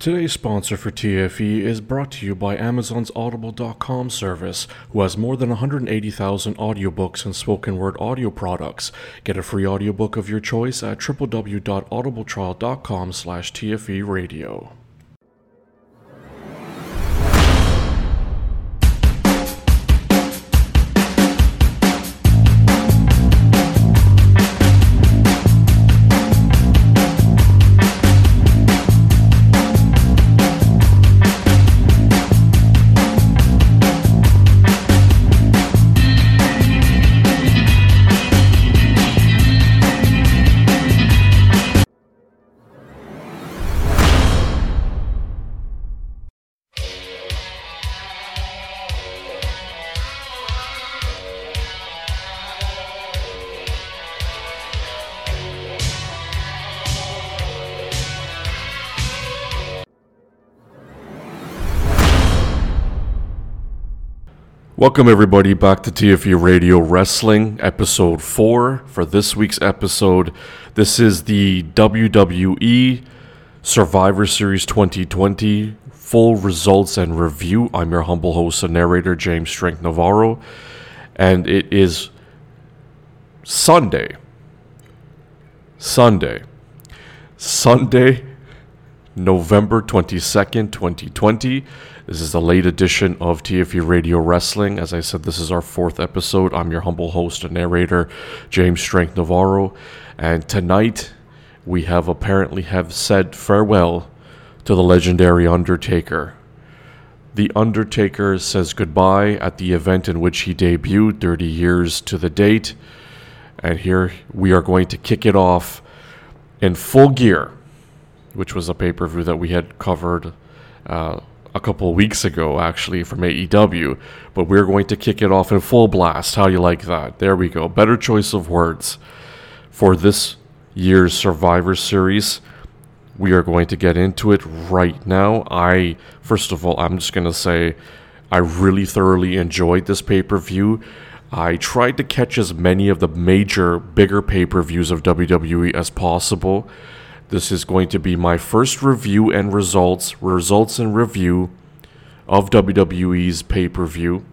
Today's sponsor for TFE is brought to you by Amazon's Audible.com service, who has more than 180,000 audiobooks and spoken word audio products. Get a free audiobook of your choice at www.audibletrial.com slash TFE radio. Welcome, everybody, back to TFE Radio Wrestling, episode 4. For this week's episode, this is the WWE Survivor Series 2020 full results and review. I'm your humble host and narrator, James Strength Navarro, and it is Sunday. Sunday. Sunday, November 22nd, 2020. This is the late edition of TFE Radio Wrestling. As I said, this is our fourth episode. I'm your humble host and narrator, James Strength Navarro. And tonight, we have apparently have said farewell to the legendary Undertaker. The Undertaker says goodbye at the event in which he debuted 30 years to the date. And here we are going to kick it off in full gear which was a pay per view that we had covered uh, a couple weeks ago, actually, from AEW. But we're going to kick it off in full blast. How you like that? There we go. Better choice of words for this year's Survivor Series. We are going to get into it right now. I, first of all, I'm just going to say I really thoroughly enjoyed this pay per view. I tried to catch as many of the major, bigger pay per views of WWE as possible. This is going to be my first review and results, results and review of WWE's pay per view.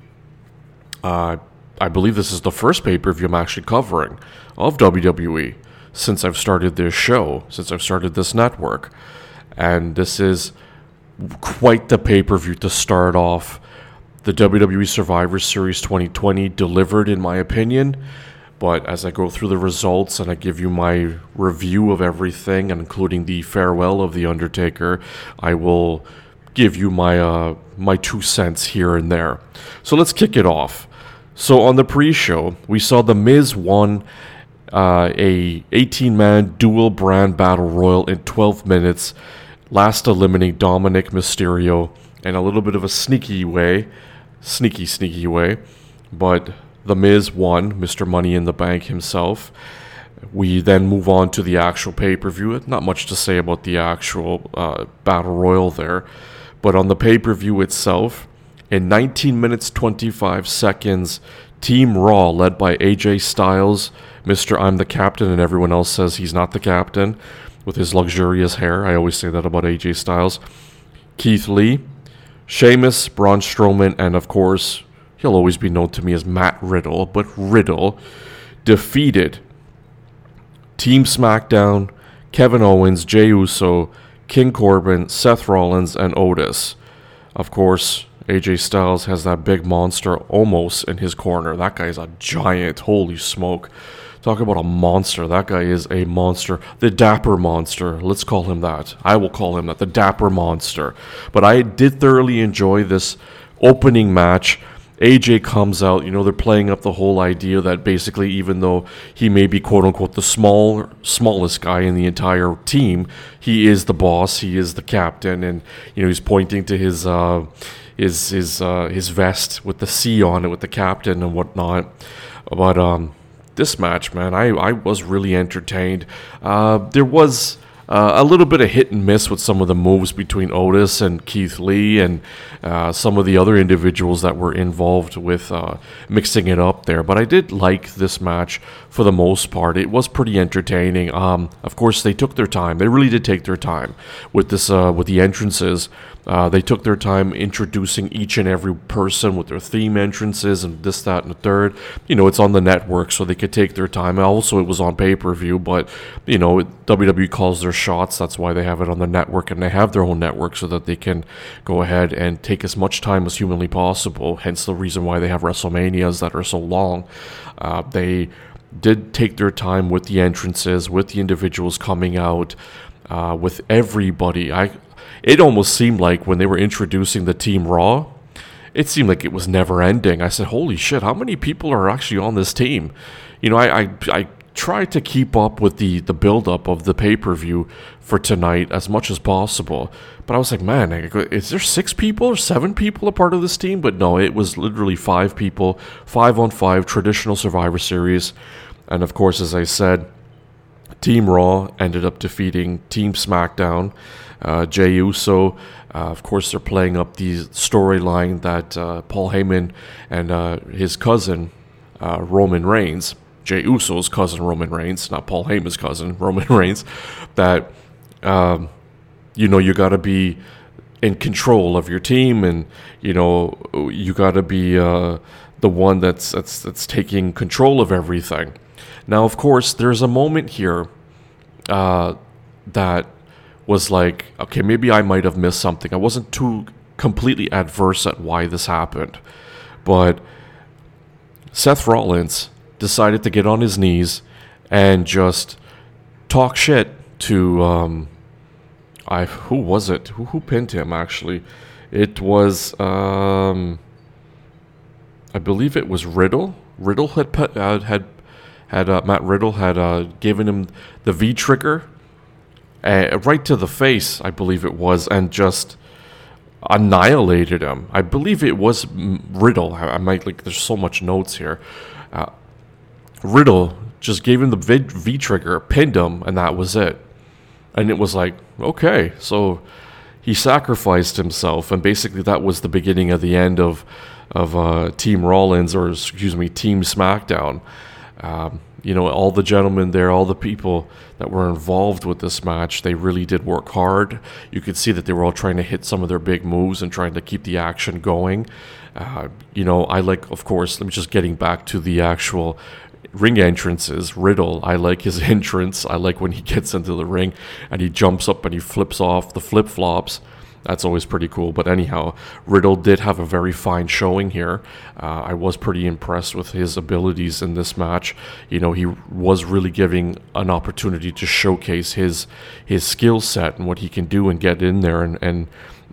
Uh, I believe this is the first pay per view I'm actually covering of WWE since I've started this show, since I've started this network. And this is quite the pay per view to start off the WWE Survivor Series 2020, delivered, in my opinion. But as I go through the results and I give you my review of everything, including the farewell of the Undertaker, I will give you my uh, my two cents here and there. So let's kick it off. So on the pre-show, we saw the Miz won uh, a 18-man dual brand battle royal in 12 minutes, last eliminating Dominic Mysterio in a little bit of a sneaky way, sneaky sneaky way, but the Miz won, Mr. Money in the Bank himself. We then move on to the actual pay per view. Not much to say about the actual uh, Battle Royal there. But on the pay per view itself, in 19 minutes 25 seconds, Team Raw, led by AJ Styles, Mr. I'm the captain, and everyone else says he's not the captain with his luxurious hair. I always say that about AJ Styles. Keith Lee, Sheamus, Braun Strowman, and of course, he'll always be known to me as Matt Riddle, but Riddle defeated Team SmackDown, Kevin Owens, Jey Uso, King Corbin, Seth Rollins, and Otis. Of course, AJ Styles has that big monster almost in his corner. That guy's a giant. Holy smoke. Talk about a monster. That guy is a monster. The Dapper Monster. Let's call him that. I will call him that. The Dapper Monster. But I did thoroughly enjoy this opening match. AJ comes out, you know, they're playing up the whole idea that basically, even though he may be quote unquote the small, smallest guy in the entire team, he is the boss, he is the captain, and you know, he's pointing to his uh, his his uh, his vest with the C on it with the captain and whatnot. But um, this match, man, I I was really entertained. Uh, there was uh, a little bit of hit and miss with some of the moves between Otis and Keith Lee and uh, some of the other individuals that were involved with uh, mixing it up there. But I did like this match for the most part. It was pretty entertaining. Um, of course, they took their time. They really did take their time with this uh, with the entrances. Uh, they took their time introducing each and every person with their theme entrances and this, that, and the third. You know, it's on the network, so they could take their time. Also, it was on pay per view, but you know, WWE calls their shots. That's why they have it on the network, and they have their own network so that they can go ahead and take as much time as humanly possible. Hence, the reason why they have WrestleManias that are so long. Uh, they did take their time with the entrances, with the individuals coming out. Uh, with everybody. I it almost seemed like when they were introducing the Team Raw, it seemed like it was never ending. I said, "Holy shit! How many people are actually on this team?" You know, I I, I tried to keep up with the the build up of the pay per view for tonight as much as possible, but I was like, "Man, is there six people or seven people a part of this team?" But no, it was literally five people, five on five, traditional Survivor Series, and of course, as I said. Team Raw ended up defeating Team SmackDown uh, Jey Uso. Uh, of course, they're playing up the storyline that uh, Paul Heyman and uh, his cousin uh, Roman Reigns, Jey Uso's cousin Roman Reigns, not Paul Heyman's cousin Roman Reigns, that um, you know you got to be in control of your team, and you know you got to be uh, the one that's that's that's taking control of everything. Now, of course, there's a moment here that was like, okay, maybe I might have missed something. I wasn't too completely adverse at why this happened. But Seth Rollins decided to get on his knees and just talk shit to um, I who was it? Who who pinned him actually? It was um, I believe it was Riddle. Riddle had uh, had had uh, Matt Riddle had uh, given him the V trigger uh, right to the face, I believe it was, and just annihilated him. I believe it was Riddle. I, might like. There's so much notes here. Uh, Riddle just gave him the v, v trigger, pinned him, and that was it. And it was like, okay, so he sacrificed himself, and basically that was the beginning of the end of of uh, Team Rollins, or excuse me, Team SmackDown. Um, you know, all the gentlemen there, all the people that were involved with this match, they really did work hard. You could see that they were all trying to hit some of their big moves and trying to keep the action going. Uh, you know, I like, of course, let me just getting back to the actual ring entrances. Riddle, I like his entrance. I like when he gets into the ring and he jumps up and he flips off the flip flops that's always pretty cool. But anyhow, Riddle did have a very fine showing here. Uh, I was pretty impressed with his abilities in this match. You know, he was really giving an opportunity to showcase his his skill set and what he can do and get in there and, and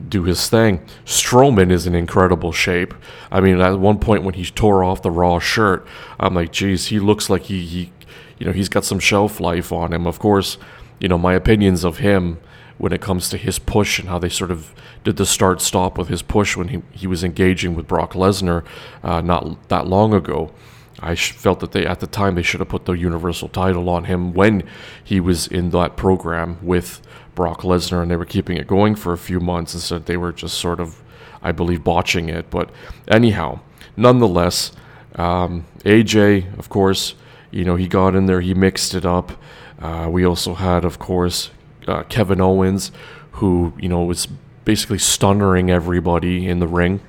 do his thing. Strowman is in incredible shape. I mean, at one point when he tore off the Raw shirt, I'm like, geez, he looks like he, he you know, he's got some shelf life on him. Of course, you know, my opinions of him when it comes to his push and how they sort of did the start stop with his push when he, he was engaging with Brock Lesnar uh, not that long ago. I felt that they at the time they should have put the Universal title on him when he was in that program with Brock Lesnar, and they were keeping it going for a few months instead. They were just sort of, I believe, botching it. But anyhow, nonetheless, um, AJ, of course, you know he got in there, he mixed it up. Uh, we also had, of course, uh, Kevin Owens, who you know was basically stunning everybody in the ring.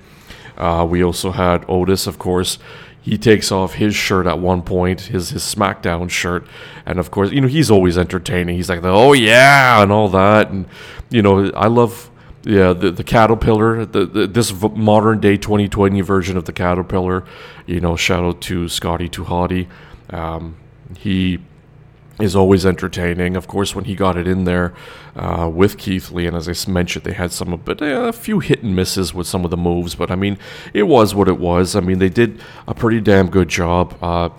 Uh, we also had Otis, of course. He takes off his shirt at one point, his his SmackDown shirt, and of course, you know he's always entertaining. He's like, "Oh yeah," and all that, and you know I love yeah the, the caterpillar the, the, this modern day 2020 version of the caterpillar you know shout out to scotty 2 Hotty um, he is always entertaining. Of course, when he got it in there uh, with Keith Lee, and as I mentioned, they had some, but uh, a few hit and misses with some of the moves. But I mean, it was what it was. I mean, they did a pretty damn good job. Uh,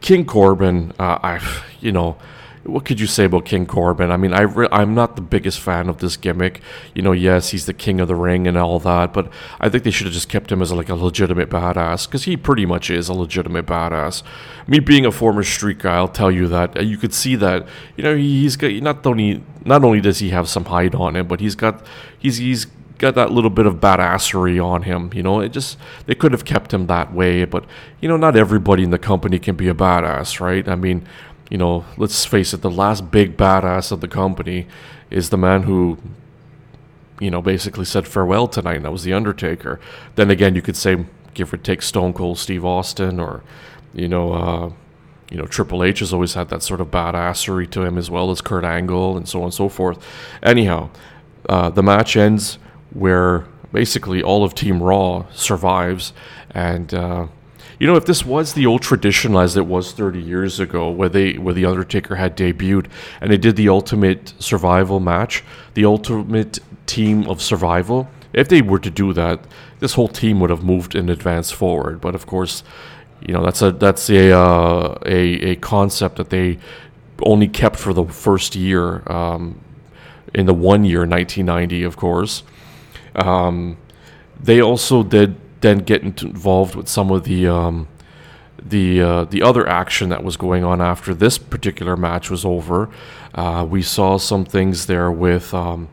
King Corbin, uh, I, you know, what could you say about King Corbin? I mean, I re- I'm not the biggest fan of this gimmick. You know, yes, he's the king of the ring and all that, but I think they should have just kept him as like a legitimate badass because he pretty much is a legitimate badass. Me being a former street guy, I'll tell you that uh, you could see that. You know, he's got not only not only does he have some hide on him, but he's got he's he's got that little bit of badassery on him. You know, it just they could have kept him that way, but you know, not everybody in the company can be a badass, right? I mean you know, let's face it, the last big badass of the company is the man who, you know, basically said farewell tonight, and that was The Undertaker. Then again, you could say, give or take Stone Cold Steve Austin, or, you know, uh, you know, Triple H has always had that sort of badassery to him as well as Kurt Angle and so on and so forth. Anyhow, uh, the match ends where basically all of Team Raw survives, and uh, you know, if this was the old tradition as it was 30 years ago, where they where the Undertaker had debuted and they did the ultimate survival match, the ultimate team of survival. If they were to do that, this whole team would have moved in advance forward. But of course, you know that's a that's a uh, a a concept that they only kept for the first year. Um, in the one year, 1990, of course. Um, they also did then get involved with some of the um, the uh, the other action that was going on after this particular match was over. Uh, we saw some things there with um,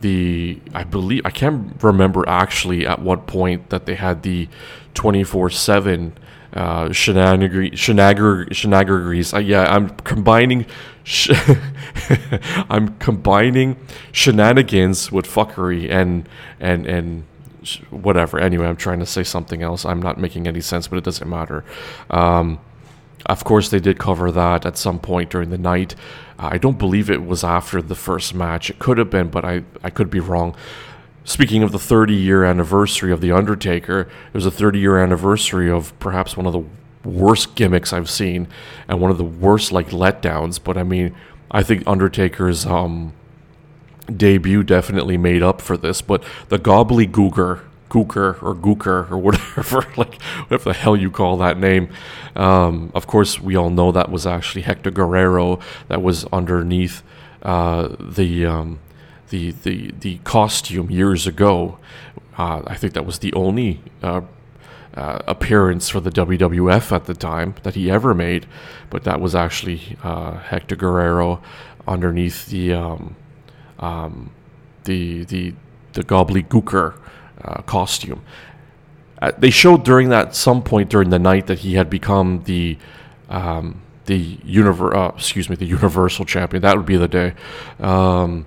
the I believe I can't remember actually at what point that they had the twenty four seven uh, shenanigans. Uh, yeah, I'm combining. Sh- I'm combining shenanigans with fuckery and and and whatever. Anyway, I'm trying to say something else. I'm not making any sense, but it doesn't matter. Um, of course, they did cover that at some point during the night. I don't believe it was after the first match. It could have been, but I, I could be wrong. Speaking of the 30 year anniversary of The Undertaker, it was a 30 year anniversary of perhaps one of the worst gimmicks I've seen and one of the worst like letdowns. But I mean, I think Undertaker's um, debut definitely made up for this, but the gobbledygooker, gooker or gooker or whatever, like whatever the hell you call that name. Um, of course, we all know that was actually Hector Guerrero that was underneath uh, the, um, the the the costume years ago. Uh, I think that was the only uh, uh, appearance for the WWF at the time that he ever made, but that was actually uh, Hector Guerrero underneath the um, um, the the the gobbledygooker uh, costume. Uh, they showed during that some point during the night that he had become the um, the univer- uh, excuse me the universal champion. That would be the day. Um,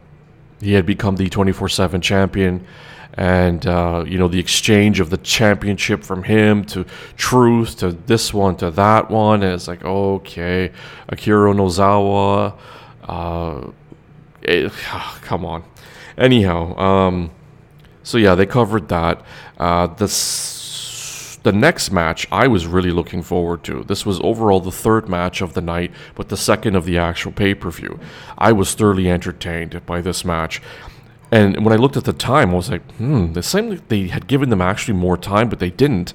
he had become the 24/7 champion and uh, you know the exchange of the championship from him to truth to this one to that one and it's like okay Akira Tozawa uh, it, oh, come on. Anyhow, um, so yeah, they covered that. Uh, this, the next match I was really looking forward to. This was overall the third match of the night, but the second of the actual pay per view. I was thoroughly entertained by this match. And when I looked at the time, I was like, hmm, seemed like they had given them actually more time, but they didn't.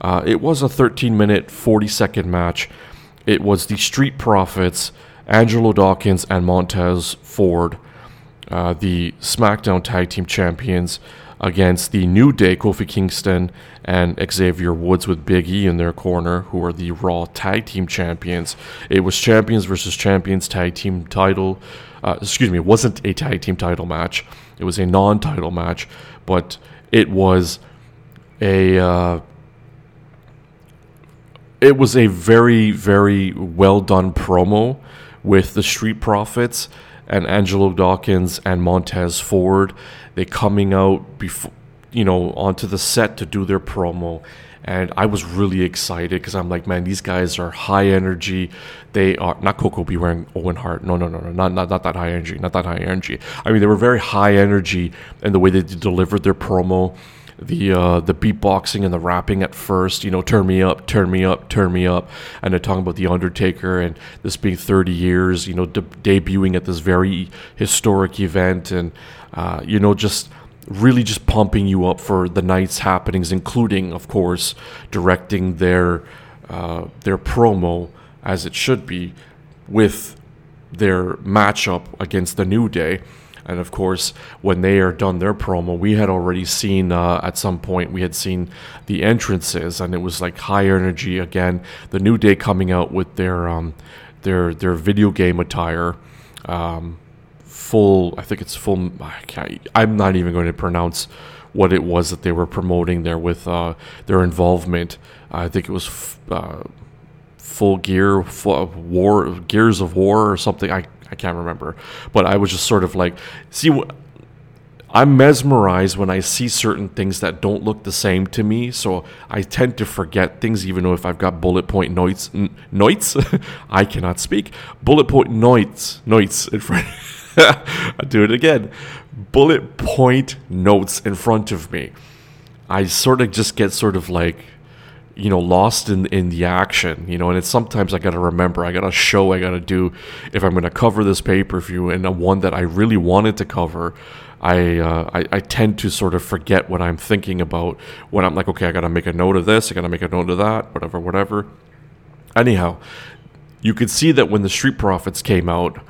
Uh, it was a 13 minute, 40 second match. It was the Street Profits Angelo Dawkins and Montez Ford, uh, the SmackDown Tag Team Champions, against the New Day, Kofi Kingston and Xavier Woods with Big E in their corner, who are the Raw Tag Team Champions. It was Champions versus Champions Tag Team title. Uh, excuse me, it wasn't a tag team title match. It was a non title match, but it was a. Uh, it was a very, very well done promo with the Street Profits and Angelo Dawkins and Montez Ford. They coming out before, you know, onto the set to do their promo. And I was really excited because I'm like, man, these guys are high energy. They are not Koko B. Ware and Owen Hart. No, no, no, no, not, not not that high energy. Not that high energy. I mean, they were very high energy in the way they delivered their promo the uh, the beatboxing and the rapping at first. You know, turn me up, turn me up, turn me up, and they're talking about the Undertaker and this being 30 years. You know, de- debuting at this very historic event, and uh, you know, just really just pumping you up for the night's happenings, including, of course, directing their uh, their promo as it should be with their matchup against the New Day. And of course, when they are done their promo, we had already seen uh, at some point we had seen the entrances, and it was like high energy again. The New Day coming out with their um, their their video game attire, um, full. I think it's full. I I'm not even going to pronounce what it was that they were promoting there with uh, their involvement. I think it was. F- uh, full gear, full war, gears of war, or something. I I can't remember, but I was just sort of like, see, I'm mesmerized when I see certain things that don't look the same to me. So I tend to forget things, even though if I've got bullet point notes, notes, I cannot speak. Bullet point notes, notes in front. I do it again. Bullet point notes in front of me. I sort of just get sort of like you know lost in in the action you know and it's sometimes i gotta remember i gotta show i gotta do if i'm gonna cover this pay-per-view and a one that i really wanted to cover I, uh, I i tend to sort of forget what i'm thinking about when i'm like okay i gotta make a note of this i gotta make a note of that whatever whatever. Anyhow you could see that when the street profits came out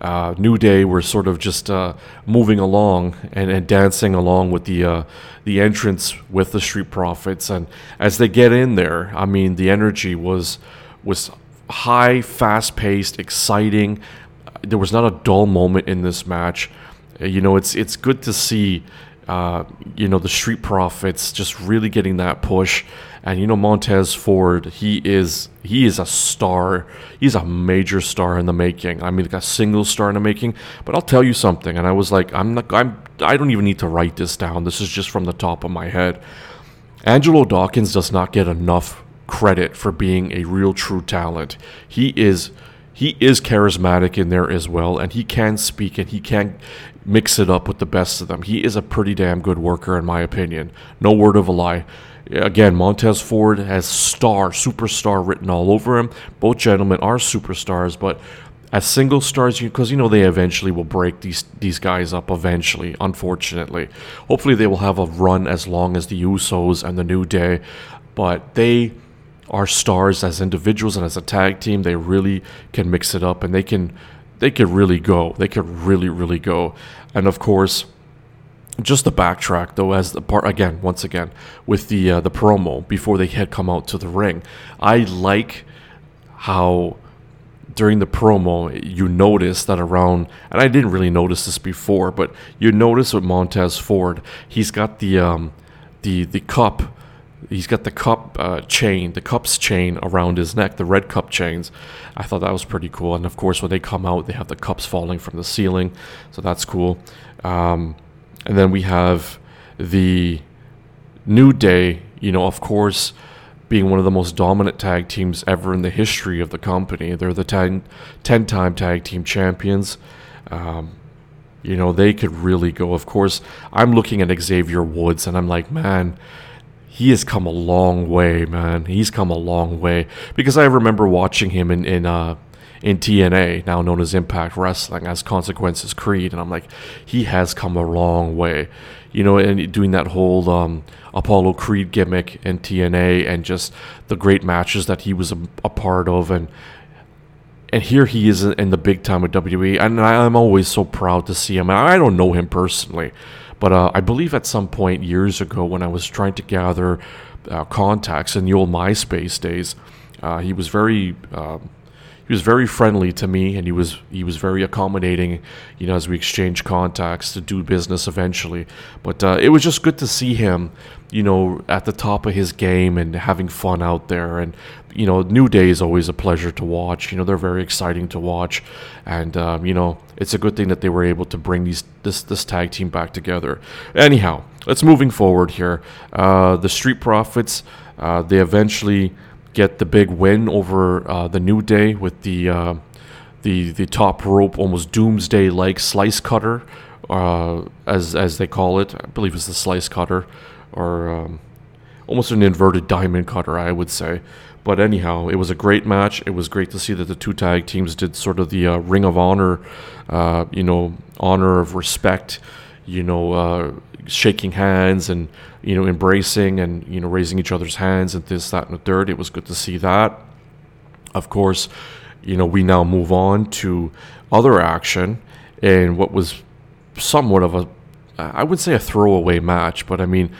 uh, New Day were sort of just uh, moving along and, and dancing along with the uh, the entrance with the Street Profits, and as they get in there, I mean, the energy was was high, fast paced, exciting. There was not a dull moment in this match. You know, it's it's good to see. Uh, you know the Street Profits just really getting that push, and you know Montez Ford, he is he is a star. He's a major star in the making. I mean, like a single star in the making. But I'll tell you something, and I was like, I'm not, I'm, I don't even need to write this down. This is just from the top of my head. Angelo Dawkins does not get enough credit for being a real true talent. He is he is charismatic in there as well, and he can speak and he can mix it up with the best of them. He is a pretty damn good worker, in my opinion. No word of a lie. Again, Montez Ford has star, superstar written all over him. Both gentlemen are superstars, but as single stars, because you know they eventually will break these these guys up. Eventually, unfortunately, hopefully they will have a run as long as the Usos and the New Day, but they are stars as individuals and as a tag team. They really can mix it up, and they can they could really go. They could really really go, and of course just the backtrack though as the part again once again with the uh, the promo before they had come out to the ring i like how during the promo you notice that around and i didn't really notice this before but you notice with montez ford he's got the um the the cup he's got the cup uh, chain the cups chain around his neck the red cup chains i thought that was pretty cool and of course when they come out they have the cups falling from the ceiling so that's cool um, and then we have the New Day, you know, of course, being one of the most dominant tag teams ever in the history of the company. They're the 10, 10 time tag team champions. Um, you know, they could really go. Of course, I'm looking at Xavier Woods and I'm like, man, he has come a long way, man. He's come a long way. Because I remember watching him in, in uh, in TNA, now known as Impact Wrestling, as Consequences Creed, and I'm like, he has come a long way, you know, and doing that whole um, Apollo Creed gimmick in TNA, and just the great matches that he was a, a part of, and and here he is in the big time with WWE, and I'm always so proud to see him. I don't know him personally, but uh, I believe at some point years ago when I was trying to gather uh, contacts in the old MySpace days, uh, he was very uh, he was very friendly to me and he was he was very accommodating you know as we exchanged contacts to do business eventually. But uh, it was just good to see him you know at the top of his game and having fun out there. And you know new day is always a pleasure to watch. You know they're very exciting to watch. And um, you know it's a good thing that they were able to bring these this this tag team back together. Anyhow let's moving forward here. Uh, the street profits uh, they eventually get the big win over uh, the New Day with the uh, the the top rope, almost doomsday like slice cutter, uh, as as they call it. I believe it's the slice cutter, or um, almost an inverted diamond cutter, I would say. But anyhow, it was a great match. It was great to see that the two tag teams did sort of the uh, Ring of Honor, uh, you know, honor of respect, you know, uh, shaking hands and you know embracing and you know raising each other's hands and this that and the third. It was good to see that. Of course, you know, we now move on to other action and what was somewhat of a, I would say a throwaway match, but I mean,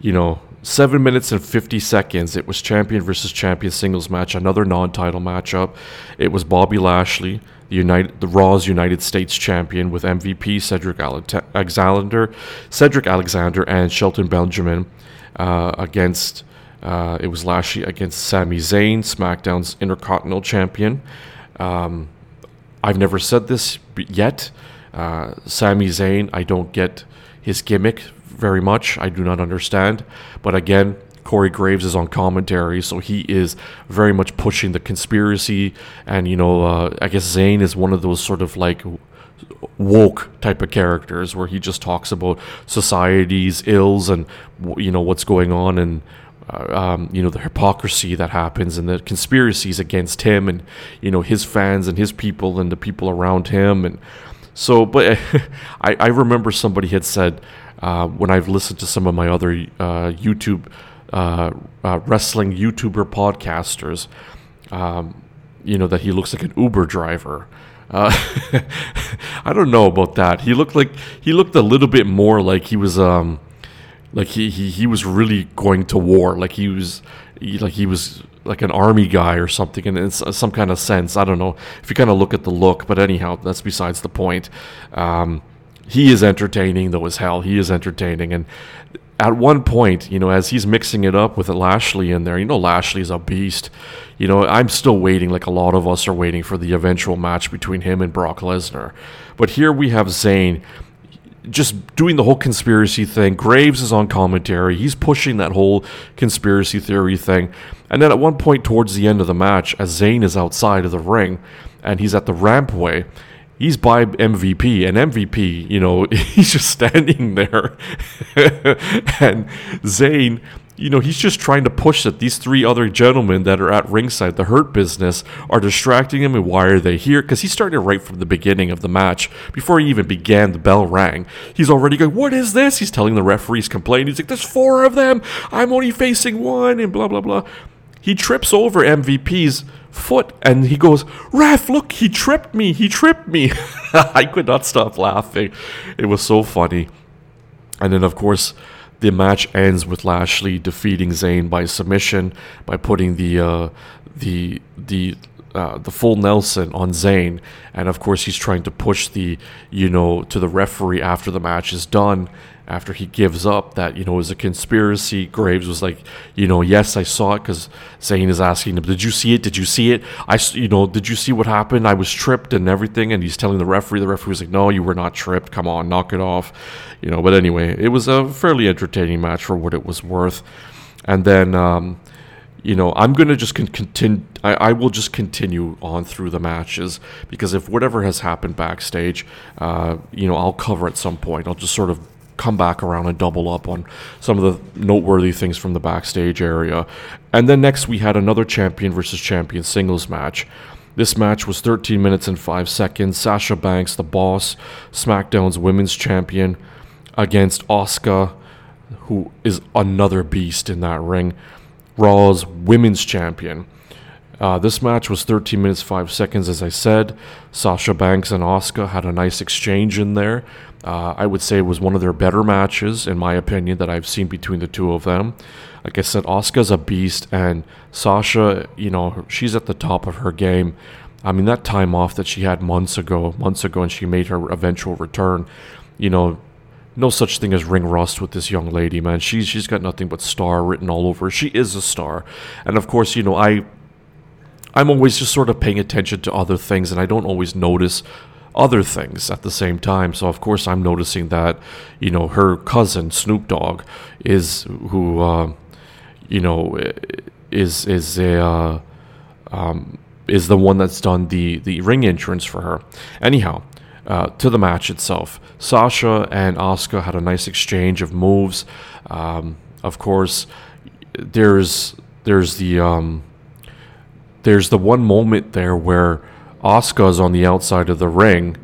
you know, seven minutes and 50 seconds. It was champion versus champion singles match, another non title matchup. It was Bobby Lashley, the, United, the Raw's United States champion, with MVP Cedric Alexander, Cedric Alexander, and Shelton Benjamin uh, against. Uh, it was Lashley against Sami Zayn, SmackDown's Intercontinental Champion. Um, I've never said this yet. Uh, Sami Zayn, I don't get his gimmick very much. I do not understand. But again, Corey Graves is on commentary, so he is very much pushing the conspiracy. And, you know, uh, I guess Zayn is one of those sort of like woke type of characters where he just talks about society's ills and, you know, what's going on and, uh, um, you know, the hypocrisy that happens and the conspiracies against him and, you know, his fans and his people and the people around him. And so, but I, I remember somebody had said, uh, when I've listened to some of my other uh, YouTube uh, uh, wrestling YouTuber podcasters, um, you know that he looks like an Uber driver. Uh, I don't know about that. He looked like he looked a little bit more like he was um, like he, he he was really going to war. Like he was he, like he was like an army guy or something in, in some kind of sense. I don't know if you kind of look at the look, but anyhow, that's besides the point. Um, he is entertaining though as hell. He is entertaining, and at one point, you know, as he's mixing it up with Lashley in there, you know, Lashley's a beast. You know, I'm still waiting, like a lot of us are waiting for the eventual match between him and Brock Lesnar. But here we have Zayn just doing the whole conspiracy thing. Graves is on commentary. He's pushing that whole conspiracy theory thing. And then at one point towards the end of the match, as Zayn is outside of the ring and he's at the rampway, he's by MVP, and MVP, you know, he's just standing there. and Zayn, you know, he's just trying to push that these three other gentlemen that are at ringside, the Hurt Business, are distracting him. And why are they here? Because he started right from the beginning of the match. Before he even began, the bell rang. He's already going, What is this? He's telling the referees complain. He's like, There's four of them. I'm only facing one, and blah, blah, blah. He trips over MVP's foot and he goes, Ref, look, he tripped me, he tripped me. I could not stop laughing. It was so funny. And then, of course, the match ends with Lashley defeating Zayn by submission by putting the uh, the the uh, the full Nelson on Zayn, and of course he's trying to push the you know to the referee after the match is done, after he gives up that you know was a conspiracy. Graves was like, you know, yes, I saw it because Zayn is asking him, did you see it? Did you see it? I, you know, did you see what happened? I was tripped and everything, and he's telling the referee. The referee was like, no, you were not tripped. Come on, knock it off, you know. But anyway, it was a fairly entertaining match for what it was worth, and then. Um, you know, I'm going to just con- continue. I, I, will just continue on through the matches because if whatever has happened backstage, uh, you know, I'll cover at some point. I'll just sort of come back around and double up on some of the noteworthy things from the backstage area. And then next we had another champion versus champion singles match. This match was 13 minutes and 5 seconds. Sasha Banks, the boss, SmackDown's women's champion, against Asuka, who is another beast in that ring, Raw's women's champion. Uh, this match was 13 minutes 5 seconds, as I said. Sasha Banks and Asuka had a nice exchange in there. Uh, I would say it was one of their better matches, in my opinion, that I've seen between the two of them. Like I said, Asuka's a beast, and Sasha, you know, she's at the top of her game. I mean, that time off that she had months ago, months ago, and she made her eventual return, you know, no such thing as ring rust with this young lady, man. She's she's got nothing but star written all over. She is a star, and of course, you know, I I'm always just sort of paying attention to other things, and I don't always notice other things at the same time. So of course I'm noticing that, you know, her cousin Snoop Dogg is who, uh, you know, is is a uh, um, is the one that's done the the ring entrance for her. Anyhow. Uh, to the match itself, Sasha and Asuka had a nice exchange of moves. Um, of course, there's there's the um, there's the one moment there where Asuka's on the outside of the ring.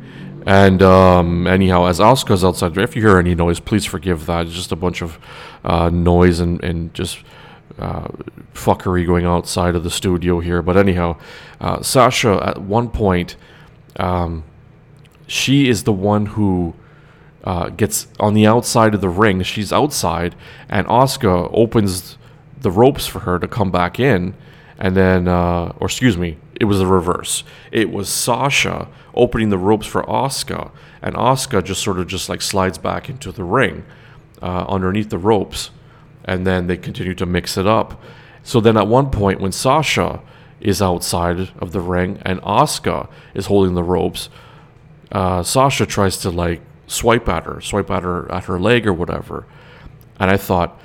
And um, anyhow, as Asuka's outside, if you hear any noise, please forgive that. It's just a bunch of uh, noise and, and just uh, fuckery going outside of the studio here. But anyhow, uh, Sasha at one point, um, she is the one who uh, gets on the outside of the ring. She's outside, and Asuka opens the ropes for her to come back in, and then, uh, or excuse me, it was the reverse. It was Sasha opening the ropes for Asuka, and Asuka just sort of just like slides back into the ring uh, underneath the ropes, and then they continue to mix it up. So then, at one point, when Sasha is outside of the ring and Asuka is holding the ropes, uh, Sasha tries to like swipe at her, swipe at her at her leg or whatever, and I thought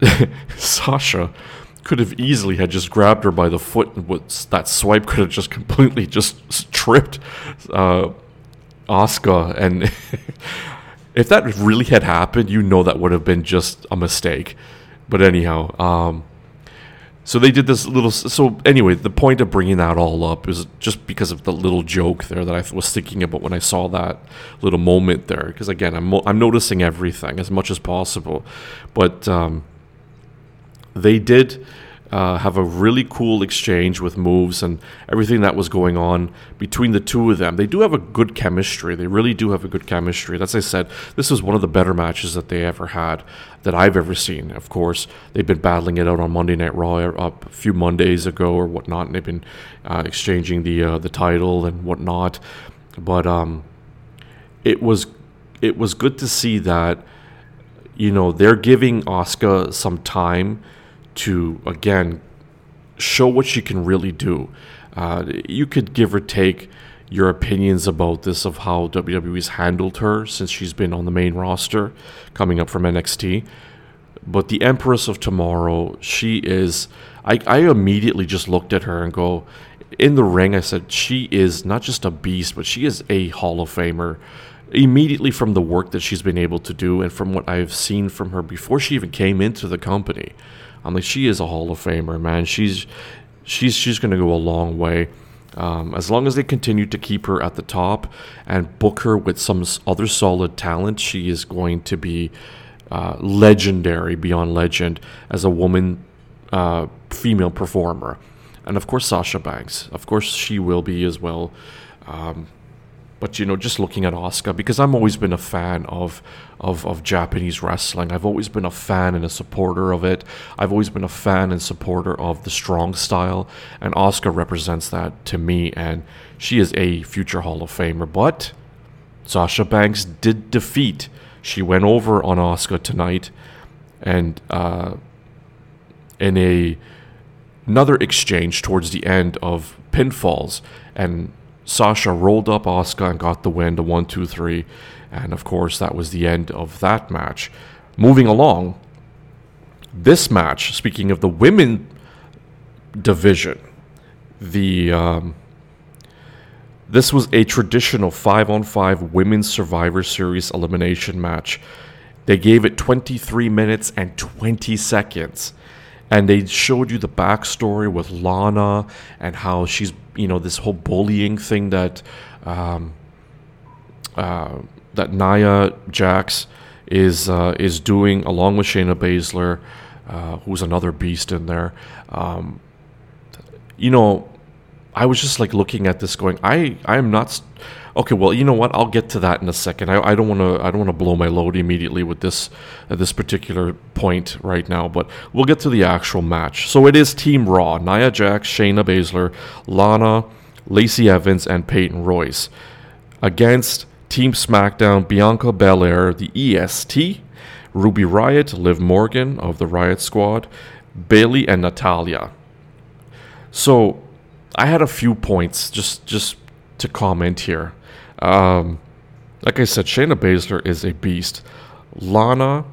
Sasha could have easily had just grabbed her by the foot and that swipe could have just completely just tripped uh, Asuka. And if that really had happened you know that would have been just a mistake. But anyhow um, so they did this little so anyway the point of bringing that all up is just because of the little joke there that i was thinking about when i saw that little moment there. Because again i'm, I'm noticing everything as much as possible. But um, they did uh, have a really cool exchange with moves and everything that was going on between the two of them. They do have a good chemistry. They really do have a good chemistry. As I said, this was one of the better matches that they ever had that I've ever seen. Of course, they've been battling it out on Monday Night Raw uh, a few Mondays ago or whatnot, and they've been uh, exchanging the uh, the title and whatnot. But um, it was it was good to see that you know they're giving Asuka some time to again show what she can really do. Uh, you could give or take your opinions about this of how WWE's handled her since she's been on the main roster, coming up from NXT. But the Empress of Tomorrow, she is. I, I immediately just looked at her and go, in the ring, I said, she is not just a beast, but she is a Hall of Famer. Immediately from the work that she's been able to do and from what I've seen from her before she even came into the company. I'm like, she is a Hall of Famer, man. She's she's she's going to go a long way. Um, as long as they continue to keep her at the top and book her with some other solid talent, she is going to be uh, legendary beyond legend as a woman, uh, female performer. And of course, Sasha Banks. Of course, she will be as well. Um, but you know, just looking at Asuka because I've always been a fan of, of of Japanese wrestling. I've always been a fan and a supporter of it. I've always been a fan and supporter of the strong style, and Asuka represents that to me. And she is a future Hall of Famer. But Sasha Banks did defeat. She went over on Asuka tonight, and uh, in a another exchange towards the end of pinfalls and Sasha rolled up Asuka and got the win, the one, two, three. And of course, that was the end of that match. Moving along, this match, speaking of the women division, the um, this was a traditional five on five women's Survivor Series elimination match. They gave it 23 minutes and 20 seconds and they showed you the backstory with Lana and how she's you know this whole bullying thing that um, uh, that Nia Jax is uh, is doing along with Shayna Baszler, uh, who's another beast in there. Um, you know, I was just like looking at this, going, I I am not. St- Okay, well, you know what? I'll get to that in a second. I, don't want to. I don't want to blow my load immediately with this uh, this particular point right now. But we'll get to the actual match. So it is Team Raw: Nia Jax, Shayna Baszler, Lana, Lacey Evans, and Peyton Royce against Team SmackDown: Bianca Belair, the EST, Ruby Riot, Liv Morgan of the Riot Squad, Bayley, and Natalya. So I had a few points just just to comment here. Um, like I said, Shayna Baszler is a beast. Lana,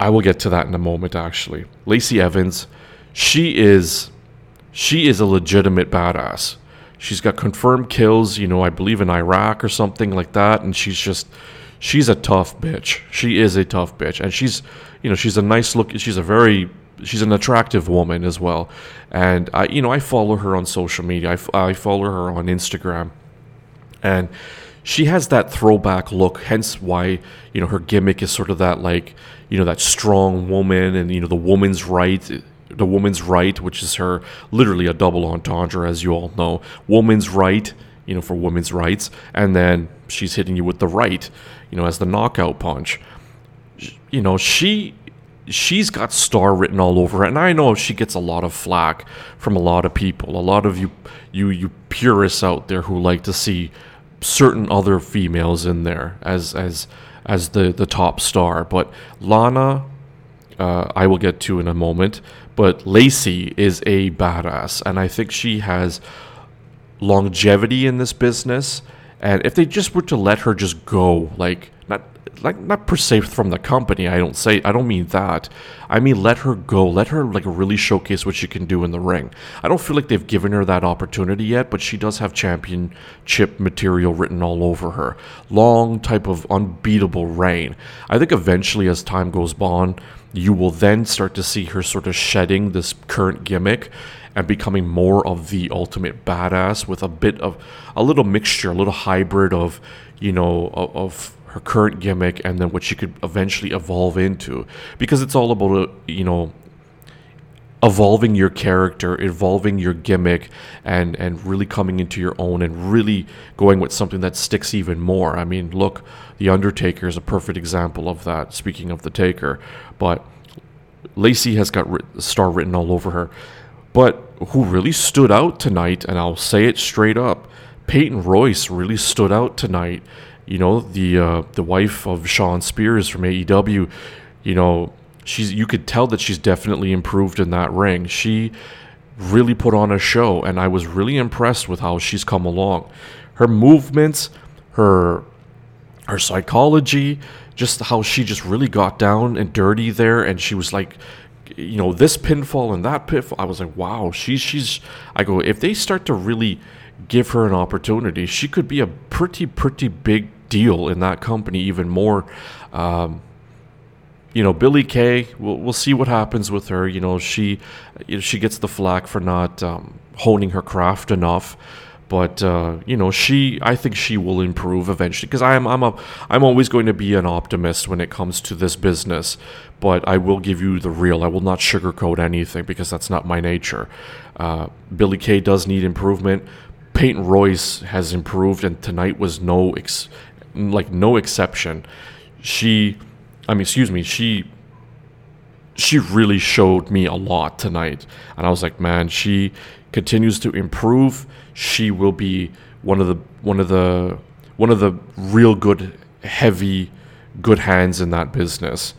I will get to that in a moment. Actually, Lacey Evans, she is, she is a legitimate badass. She's got confirmed kills, you know, I believe in Iraq or something like that, and she's just, she's a tough bitch. She is a tough bitch, and she's, you know, she's a nice look. She's a very she's an attractive woman as well, and I you know I follow her on social media. I, I follow her on Instagram, and she has that throwback look, hence why, you know, her gimmick is sort of that like, you know, that strong woman and, you know, the woman's right the woman's right, which is her literally a double entendre, as you all know. Woman's right, you know, for women's rights, and then she's hitting you with the right, you know, as the knockout punch. You know, she she's got star written all over her. And i know she gets a lot of flack from a lot of people. A lot of you you you purists out there who like to see certain other females in there as as as the the top star. But lana uh, i will get to in a moment. But lacey is a badass. And i think she has longevity in this business. And if they just were to let her just go like not like not per se from the company. I don't say I don't mean that. I mean let her go. Let her like really showcase what she can do in the ring. I don't feel like they've given her that opportunity yet, but she does have championship material written all over her. Long type of unbeatable reign. I think eventually as time goes on, you will then start to see her sort of shedding this current gimmick and becoming more of the ultimate badass with a bit of a little mixture, a little hybrid of, you know, of, of her current gimmick and then what she could eventually evolve into. Because it's all about uh, you know evolving your character evolving your gimmick and and really coming into your own and really going with something that sticks even more. I mean look the undertaker is a perfect example of that speaking of the taker. But lacey has got star written all over her. But who really stood out tonight and i'll say it straight up peyton royce really stood out tonight you know the uh, the wife of Shawn Spears from AEW, you know she's you could tell that she's definitely improved in that ring. She really put on a show, and I was really impressed with how she's come along. Her movements, her her psychology, just how she just really got down and dirty there, and she was like, you know, this pinfall and that pinfall. I was like, wow, she's she's. I go if they start to really give her an opportunity, she could be a pretty pretty big deal in that company even more. Um, you know, Billie Kay, we'll, we'll see what happens with her. You know, she she gets the flack for not um, honing her craft enough. But uh, you know, she I think she will improve eventually because I'm I'm a I'm always going to be an optimist when it comes to this business. But I will give you the real. I will not sugarcoat anything because that's not my nature. Uh, Billie Kay does need improvement. Peyton Royce has improved, and tonight was no ex- like no exception. She, I mean, excuse me, she she really showed me a lot tonight, and I was like, man, she continues to improve. She will be one of the one of the one of the real good heavy good hands in that business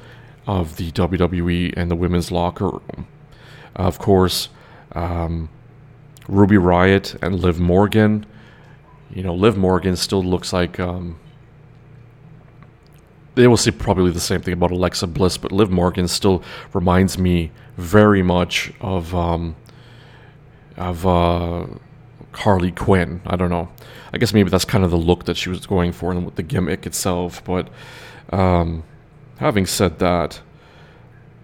of the WWE and the women's locker room. Of course, um, Ruby Riott and Liv Morgan. You know, Liv Morgan still looks like um, they will say probably the same thing about Alexa Bliss, but Liv Morgan still reminds me very much of um, of uh, Harley Quinn. I don't know. I guess maybe that's kind of the look that she was going for and with the gimmick itself. But um, having said that,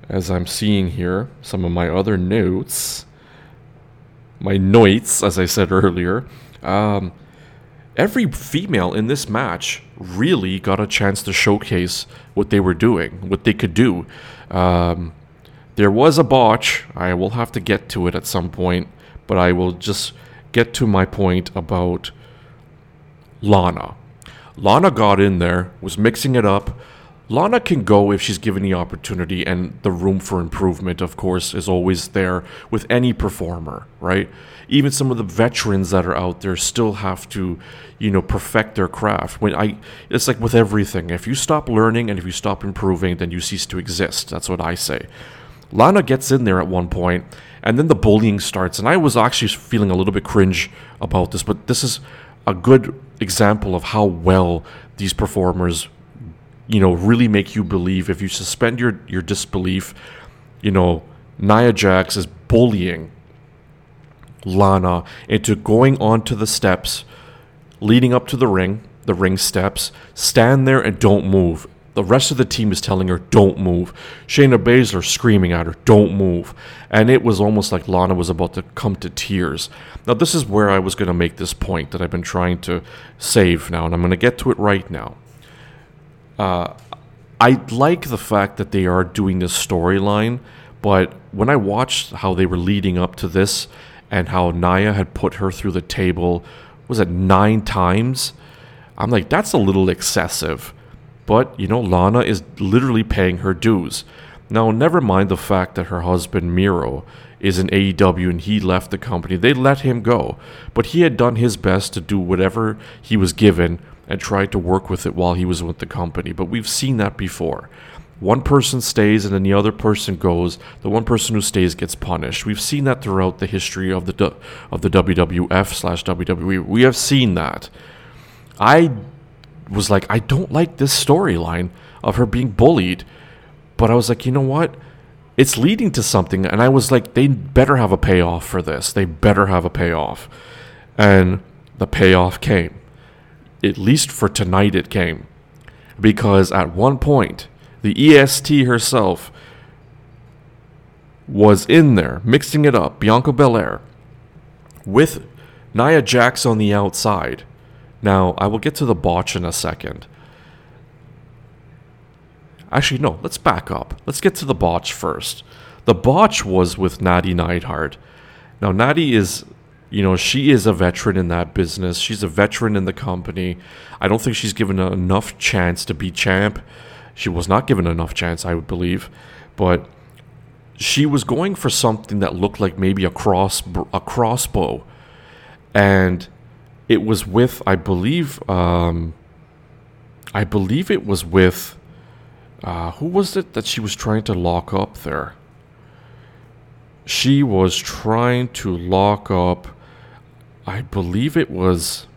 as I'm seeing here, some of my other notes, my notes, as I said earlier, um, every female in this match really got a chance to showcase what they were doing, what they could do. Um, there was a botch. I will have to get to it at some point, but I will just get to my point about Lana. Lana got in there, was mixing it up. Lana can go if she's given the opportunity, and the room for improvement, of course, is always there with any performer, right? Even some of the veterans that are out there still have to, you know, perfect their craft. When I, it's like with everything. If you stop learning and if you stop improving, then you cease to exist. That's what I say. Lana gets in there at one point, and then the bullying starts. And I was actually feeling a little bit cringe about this, but this is a good example of how well these performers you know, really make you believe. If you suspend your, your disbelief, you know, Nia Jax is bullying Lana into going onto the steps leading up to the ring, the ring steps, stand there and don't move. The rest of the team is telling her, don't move. Shayna Baszler screaming at her, don't move. And it was almost like Lana was about to come to tears. Now, this is where I was going to make this point that I've been trying to save now, and I'm going to get to it right now. Uh, I like the fact that they are doing this storyline, but when I watched how they were leading up to this and how Nia had put her through the table, was it nine times? I'm like, that's a little excessive. But, you know, Lana is literally paying her dues. Now, never mind the fact that her husband, Miro, is in AEW and he left the company. They let him go. But he had done his best to do whatever he was given and tried to work with it while he was with the company. But we've seen that before. One person stays and then the other person goes. The one person who stays gets punished. We've seen that throughout the history of the of the WWF slash WWE. We have seen that. I was like, I don't like this storyline of her being bullied. But I was like, you know what? It's leading to something. And I was like, they better have a payoff for this. They better have a payoff. And the payoff came at least for tonight, it came. Because at one point, the EST herself was in there, mixing it up, Bianca Belair, with Nia Jax on the outside. Now, I will get to the botch in a second. Actually, no, let's back up. Let's get to the botch first. The botch was with Natty Neidhart. Now, Natty is you know, she is a veteran in that business. She's a veteran in the company. I don't think she's given enough chance to be champ. She was not given enough chance, I would believe, but she was going for something that looked like maybe a cross a crossbow, and it was with, I believe, um, I believe it was with, uh, who was it that she was trying to lock up there? She was trying to lock up I believe it was.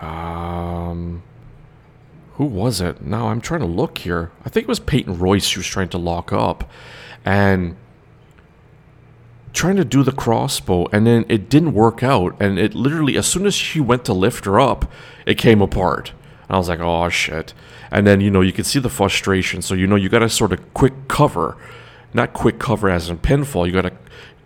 Um, who was it? Now I'm trying to look here. I think it was Peyton Royce she was trying to lock up, and trying to do the crossbow, and then it didn't work out. And it literally, as soon as she went to lift her up, it came apart. And I was like, oh shit. And then you know you could see the frustration. So you know you got to sort of quick cover, not quick cover as in pinfall. You got to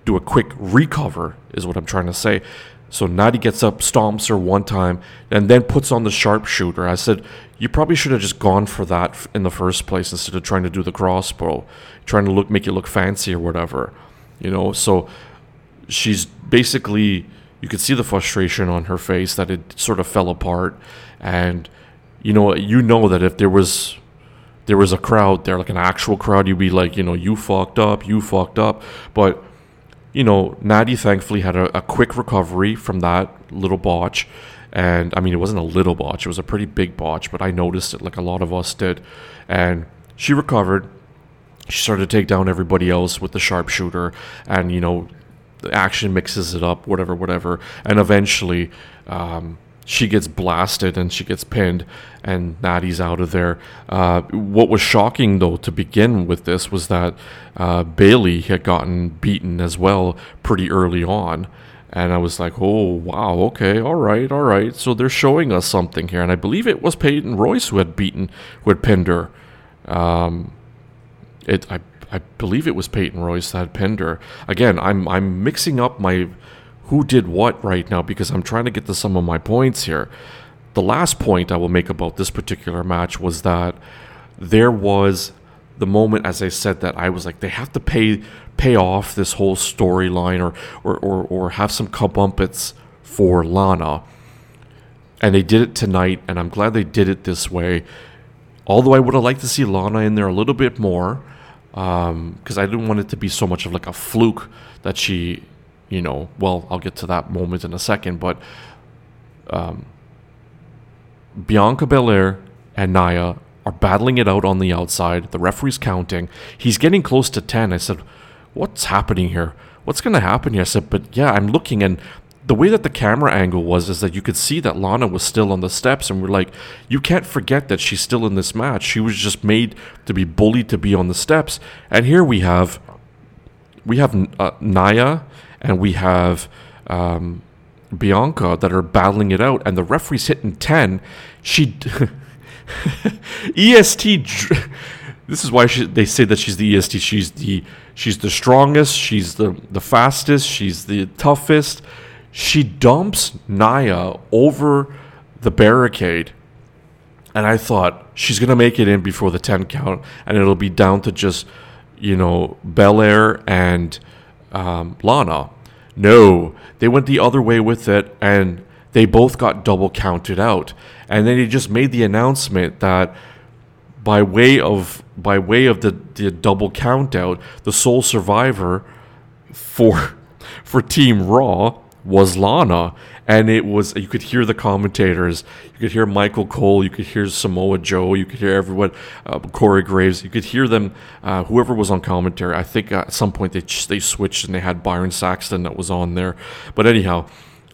do a quick recover is what I'm trying to say. So Natty gets up, stomps her one time, and then puts on the sharpshooter. I said, you probably should have just gone for that in the first place instead of trying to do the crossbow, trying to look make it look fancy or whatever, you know. So she's basically, you could see the frustration on her face that it sort of fell apart, and you know, you know that if there was there was a crowd there, like an actual crowd, you'd be like, you know, you fucked up, you fucked up, but you know, Natty thankfully had a, a, quick recovery from that little botch. And I mean, it wasn't a little botch, it was a pretty big botch, but I noticed it like a lot of us did. And she recovered. She started to take down everybody else with the sharpshooter. And, you know, the action mixes it up, whatever, whatever. And eventually, um, she gets blasted and she gets pinned, and Natty's out of there. Uh, what was shocking, though, to begin with this was that uh, Bayley had gotten beaten as well pretty early on. And I was like, oh, wow, okay, all right, all right. So they're showing us something here. And I believe it was Peyton Royce who had beaten, who had pinned her. Um, it, I, I believe it was Peyton Royce that had pinned her. Again, I'm, I'm mixing up my who did what right now because I'm trying to get to some of my points here. The last point I will make about this particular match was that there was the moment, as I said, that I was like, they have to pay pay off this whole storyline or, or, or, or have some comeuppance for Lana. And they did it tonight, and I'm glad they did it this way. Although I would have liked to see Lana in there a little bit more, because um, I didn't want it to be so much of like a fluke that she you know, well, I'll get to that moment in a second, but um, Bianca Belair and Nia are battling it out on the outside. The referee's counting. He's getting close to 10. I said, What's happening here? What's going to happen here? I said, But yeah, I'm looking, and the way that the camera angle was is that you could see that Lana was still on the steps, and we're like, You can't forget that she's still in this match. She was just made to be bullied to be on the steps. And here we have. We have uh, Nia and we have um, Bianca that are battling it out, and the referee's hitting 10. She. EST. This is why she, they say that she's the EST. She's the she's the strongest. She's the the fastest. She's the toughest. She dumps Nia over the barricade, and I thought she's gonna make it in before the ten count, and it'll be down to just you know Belair and um, Lana. No, they went the other way with it, and they both got double counted out. And then he just made the announcement that by way of by way of the, the double count out, the sole survivor for for Team Raw was Lana. And it was you could hear the commentators, you could hear Michael Cole, you could hear Samoa Joe, you could hear everyone, uh, Corey Graves, you could hear them, uh, whoever was on commentary. I think at some point they they switched and they had Byron Saxton that was on there. But anyhow,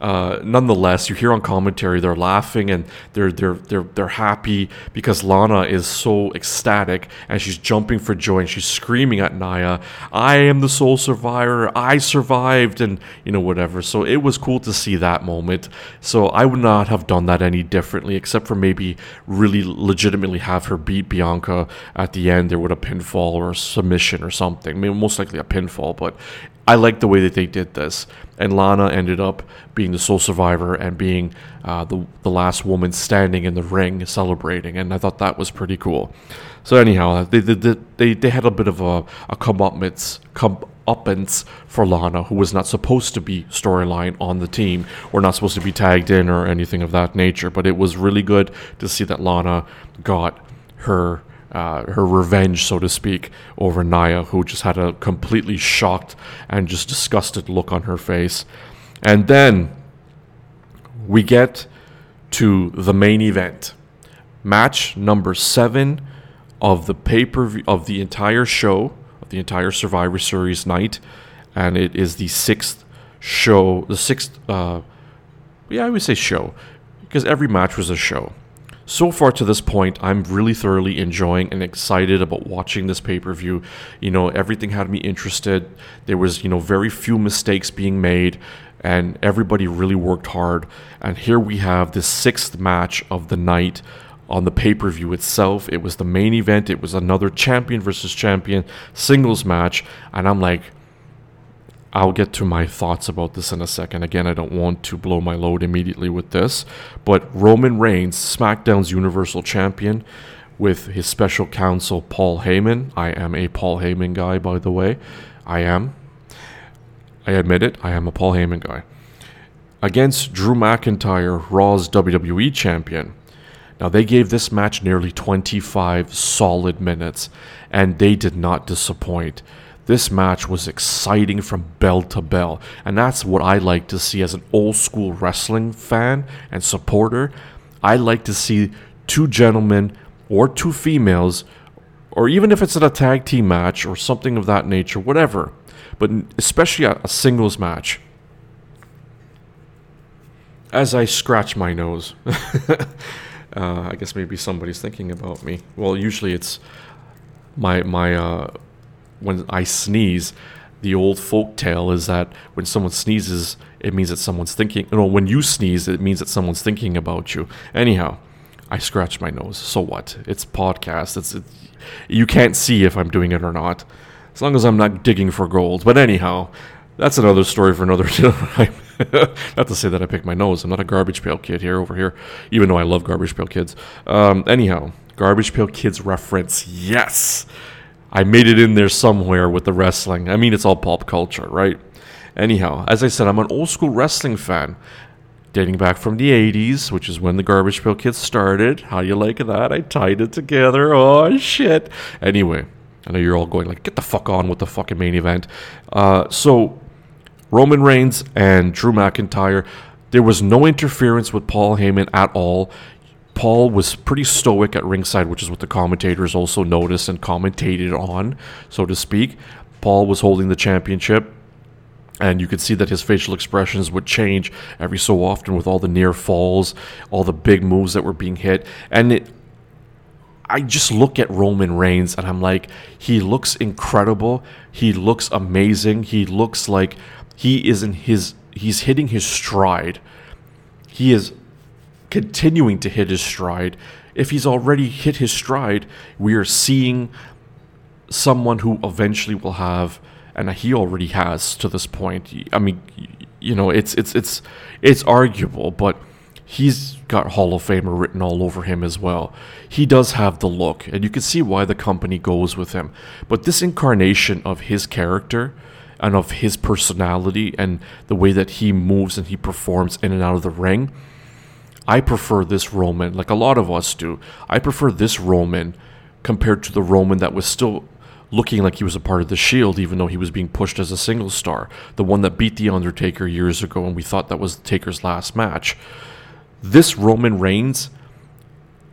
uh, nonetheless, you hear on commentary they're laughing and they're they're they're they're happy because Lana is so ecstatic and she's jumping for joy and she's screaming at Nia, "I am the sole survivor! I survived!" and you know whatever. So it was cool to see that moment. So I would not have done that any differently, except for maybe really legitimately have her beat Bianca at the end there with a pinfall or submission or something. I mean, most likely a pinfall, but I like the way that they did this. And Lana ended up being the sole survivor and being uh, the, the last woman standing in the ring celebrating. And I thought that was pretty cool. So, anyhow, they, they, they, they had a bit of a, a comeuppance, comeuppance for Lana, who was not supposed to be storyline on the team or not supposed to be tagged in or anything of that nature. But it was really good to see that Lana got her uh, her revenge, so to speak, over Nia, who just had a completely shocked and just disgusted look on her face. And then we get to the main event, match number seven of the pay per view of the entire show, of the entire Survivor Series night, and it is the sixth show, the sixth, uh, yeah, I would say show, because every match was a show so far to this point, I'm really thoroughly enjoying and excited about watching this pay per view. You know, everything had me interested. There was, you know, very few mistakes being made, and everybody really worked hard. And here we have the sixth match of the night on the pay per view itself. It was the main event, it was another champion versus champion singles match. And I'm like, I'll get to my thoughts about this in a second. Again, I don't want to blow my load immediately with this, but Roman Reigns, SmackDown's Universal Champion, with his special counsel Paul Heyman. I am a Paul Heyman guy, by the way. I am. I admit it. I am a Paul Heyman guy. Against Drew McIntyre, Raw's WWE Champion. Now, they gave this match nearly 25 solid minutes, and they did not disappoint. This match was exciting from bell to bell, and that's what I like to see as an old school wrestling fan and supporter. I like to see two gentlemen or two females, or even if it's in a tag team match or something of that nature, whatever, but especially a, a singles match. As I scratch my nose, uh, I guess maybe somebody's thinking about me. Well, usually it's my my uh, when I sneeze, the old folk tale is that when someone sneezes, it means that someone's thinking. No, when you sneeze, it means that someone's thinking about you. Anyhow, I scratch my nose. So what? It's podcast. It's it, you can't see if I'm doing it or not, as long as I'm not digging for gold. But anyhow, that's another story for another time. not to say that I pick my nose. I'm not a garbage pail kid here over here, even though I love garbage pail kids. Um, anyhow, garbage pail kids reference. Yes. I made it in there somewhere with the wrestling. I mean, it's all pop culture, right? Anyhow, as I said, I'm an old school wrestling fan, dating back from the 80s, which is when the Garbage Pail Kids started. How do you like that? I tied it together. Oh, shit. Anyway, I know you're all going, like, get the fuck on with the fucking main event. Uh, so, Roman Reigns and Drew McIntyre, there was no interference with Paul Heyman at all. Paul was pretty stoic at ringside, which is what the commentators also noticed and commentated on, so to speak. Paul was holding the championship, and you could see that his facial expressions would change every so often with all the near falls, all the big moves that were being hit. And it, I just look at Roman Reigns and I'm like, he looks incredible. He looks amazing. He looks like he is in his, he's hitting his stride. He is continuing to hit his stride. if he's already hit his stride, we are seeing someone who eventually will have, and he already has to this point. I mean, you know, it's it's it's it's arguable, but he's got Hall of Famer written all over him as well. He does have the look, and you can see why the company goes with him. But this incarnation of his character and of his personality and the way that he moves and he performs in and out of the ring, I prefer this Roman, like a lot of us do. I prefer this Roman compared to the Roman that was still looking like he was a part of the Shield, even though he was being pushed as a single star. The one that beat The Undertaker years ago, and we thought that was Taker's last match. This Roman Reigns,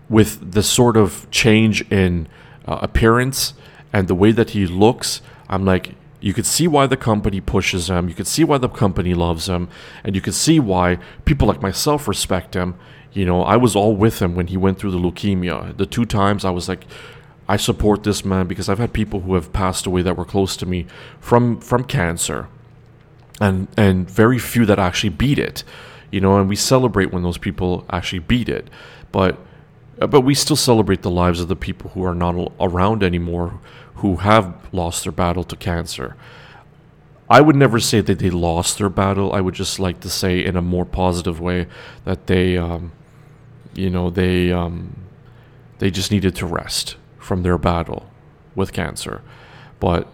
with the sort of change in uh, appearance and the way that he looks, I'm like, you could see why the company pushes him. You could see why the company loves him. And you could see why people like myself respect him. You know, I was all with him when he went through the leukemia. The two times I was like, I support this man because I've had people who have passed away that were close to me from from cancer. And and very few that actually beat it. You know, and we celebrate when those people actually beat it. But but we still celebrate the lives of the people who are not around anymore who have lost their battle to cancer. I would never say that they lost their battle. I would just like to say in a more positive way that they, um, you know, they um, they just needed to rest from their battle with cancer. But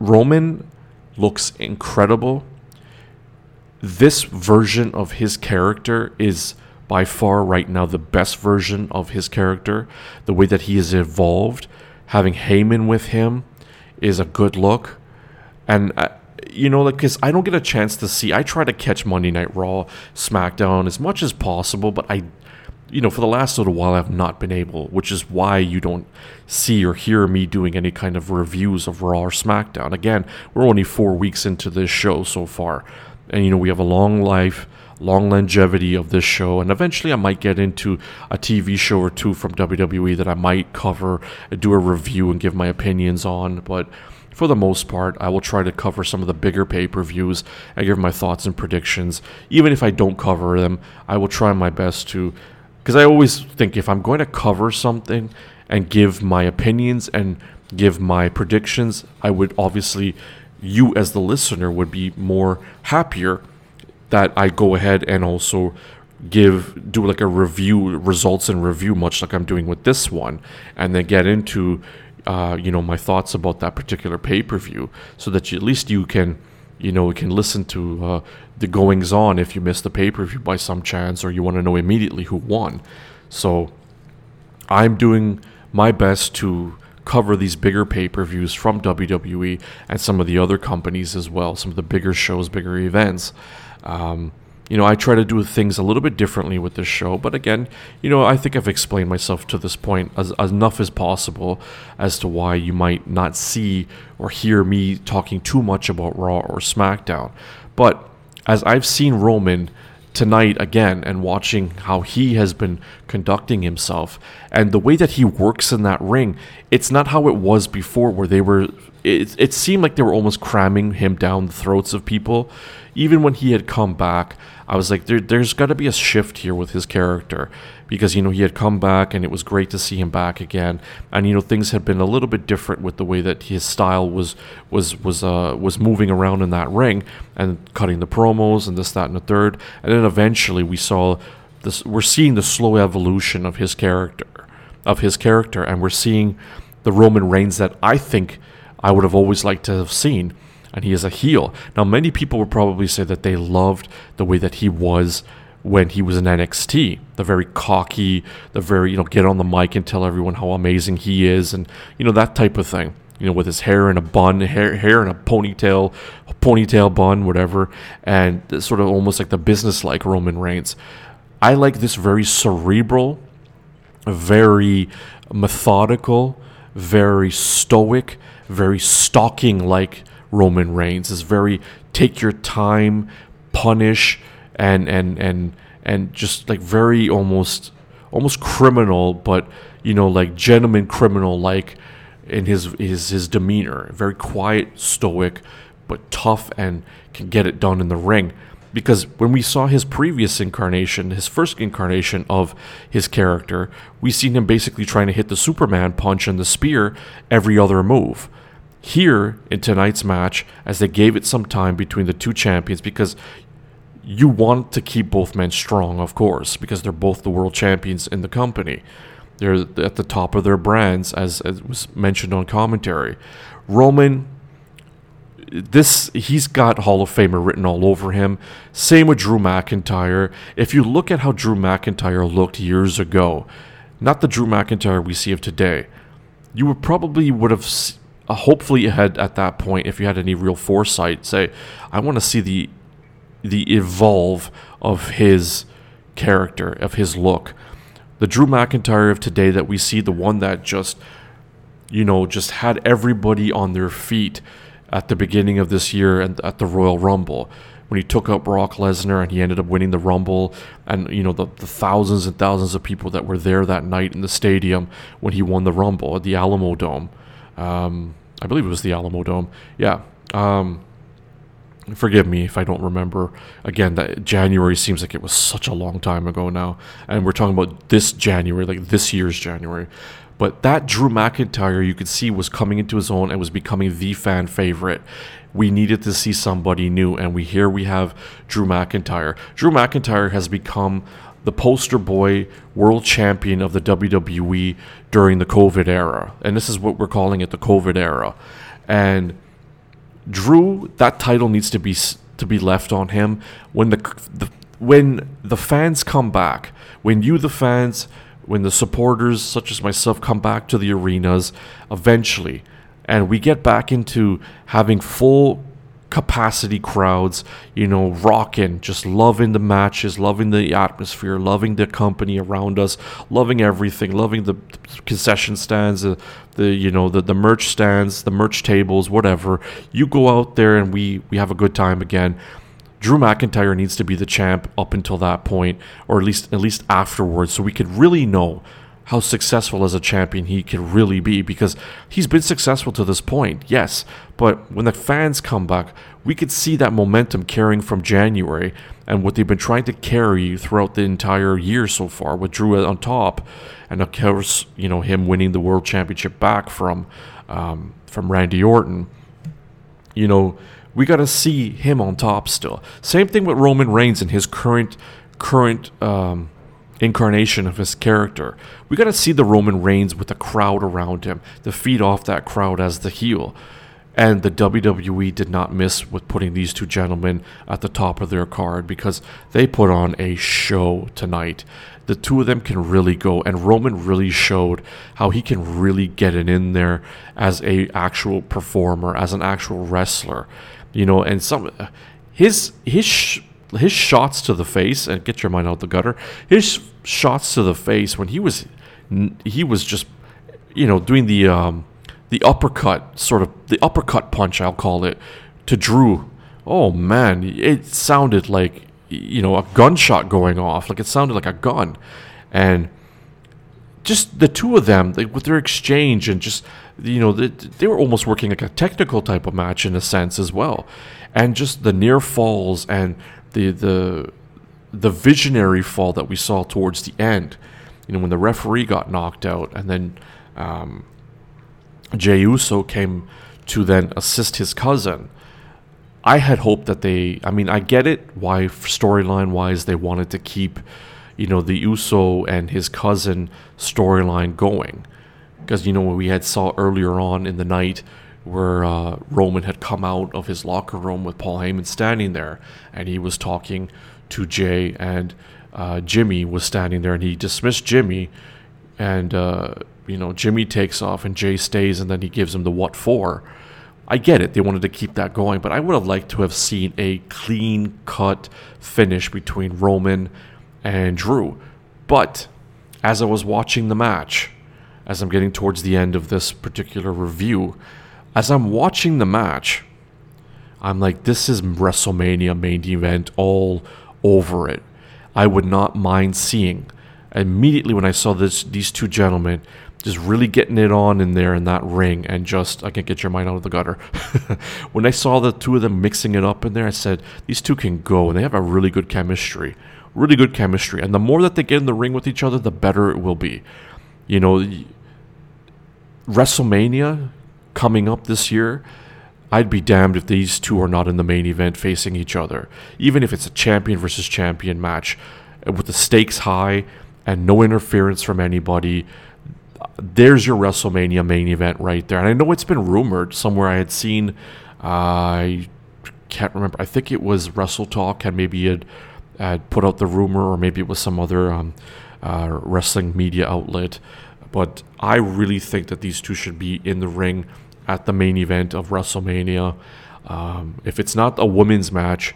Roman looks incredible. This version of his character is by far right now the best version of his character. The way that he has evolved, having Heyman with him, is a good look. And uh, you know, like, because I don't get a chance to see. I try to catch Monday Night Raw, SmackDown as much as possible, but I, you know, for the last little while, I've not been able, which is why you don't see or hear me doing any kind of reviews of Raw or SmackDown. Again, we're only four weeks into this show so far, and you know, we have a long life long longevity of this show. And eventually, I might get into a TV show or two from WWE that I might cover, do a review, and give my opinions on. But for the most part, I will try to cover some of the bigger pay per views and give my thoughts and predictions. Even if I don't cover them, I will try my best to. Because I always think if I'm going to cover something and give my opinions and give my predictions, I would obviously, you as the listener, would be more happier that I go ahead and also give do like a review results and review much like I'm doing with this one and then get into uh, you know my thoughts about that particular pay-per-view so that you, at least you can you know can listen to uh, the goings on if you miss the pay-per-view by some chance or you want to know immediately who won. So I'm doing my best to cover these bigger pay-per-views from WWE and some of the other companies as well some of the bigger shows bigger events um, you know, I try to do things a little bit differently with this show, but again, you know, I think I've explained myself to this point as, as enough as possible as to why you might not see or hear me talking too much about Raw or SmackDown. But as I've seen Roman tonight again and watching how he has been conducting himself. And the way that he works in that ring, it's not how it was before where they were it, it seemed like they were almost cramming him down the throats of people. Even when he had come back, I was like, there, there's got to be a shift here with his character because, you know, he had come back and it was great to see him back again. And, you know, things had been a little bit different with the way that his style was, was, was, uh, was moving around in that ring and cutting the promos and this, that, and the third. And then eventually we saw this, we're seeing the slow evolution of his character, of his character. And we're seeing the Roman Reigns that I think I would have always liked to have seen and he is a heel. Now, many people would probably say that they loved the way that he was when he was in NXT, the very cocky, the very, you know, get on the mic and tell everyone how amazing he is, and, you know, that type of thing. You know, with his hair in a bun, hair, hair in a ponytail, ponytail bun, whatever, and sort of almost like the business-like Roman Reigns. I like this very cerebral, very methodical, very stoic, very stalking like Roman Reigns is very take your time, punish, and and and and just like very almost almost criminal, but you know like gentleman criminal like in his his his demeanor. Very quiet, stoic, but tough and can get it done in the ring. because when we saw his previous incarnation, his first incarnation of his character, we seen him basically trying to hit the Superman punch and the spear every other move. Here in tonight's match, as they gave it some time between the two champions, because you want to keep both men strong, of course, because they're both the world champions in the company. They're at the top of their brands, as, as was mentioned on commentary. Roman, this he's got Hall of Famer written all over him. Same with Drew McIntyre. If you look at how Drew McIntyre looked years ago, not the Drew McIntyre we see of today, you would probably would have uh, hopefully had at that point, if you had any real foresight, say, I want to see the the evolve of his character, of his look. The Drew McIntyre of today that we see, the one that just, you know, just had everybody on their feet at the beginning of this year and at the Royal Rumble when he took up Brock Lesnar and he ended up winning the Rumble, and you know the, the thousands and thousands of people that were there that night in the stadium when he won the Rumble at the Alamo Dome. Um, I believe it was the Alamo Dome. Yeah. Um, forgive me if I don't remember. Again, that January seems like it was such a long time ago now, and we're talking about this January, like this year's January. But that Drew McIntyre, you could see, was coming into his own and was becoming the fan favorite. We needed to see somebody new, and we here we have Drew McIntyre. Drew McIntyre has become the poster boy world champion of the WWE during the COVID era. And this is what we're calling it the COVID era. And Drew, that title needs to be to be left on him. When the, the when the fans come back, when you the fans, when the supporters such as myself come back to the arenas eventually and we get back into having full capacity crowds, you know, rocking, just loving the matches, loving the atmosphere, loving the company around us, loving everything, loving the concession stands, the, the you know, the, the merch stands, the merch tables, whatever. You go out there and we we have a good time again. Drew McIntyre needs to be the champ up until that point, or at least at least afterwards, so we could really know how successful as a champion he can really be because he's been successful to this point, yes. But when the fans come back, we could see that momentum carrying from January and what they've been trying to carry throughout the entire year so far with Drew on top, and of course, you know him winning the world championship back from um, from Randy Orton. You know, we got to see him on top still. Same thing with Roman Reigns and his current current um, incarnation of his character. We got to see the Roman Reigns with the crowd around him to feed off that crowd as the heel. And the WWE did not miss with putting these two gentlemen at the top of their card because they put on a show tonight. The two of them can really go, and Roman really showed how he can really get it in there as a actual performer, as an actual wrestler, you know. And some his his his shots to the face and get your mind out the gutter. His shots to the face when he was he was just you know doing the um, the uppercut sort of the uppercut punch I'll call it to Drew. Oh man, it sounded like you know a gunshot going off. Like it sounded like a gun, and just the two of them like, with their exchange and just you know they, they were almost working like a technical type of match in a sense as well and just the near falls and the the the visionary fall that we saw towards the end. You know, when the referee got knocked out, and then um, Jey Uso came to then assist his cousin. I had hoped that they. I mean, I get it why storyline wise they wanted to keep, you know, the Uso and his cousin storyline going, because you know we had saw earlier on in the night where uh, Roman had come out of his locker room with Paul Heyman standing there, and he was talking to Jey, and uh, Jimmy was standing there, and he dismissed Jimmy, and uh, you know Jimmy takes off, and Jey stays, and then he gives him the what for. I get it; they wanted to keep that going, but I would have liked to have seen a clean cut finish between Roman and Drew. But as I was watching the match, as I'm getting towards the end of this particular review, as I'm watching the match, I'm like, this is WrestleMania main event all over it. I would not mind seeing immediately when I saw this these two gentlemen just really getting it on in there in that ring and just I can't get your mind out of the gutter. when I saw the two of them mixing it up in there, I said these two can go and they have a really good chemistry. Really good chemistry. And the more that they get in the ring with each other, the better it will be. You know, WrestleMania coming up this year, I'd be damned if these two are not in the main event facing each other. Even if it's a champion versus champion match with the stakes high and no interference from anybody there's your WrestleMania main event right there. And I know it's been rumored somewhere I had seen. Uh, I can't remember. I think it was Wrestle Talk had maybe had, had put out the rumor, or maybe it was some other um, uh, wrestling media outlet. But I really think that these two should be in the ring at the main event of WrestleMania. Um, if it's not a women's match,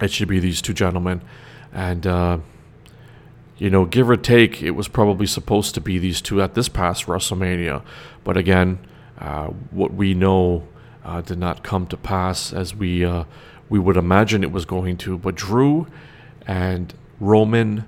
it should be these two gentlemen. And uh, you know, give or take, it was probably supposed to be these two at this past WrestleMania. But again, uh, what we know uh, did not come to pass as we uh, we would imagine it was going to. But Drew and Roman,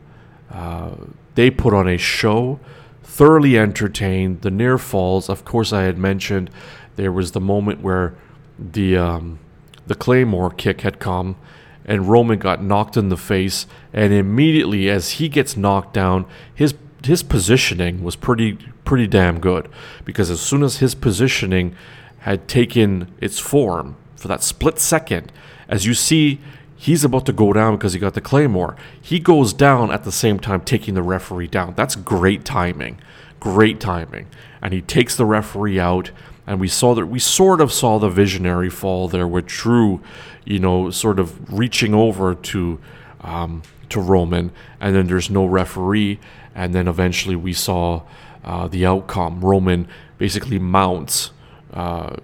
uh, they put on a show, thoroughly entertained. The near falls, of course, I had mentioned there was the moment where the um, the Claymore kick had come and Roman got knocked in the face. And immediately, as he gets knocked down, his his positioning was pretty pretty damn good because as soon as his positioning had taken its form for that split second, as you see, he's about to go down because he got the claymore. He goes down at the same time taking the referee down. That's great timing, great timing, and he takes the referee out. And we saw that we sort of saw the visionary fall there, with Drew you know, sort of reaching over to um, to Roman, and then there's no referee, and then eventually we saw uh, the outcome. Roman basically mounts uh,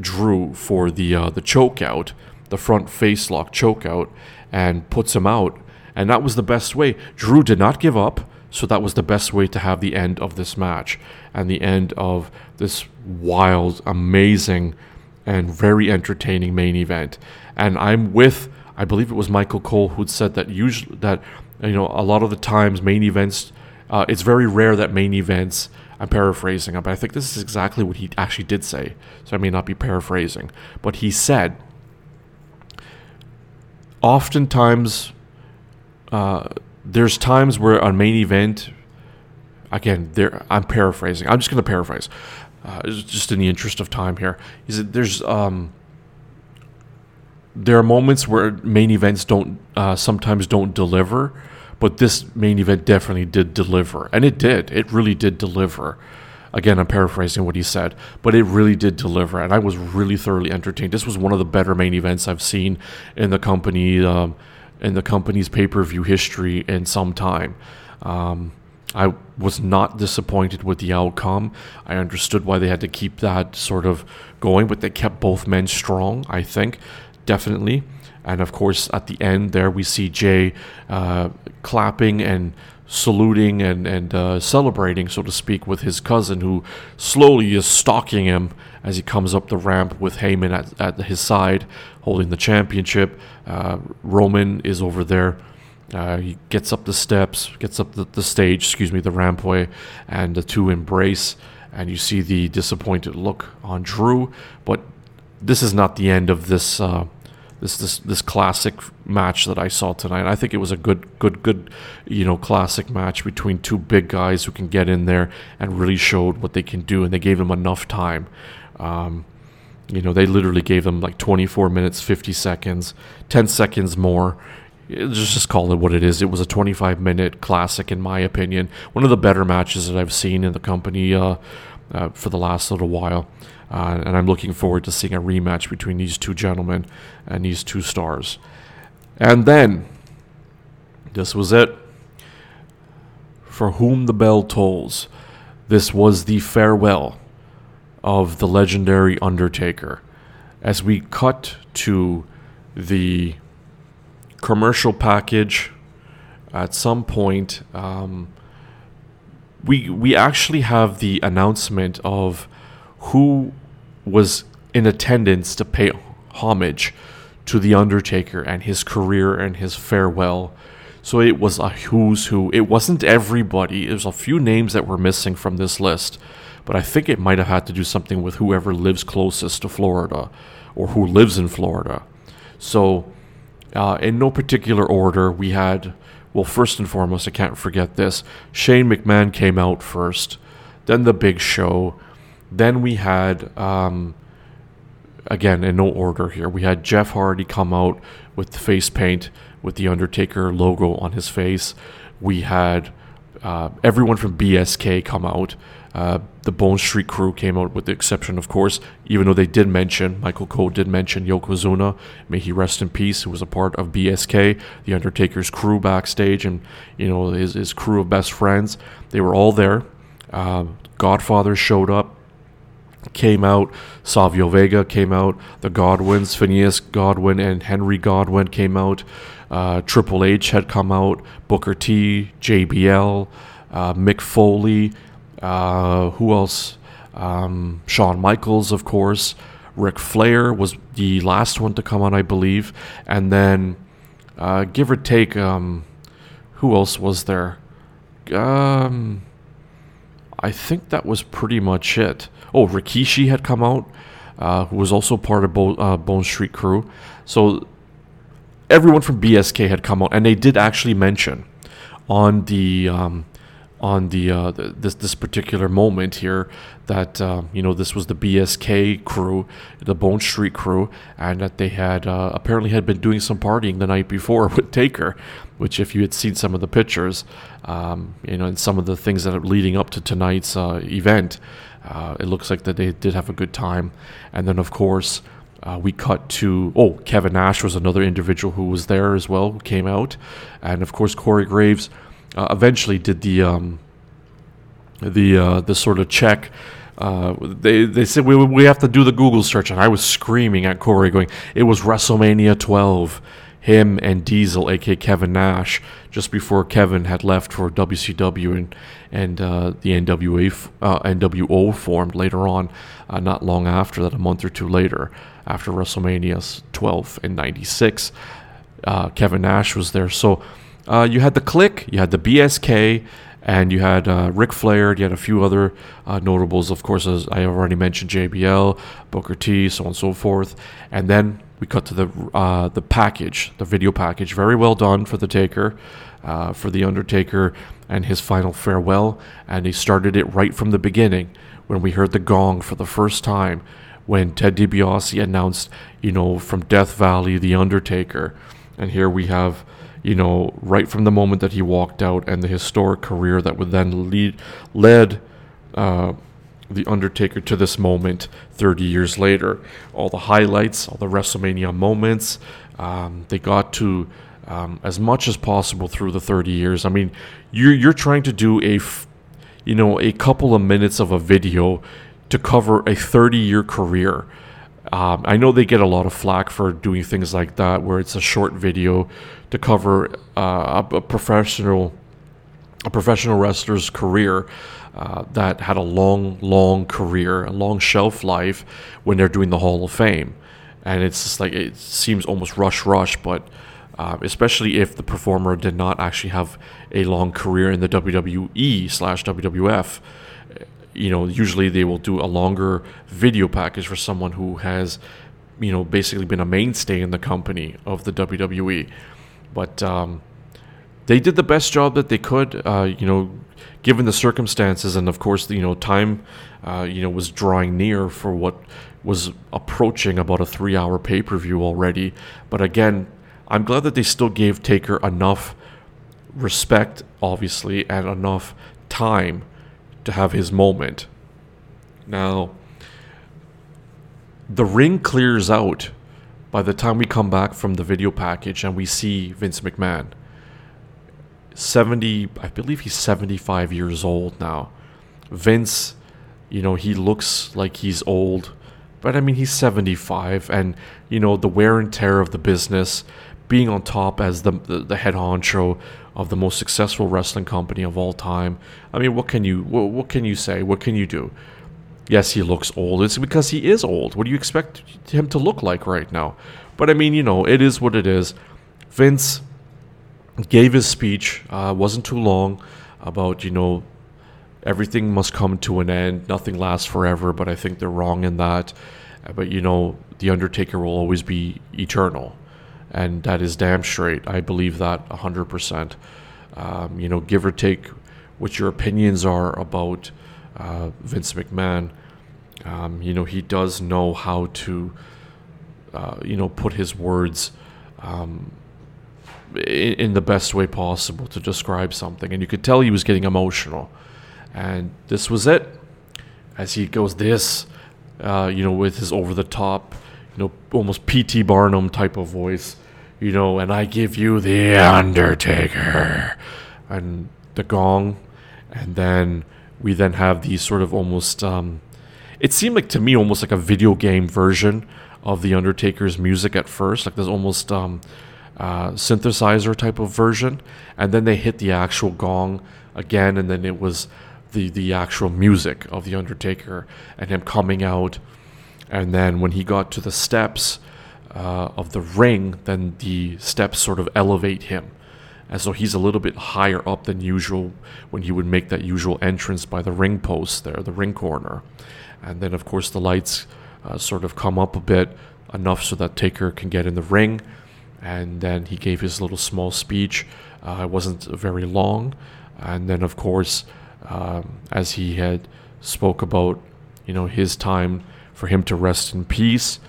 Drew for the uh, the choke out, the front face lock choke out, and puts him out, and that was the best way. Drew did not give up. So that was the best way to have the end of this match and the end of this wild, amazing, and very entertaining main event and I'm with I believe it was Michael Cole who said that usually that you know a lot of the times main events uh, it's very rare that main events I'm paraphrasing but I think this is exactly what he actually did say so I may not be paraphrasing but he said oftentimes uh, there's times where a main event again there I'm paraphrasing I'm just going to paraphrase uh, just in the interest of time here is that there's um, there are moments where main events don't uh, sometimes don't deliver, but this main event definitely did deliver, and it did. It really did deliver. Again, I'm paraphrasing what he said, but it really did deliver, and I was really thoroughly entertained. This was one of the better main events I've seen in the company um, in the company's pay per view history in some time. Um, I was not disappointed with the outcome. I understood why they had to keep that sort of going, but they kept both men strong, I think definitely. And of course, at the end there, we see Jey uh, clapping and saluting and, and uh, celebrating, so to speak, with his cousin, who slowly is stalking him as he comes up the ramp with Heyman at, at his side, holding the championship. Uh, Roman is over there. Uh, he gets up the steps, gets up the, the stage, excuse me, the rampway, and the two embrace. And you see the disappointed look on Drew. But this is not the end of this uh, this this this classic match that I saw tonight. I think it was a good good good you know classic match between two big guys who can get in there and really showed what they can do, and they gave them enough time. Um, you know, they literally gave them like 24 minutes, 50 seconds, 10 seconds more. Just just call it what it is. It was a 25 minute classic, in my opinion. One of the better matches that I've seen in the company uh, uh, for the last little while. Uh, and I'm looking forward to seeing a rematch between these two gentlemen and these two stars. And then, this was it. For whom the bell tolls, this was the farewell of the legendary Undertaker. As we cut to the commercial package, at some point, um, we we actually have the announcement of who was in attendance to pay homage to The Undertaker and his career and his farewell So it was a who's who. It wasn't everybody. There's a few names that were missing from this list, but I think it might have had to do something with whoever lives closest to Florida or who lives in Florida. So, uh, in no particular order, we had, well, first and foremost, I can't forget this Shane McMahon came out first, then The Big Show, then we had, um, again, in no order here, we had Jeff Hardy come out with the face paint with the Undertaker logo on his face. We had uh, everyone from BSK come out. Uh, the Bone Street Krew came out, with the exception, of course, even though they did mention, Michael Cole did mention Yokozuna, may he rest in peace, who was a part of BSK, the Undertaker's crew backstage, and, you know, his, his crew of best friends. They were all there. Uh, Godfather showed up, came out. Savio Vega came out. The Godwinns, Phineas Godwinn and Henry Godwinn came out. Uh, Triple H had come out. Booker T, JBL, uh, Mick Foley. Uh, who else? Um, Shawn Michaels, of course. Ric Flair was the last one to come on, I believe. And then, uh, give or take, um, who else was there? Um, I think that was pretty much it. Oh, Rikishi had come out, uh, who was also part of Bo- uh, Bone Street Krew. So everyone from BSK had come out, and they did actually mention on the um, on the, uh, the, this this particular moment here that uh, you know this was the BSK crew, the Bone Street Krew, and that they had uh, apparently had been doing some partying the night before with Taker, which if you had seen some of the pictures, um, you know, and some of the things that are leading up to tonight's uh, event, uh, it looks like that they did have a good time, and then of course. Uh, we cut to oh Kevin Nash was another individual who was there as well who came out, and of course Corey Graves uh, eventually did the um, the uh, the sort of check. Uh, they they said we we have to do the Google search, and I was screaming at Corey, going, "It was WrestleMania 12." Him and Diesel, aka Kevin Nash, just before Kevin had left for WCW and and uh, the NWA uh, NWO formed later on, uh, not long after that, a month or two later, after WrestleMania 12 in '96. Uh, Kevin Nash was there, so uh, you had the Kliq, you had the BSK, and you had uh, Ric Flair. You had a few other uh, notables, of course, as I already mentioned, JBL, Booker T, so on and so forth. And then we cut to the uh, the package, the video package. Very well done for the Taker, uh, for the Undertaker, and his final farewell. And he started it right from the beginning when we heard the gong for the first time. When Ted DiBiase announced, you know, from Death Valley, the Undertaker, and here we have you know, right from the moment that he walked out and the historic career that would then lead led uh, the Undertaker to this moment 30 years later. All the highlights, all the WrestleMania moments, um, they got to um, as much as possible through the 30 years. I mean, you're you're trying to do a, f- you know, a couple of minutes of a video to cover a 30 year career. Um, I know they get a lot of flack for doing things like that, where it's a short video to cover uh, a, a, professional a professional wrestler's career uh, that had a long, long career, a long shelf life when they're doing the Hall of Fame, and it's just like it seems almost rush, rush, but. Uh, especially if the performer did not actually have a long career in the WWE slash WWF, you know, usually they will do a longer video package for someone who has, you know, basically been a mainstay in the company of the WWE. But um, they did the best job that they could, uh, you know, given the circumstances, and of course, you know, time, uh, you know, was drawing near for what was approaching about a three-hour pay-per-view already. But again, I'm glad that they still gave Taker enough respect, obviously, and enough time to have his moment. Now, the ring clears out by the time we come back from the video package and we see Vince McMahon. 70, I believe he's 75 years old now. Vince, you know, he looks like he's old, but I mean, he's 75, and, you know, the wear and tear of the business, being on top as the, the, the head honcho of the most successful wrestling company of all time. I mean, what can you what, what can you say? What can you do? Yes, he looks old. It's because he is old. What do you expect him to look like right now? But I mean, you know, it is what it is. Vince, gave his speech. Uh, wasn't too long about you know everything must come to an end. Nothing lasts forever, but I think they're wrong in that. Uh, But you know, the Undertaker will always be eternal, and that is damn straight. I believe that hundred percent. Um, you know, give or take what your opinions are about uh, Vince McMahon. Um, you know, he does know how to, uh, you know, put his words um, in, in the best way possible to describe something. And you could tell he was getting emotional. And this was it. As he goes, this, uh, you know, with his over the top, you know, almost P.T. Barnum type of voice, you know, and I give you the Undertaker. And the gong. And then we then have these sort of almost, um, it seemed like to me almost like a video game version of the Undertaker's music at first. Like there's almost, um, uh, synthesizer type of version, and then they hit the actual gong again, and then it was the the actual music of the Undertaker and him coming out, and then when he got to the steps uh, of the ring, then the steps sort of elevate him. And so he's a little bit higher up than usual when he would make that usual entrance by the ring post there, the ring corner. And then, of course, the lights uh, sort of come up a bit, enough so that Taker can get in the ring and then he gave his little small speech. Uh, it wasn't very long, and then of course, um, as he had spoke about, you know, his time for him to rest in peace.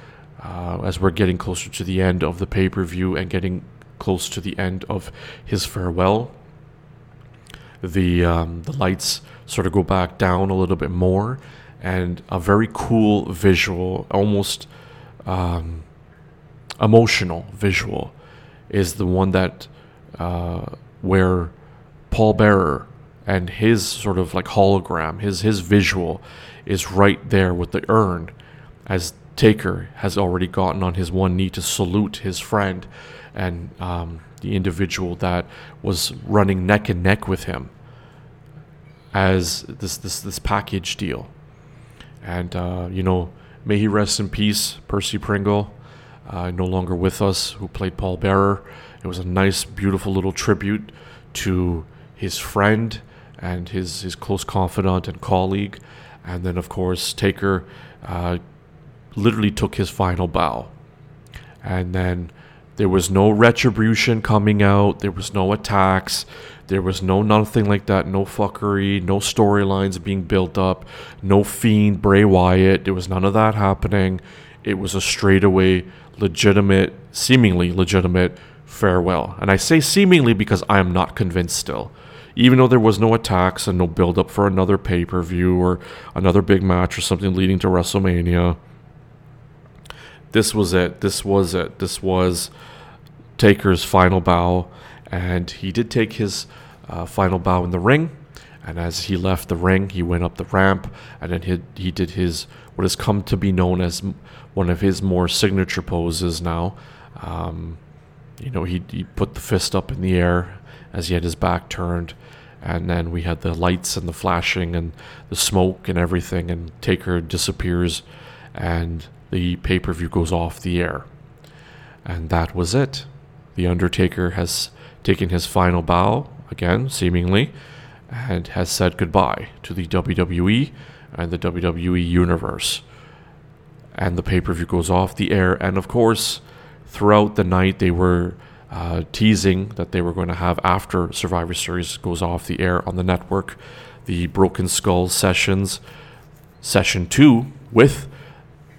Uh, as we're getting closer to the end of the pay per view and getting close to the end of his farewell, the um, the lights sort of go back down a little bit more, and a very cool visual, almost. Um, emotional visual is the one that uh, where Paul Bearer and his sort of like hologram, his his visual, is right there with the urn, as Taker has already gotten on his one knee to salute his friend, and um, the individual that was running neck and neck with him, as this this this package deal, and uh, you know, may he rest in peace, Percy Pringle uh, no longer with us, who played Paul Bearer. It was a nice, beautiful little tribute to his friend and his, his close confidant and colleague. And then, of course, Taker uh, literally took his final bow. And then there was no retribution coming out, there was no attacks, there was no nothing like that, no fuckery, no storylines being built up, no fiend, Bray Wyatt. There was none of that happening. It was a straightaway legitimate, seemingly legitimate farewell. And I say seemingly because I am not convinced still. Even though there was no attacks and no build up for another pay per view or another big match or something leading to WrestleMania, this was it. This was it. This was Taker's final bow. And he did take his uh, final bow in the ring. And as he left the ring, he went up the ramp and then he, he did his what has come to be known as one of his more signature poses now. Um, you know, he, he put the fist up in the air as he had his back turned. And then we had the lights and the flashing and the smoke and everything. And Taker disappears and the pay per view goes off the air. And that was it. The Undertaker has taken his final bow, again, seemingly, and has said goodbye to the WWE and the WWE Universe and the pay per view goes off the air. And of course, throughout the night, they were uh, teasing that they were going to have after Survivor Series goes off the air on the network, the Broken Skull sessions, session two with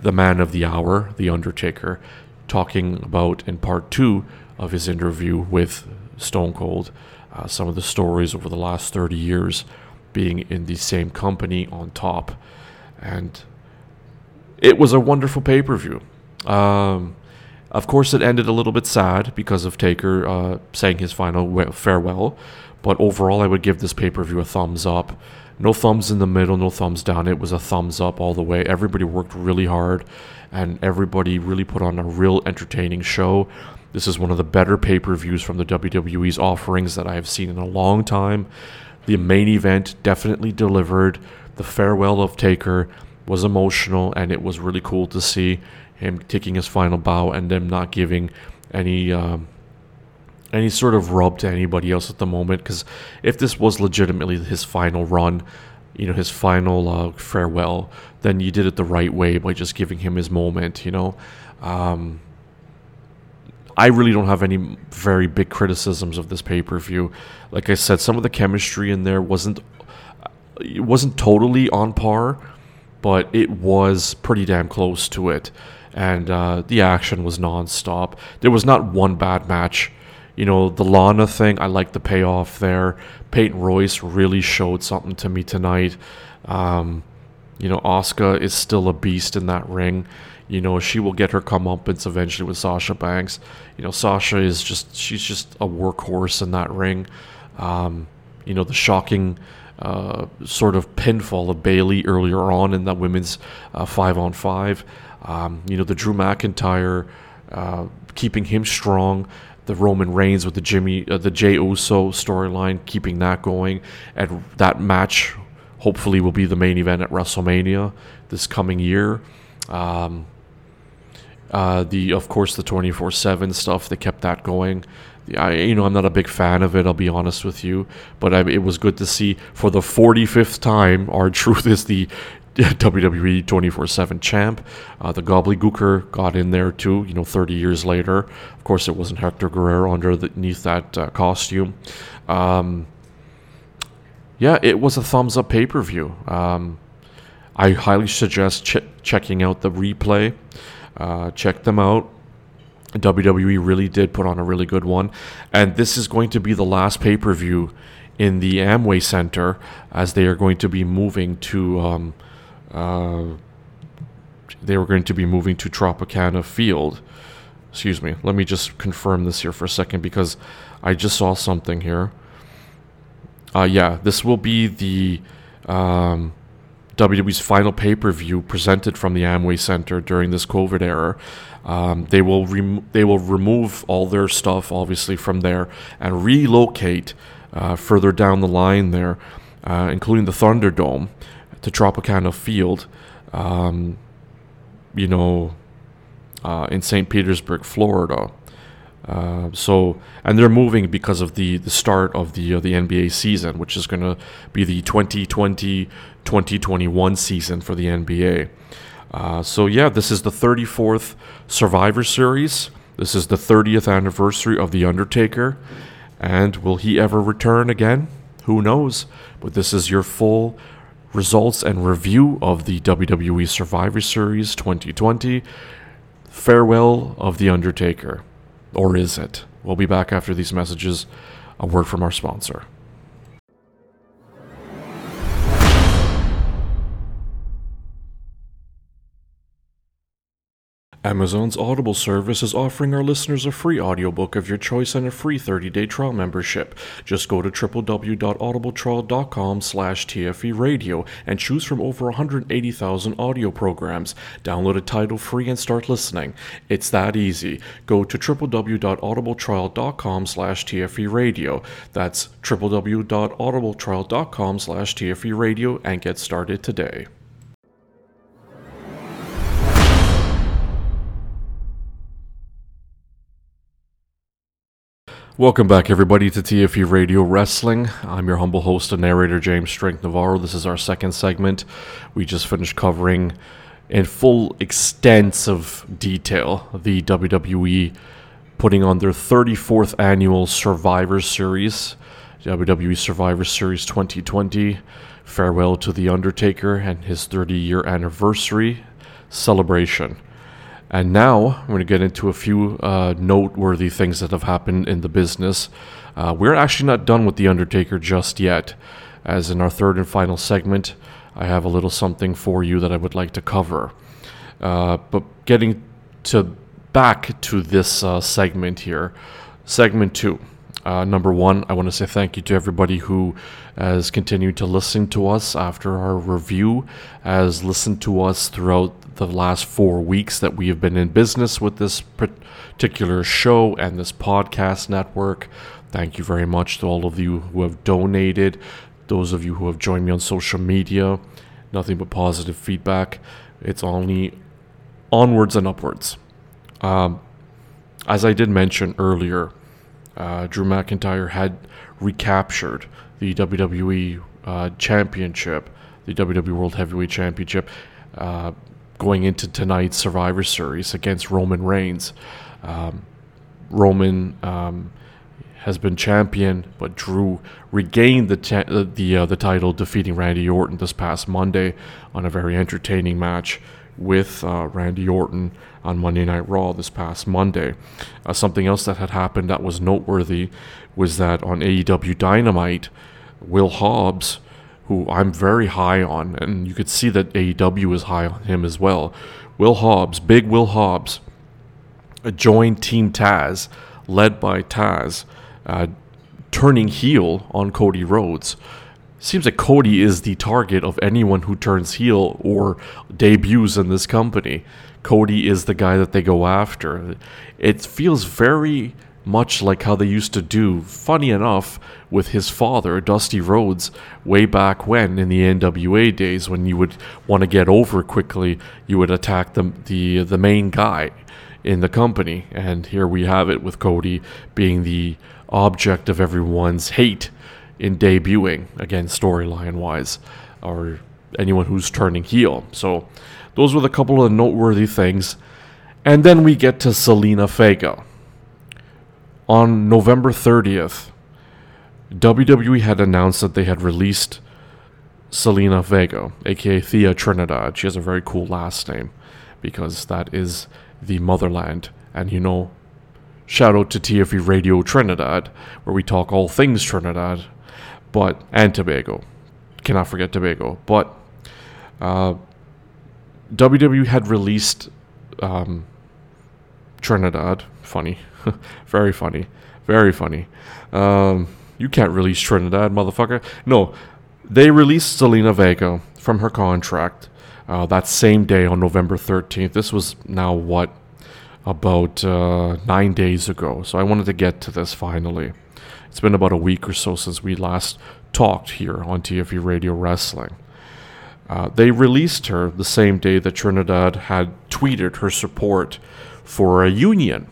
the man of the hour, The Undertaker, talking about in part two of his interview with Stone Cold uh, some of the stories over the last 30 years being in the same company on top. And it was a wonderful pay per view. Um, of course, it ended a little bit sad because of Taker uh, saying his final farewell. But overall, I would give this pay per view a thumbs up. No thumbs in the middle, no thumbs down. It was a thumbs up all the way. Everybody worked really hard, and everybody really put on a real entertaining show. This is one of the better pay per views from the WWE's offerings that I have seen in a long time. The main event definitely delivered. The farewell of Taker was emotional, and it was really cool to see him taking his final bow and them not giving any um, any sort of rub to anybody else at the moment. Because if this was legitimately his final run, you know, his final uh, farewell, then you did it the right way by just giving him his moment. You know, um, I really don't have any very big criticisms of this pay per view. Like I said, some of the chemistry in there wasn't it wasn't totally on par, but it was pretty damn close to it. And uh, the action was nonstop. There was not one bad match. You know, the Lana thing, I like the payoff there. Peyton Royce really showed something to me tonight. Um, you know, Asuka is still a beast in that ring. You know, she will get her comeuppance eventually with Sasha Banks. You know, Sasha is just, she's just a workhorse in that ring. Um, you know, the shocking uh, sort of pinfall of Bayley earlier on in that women's uh, five on five. Um, you know, the Drew McIntyre uh, keeping him strong. The Roman Reigns with the Jimmy, uh, the Jey Uso storyline, keeping that going, and that match hopefully will be the main event at WrestleMania this coming year. Um, uh, the of course the 24/7 stuff they kept that going. I you know I'm not a big fan of it. I'll be honest with you, but I, it was good to see for the 45th time Our truth is the WWE 24/7 champ. Uh, the Gobbledy Gooker got in there too. You know, 30 years later. Of course, it wasn't Hector Guerrero underneath that uh, costume. Um, yeah, it was a thumbs up pay per view. Um, I highly suggest ch- checking out the replay. Uh, check them out. WWE really did put on a really good one. And this is going to be the last pay per view in the Amway Center as they are going to be moving to. Um, uh, they were going to be moving to Tropicana Field. Excuse me. Let me just confirm this here for a second because I just saw something here. Uh, yeah, this will be the um, WWE's final pay per view presented from the Amway Center during this COVID era. Um, they will rem- they will remove all their stuff, obviously, from there and relocate uh, further down the line there, uh, including the Thunderdome, to Tropicana Field. Um, you know, uh, in St. Petersburg, Florida. Uh, so, and they're moving because of the, the start of the uh, the NBA season, which is going to be the 2020-2021 season for the NBA. Uh, so yeah, this is the 34th Survivor Series. This is the 30th anniversary of The Undertaker. And will he ever return again? Who knows? But this is your full results and review of the WWE Survivor Series 2020. Farewell of The Undertaker. Or is it? We'll be back after these messages. A word from our sponsor. Amazon's Audible service is offering our listeners a free audiobook of your choice and a free 30-day trial membership. Just go to www.audibletrial.com slash TFE radio and choose from over 180,000 audio programs. Download a title free and start listening. It's that easy. Go to www.audibletrial.com slash TFE radio. That's www.audibletrial.com slash TFE radio and get started today. Welcome back, everybody, to TFE Radio Wrestling. I'm your humble host and narrator, James Strength Navarro. This is our second segment. We just finished covering in full extensive detail the WWE putting on their 34th annual Survivor Series, WWE Survivor Series 2020. Farewell to The Undertaker and his 30 year anniversary celebration. And now I'm going to get into a few uh, noteworthy things that have happened in the business. Uh, we're actually not done with The Undertaker just yet, as in our third and final segment, I have a little something for you that I would like to cover. Uh, but getting to back to this uh, segment here, segment two. Uh, number one, I want to say thank you to everybody who has continued to listen to us after our review, has listened to us throughout the last four weeks that we have been in business with this particular show and this podcast network. Thank you very much to all of you who have donated, those of you who have joined me on social media. Nothing but positive feedback. It's only onwards and upwards. Um, as I did mention earlier, uh, Drew McIntyre had recaptured the WWE uh, Championship, the WWE World Heavyweight Championship, uh, going into tonight's Survivor Series against Roman Reigns. Um, Roman um, has been champion, but Drew regained the the uh, the title, defeating Randy Orton this past Monday on a very entertaining match with uh, Randy Orton on Monday Night Raw this past Monday. Uh, something else that had happened that was noteworthy was that on AEW Dynamite, Will Hobbs, who I'm very high on, and you could see that AEW is high on him as well. Will Hobbs, big Will Hobbs, joined Team Taz, led by Taz, uh, turning heel on Cody Rhodes. Seems like Cody is the target of anyone who turns heel or debuts in this company. Cody is the guy that they go after. It feels very much like how they used to do, funny enough, with his father, Dusty Rhodes, way back when in the NWA days when you would want to get over quickly, you would attack the, the, the main guy in the company. And here we have it with Cody being the object of everyone's hate in debuting, again, storyline wise, or anyone who's turning heel. So, those were the couple of noteworthy things. And then we get to Zelina Vega. On November 30th, WWE had announced that they had released Zelina Vega, aka Thea Trinidad. She has a very cool last name because that is the motherland. And you know, shout out to TFE Radio Trinidad, where we talk all things Trinidad but and Tobago. Cannot forget Tobago. But uh, WWE had released um, Trinidad. Funny, very funny, very funny. Um, you can't release Trinidad, motherfucker. No, they released Zelina Vega from her contract uh, that same day on November 13th. This was now what about uh, nine days ago. So I wanted to get to this finally. It's been about a week or so since we last talked here on TFE Radio Wrestling. Uh, they released her the same day that Trinidad had tweeted her support for a union,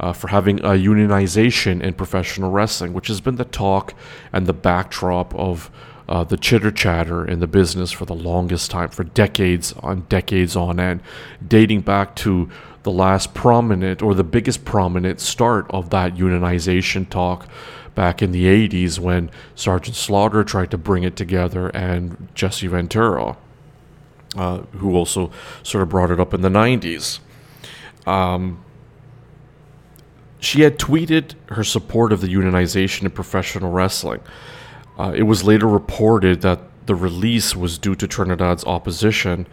uh, for having a unionization in professional wrestling, which has been the talk and the backdrop of uh, the chitter chatter in the business for the longest time, for decades on decades on end, dating back to the last prominent or the biggest prominent start of that unionization talk back in the 80s when Sergeant Slaughter tried to bring it together and Jesse Ventura, uh, who also sort of brought it up in the 90s. Um, she had tweeted her support of the unionization in professional wrestling. Uh, it was later reported that the release was due to Trinidad's opposition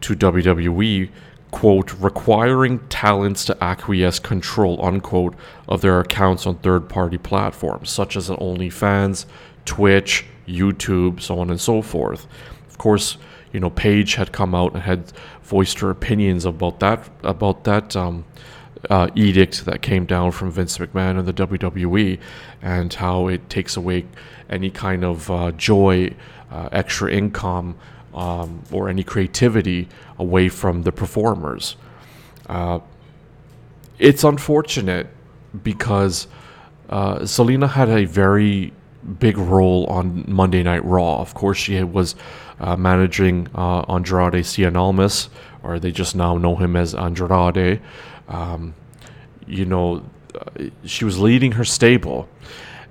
to WWE quote, requiring talents to acquiesce control, unquote, of their accounts on third party platforms, such as OnlyFans, Twitch, YouTube, so on and so forth. Of course, you know, Paige had come out and had voiced her opinions about that, about that, um, uh, edict that came down from Vince McMahon and the WWE, and how it takes away any kind of uh, joy, uh, extra income, um, or any creativity away from the performers. Uh, it's unfortunate because uh, Zelina had a very big role on Monday Night Raw. Of course, she was uh, managing uh, Andrade Cien Almas, or they just now know him as Andrade. Um, you know, uh, she was leading her stable.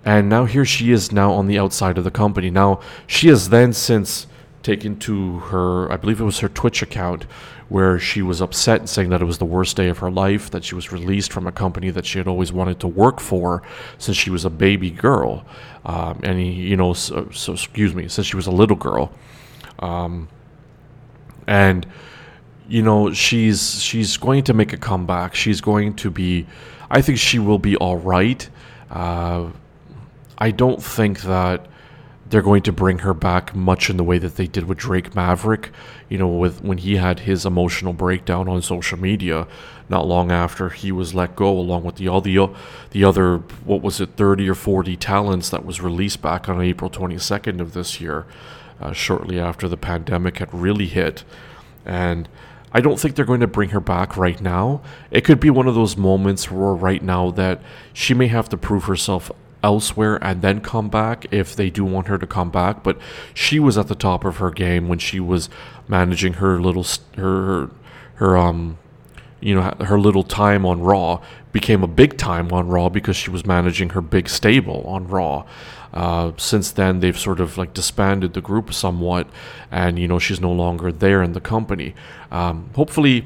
And now here she is now on the outside of the company. Now, she has then since taken to her, I believe it was her Twitch account, where she was upset saying that it was the worst day of her life, that she was released from a company that she had always wanted to work for since she was a baby girl. Um, and, he, you know, so, so, excuse me, since she was a little girl. Um, and, you know, she's she's going to make a comeback. She's going to be, I think she will be all right. Uh, I don't think that they're going to bring her back much in the way that they did with Drake Maverick, you know, with when he had his emotional breakdown on social media not long after he was let go along with the all the the other what was it 30 or 40 talents that was released back on April 22nd of this year uh, shortly after the pandemic had really hit and I don't think they're going to bring her back right now. It could be one of those moments where right now that she may have to prove herself elsewhere and then come back if they do want her to come back. But she was at the top of her game when she was managing her little her her, um you know her little time on Raw became a big time on Raw because she was managing her big stable on Raw. Uh, since then, they've sort of like disbanded the group somewhat, and you know she's no longer there in the company. Um, hopefully,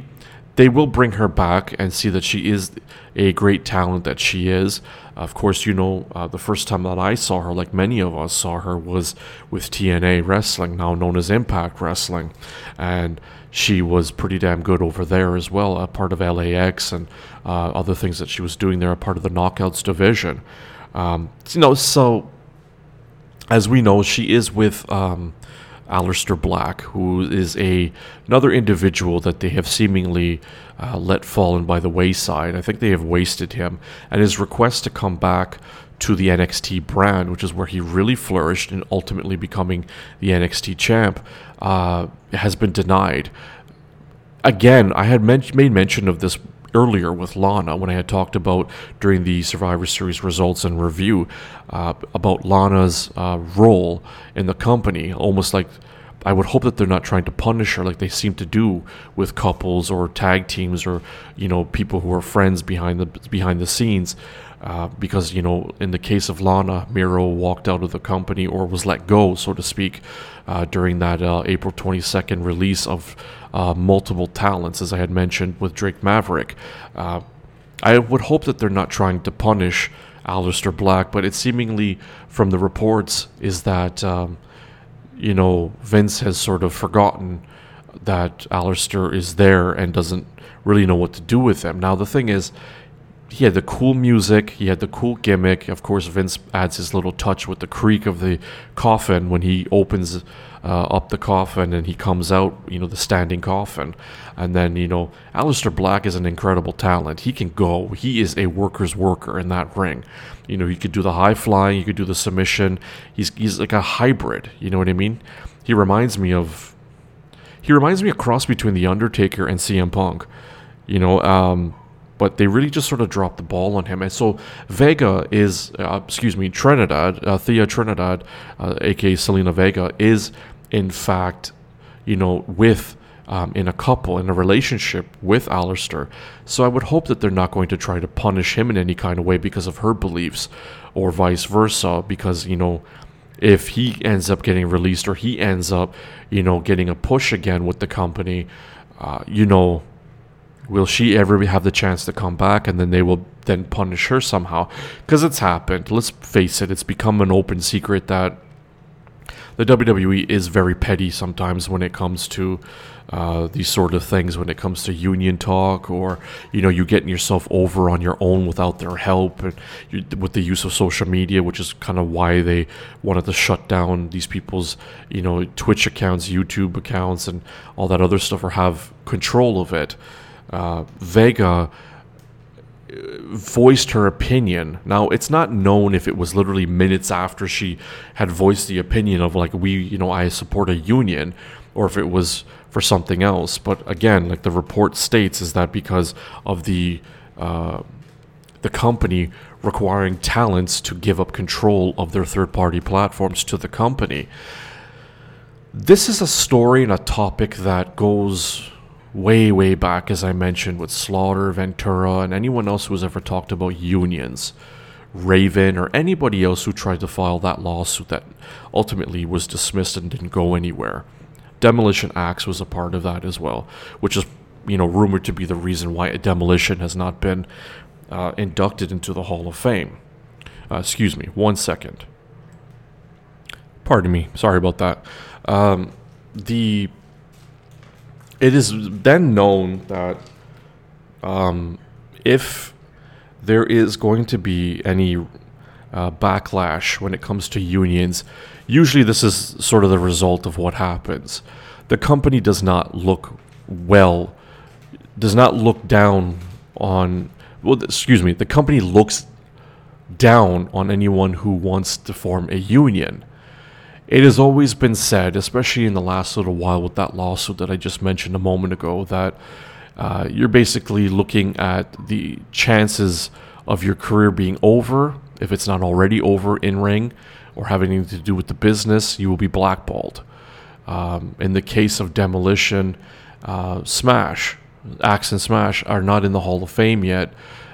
they will bring her back and see that she is a great talent that she is. Of course, you know, uh, the first time that I saw her, like many of us saw her, was with TNA Wrestling, now known as Impact Wrestling. And she was pretty damn good over there as well, a part of LAX and uh, other things that she was doing there, a part of the Knockouts division. Um, you know, so as we know, she is with um, Aleister Black, who is a another individual that they have seemingly uh, let fallen by the wayside. I think they have wasted him, and his request to come back to the NXT brand, which is where he really flourished and ultimately becoming the NXT champ, uh, has been denied. Again, I had men- made mention of this earlier with Lana when I had talked about during the Survivor Series results and review uh, about Lana's uh, role in the company, almost like I would hope that they're not trying to punish her like they seem to do with couples or tag teams or you know people who are friends behind the behind the scenes. Uh, because you know, in the case of Lana, Miro walked out of the company or was let go, so to speak, uh, during that uh, April 22nd release of uh, multiple talents, as I had mentioned with Drake Maverick. Uh, I would hope that they're not trying to punish Aleister Black, but it seemingly, from the reports, is that um, you know Vince has sort of forgotten that Aleister is there and doesn't really know what to do with him. Now the thing is he had the cool music, he had the cool gimmick. Of course, Vince adds his little touch with the creak of the coffin when he opens uh, up the coffin and he comes out, you know, the standing coffin. And then, you know, Aleister Black is an incredible talent. He can go. He is a worker's worker in that ring. You know, he could do the high flying, he could do the submission. He's he's like a hybrid, you know what I mean? He reminds me of he reminds me a cross between The Undertaker and CM Punk. You know, um, but they really just sort of dropped the ball on him. And so Vega is, uh, excuse me, Trinidad, uh, Thea Trinidad, uh, aka Zelina Vega, is in fact, you know, with. Um, in a couple, in a relationship with Aleister. So I would hope that they're not going to try to punish him in any kind of way because of her beliefs, or vice versa, because, you know, if he ends up getting released or he ends up, you know, getting a push again with the company, uh, you know, will she ever have the chance to come back and then they will then punish her somehow because it's happened let's face it it's become an open secret that the WWE is very petty sometimes when it comes to uh, these sort of things when it comes to union talk or you know you getting yourself over on your own without their help and you, with the use of social media which is kind of why they wanted to shut down these people's you know twitch accounts youtube accounts and all that other stuff or have control of it. Uh, Vega voiced her opinion. Now, it's not known if it was literally minutes after she had voiced the opinion of, like, we, you know, I support a union, or if it was for something else. But again, like the report states, is that because of the, uh, the company requiring talents to give up control of their third party platforms to the company. This is a story and a topic that goes way, way back, as I mentioned, with Slaughter, Ventura, and anyone else who ever talked about unions, Raven, or anybody else who tried to file that lawsuit that ultimately was dismissed and didn't go anywhere. Demolition Axe was a part of that as well, which is, you know, rumored to be the reason why a demolition has not been uh, inducted into the Hall of Fame. Uh, excuse me, one second. Pardon me, sorry about that. Um, the it is then known that um, if there is going to be any uh, backlash when it comes to unions, usually this is sort of the result of what happens. The company does not look well, does not look down on, well, excuse me, the company looks down on anyone who wants to form a union it has always been said, especially in the last little while with that lawsuit that I just mentioned a moment ago, that uh, you're basically looking at the chances of your career being over, if it's not already over in ring or having anything to do with the business, you will be blackballed. Um, in the case of Demolition, uh, Smash, Axe and Smash are not in the Hall of Fame yet,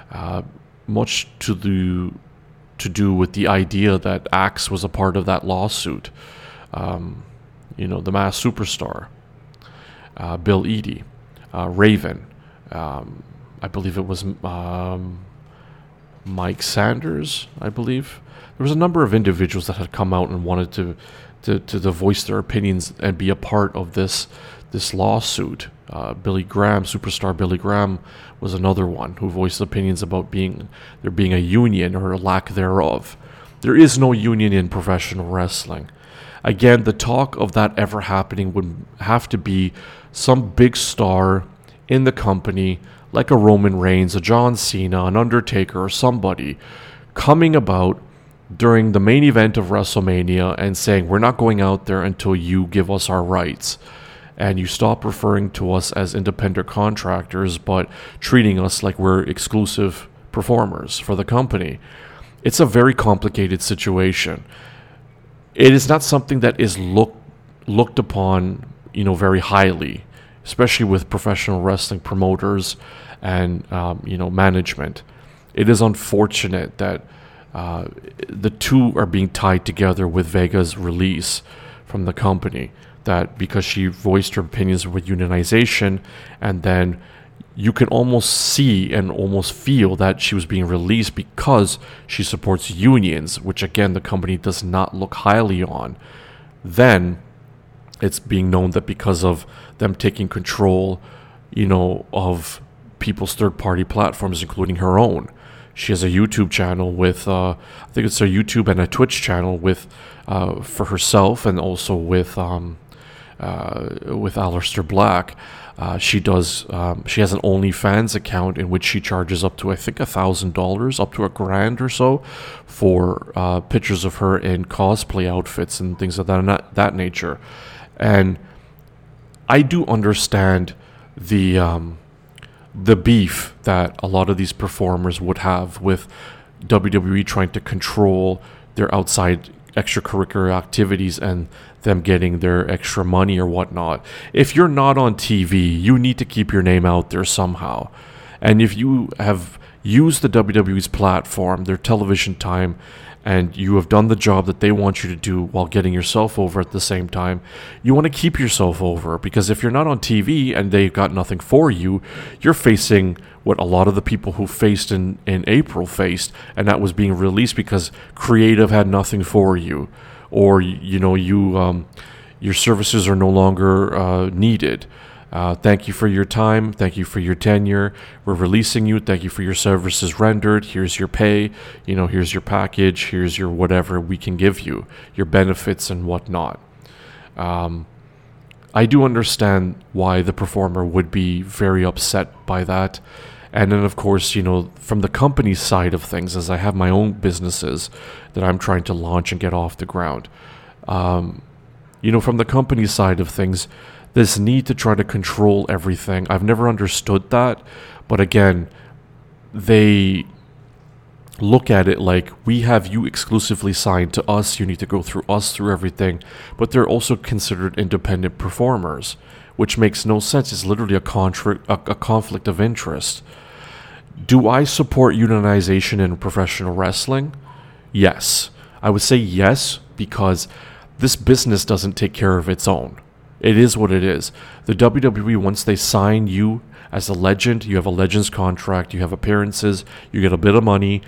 uh, much to the to do with the idea that Axe was a part of that lawsuit. Um, you know, the Masked Superstar, uh, Bill Eadie, uh, Raven, um, I believe it was um, Mike Sanders, I believe. There was a number of individuals that had come out and wanted to, to, to, to voice their opinions and be a part of this this lawsuit. Uh, Billy Graham, superstar Billy Graham, was another one who voiced opinions about being there being a union or a lack thereof. There is no union in professional wrestling. Again, the talk of that ever happening would have to be some big star in the company, like a Roman Reigns, a John Cena, an Undertaker, or somebody, coming about during the main event of WrestleMania and saying, We're not going out there until you give us our rights. And you stop referring to us as independent contractors, but treating us like we're exclusive performers for the company. It's a very complicated situation. It is not something that is looked looked upon, you know, very highly especially with professional wrestling promoters and um, you know management. It is unfortunate that uh, the two are being tied together with Vega's release from the company. That because she voiced her opinions with unionization, and then you can almost see and almost feel that she was being released because she supports unions, which again the company does not look highly on. Then it's being known that because of them taking control, you know, of people's third party platforms, including her own. She has a YouTube channel with, uh, I think it's a YouTube and a Twitch channel with, uh, for herself and also with, um, uh, with Aleister Black. Uh, she does. Um, she has an OnlyFans account in which she charges up to I think a thousand dollars, up to a grand or so, for uh, pictures of her in cosplay outfits and things of that that nature. And I do understand the um, the beef that a lot of these performers would have with WWE trying to control their outside extracurricular activities and them getting their extra money or whatnot. If you're not on TV, you need to keep your name out there somehow. And if you have used the WWE's platform, their television time, and you have done the job that they want you to do while getting yourself over at the same time, you want to keep yourself over because if you're not on TV and they've got nothing for you, you're facing what a lot of the people who faced in, in April faced, and that was being released because creative had nothing for you, or you know you um, your services are no longer uh, needed. Uh, thank you for your time. Thank you for your tenure. We're releasing you. Thank you for your services rendered. Here's your pay. You know, here's your package. Here's your whatever we can give you, your benefits and whatnot. Um, I do understand why the performer would be very upset by that. And then, of course, you know, from the company side of things, as I have my own businesses that I'm trying to launch and get off the ground, um, you know, from the company side of things, this need to try to control everything. I've never understood that, but again, they look at it like we have you exclusively signed to us, you need to go through us through everything, but they're also considered independent performers, which makes no sense. It's literally a, contra- a, a conflict of interest. Do I support unionization in professional wrestling? Yes. I would say yes because this business doesn't take care of its own. It is what it is. The WWE, once they sign you as a legend, you have a legends contract, you have appearances, you get a bit of money,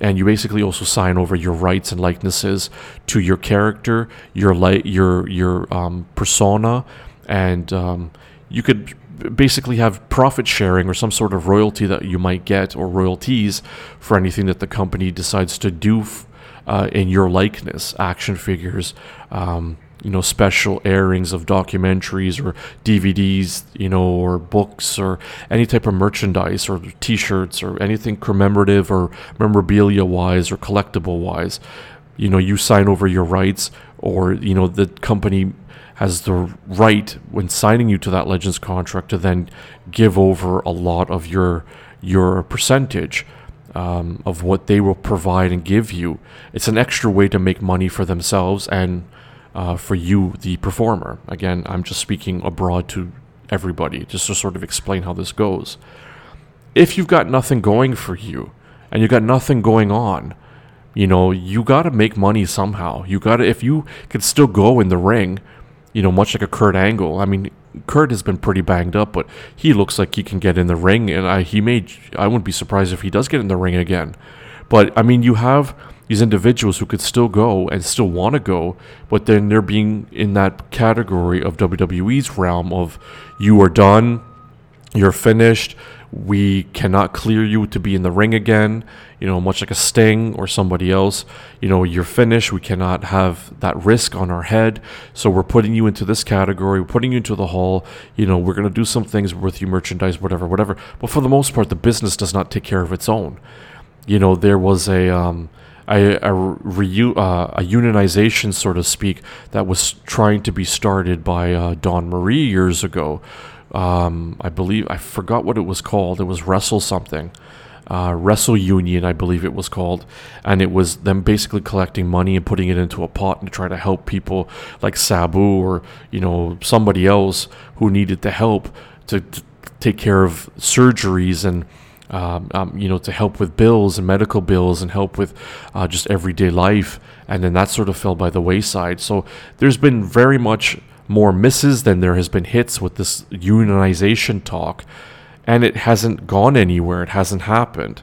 and you basically also sign over your rights and likenesses to your character, your li- your your um, persona, and um, you could basically have profit sharing or some sort of royalty that you might get or royalties for anything that the company decides to do f- uh, in your likeness, action figures. Um, you know special airings of documentaries or DVDs, you know, or books or any type of merchandise or T-shirts or anything commemorative or memorabilia wise or collectible wise. You know, you sign over your rights or you know the company has the right when signing you to that Legends contract to then give over a lot of your your percentage um, of what they will provide and give you. It's an extra way to make money for themselves and uh, for you, the performer. Again, I'm just speaking abroad to everybody, just to sort of explain how this goes. If you've got nothing going for you and you've got nothing going on, you know, you got to make money somehow. You got to, if you could still go in the ring, you know, much like a Kurt Angle. I mean, Kurt has been pretty banged up, but he looks like he can get in the ring, and I, he may. I wouldn't be surprised if he does get in the ring again. But I mean, you have these individuals who could still go and still want to go, but then they're being in that category of WWE's realm of you are done, you're finished, we cannot clear you to be in the ring again, you know, much like a Sting or somebody else. You know, you're finished. We cannot have that risk on our head. So we're putting you into this category. We're putting you into the hall. You know, we're going to do some things with you, merchandise, whatever, whatever. But for the most part, the business does not take care of its own. You know, there was a. Um, a, a, uh, a unionization, so to speak, that was trying to be started by uh, Dawn Marie years ago, um, I believe I forgot what it was called. It was Wrestle something, uh, Wrestle Union, I believe it was called, and it was them basically collecting money and putting it into a pot and try to help people like Sabu or you know somebody else who needed the help to, to take care of surgeries and. Um, um, you know, to help with bills and medical bills and help with uh, just everyday life. And then that sort of fell by the wayside. So there's been very much more misses than there has been hits with this unionization talk, and it hasn't gone anywhere. It hasn't happened.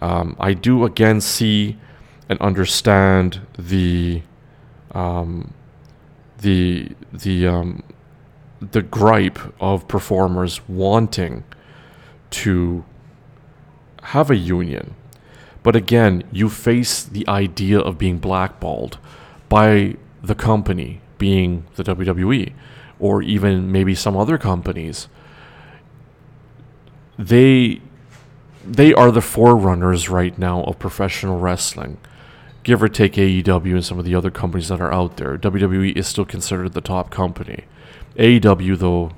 Um, I do again see and understand the um, the the um, the gripe of performers wanting to have a union. But again, you face the idea of being blackballed by the company being the WWE or even maybe some other companies. They they are the forerunners right now of professional wrestling. Give or take AEW and some of the other companies that are out there. WWE is still considered the top company. AEW though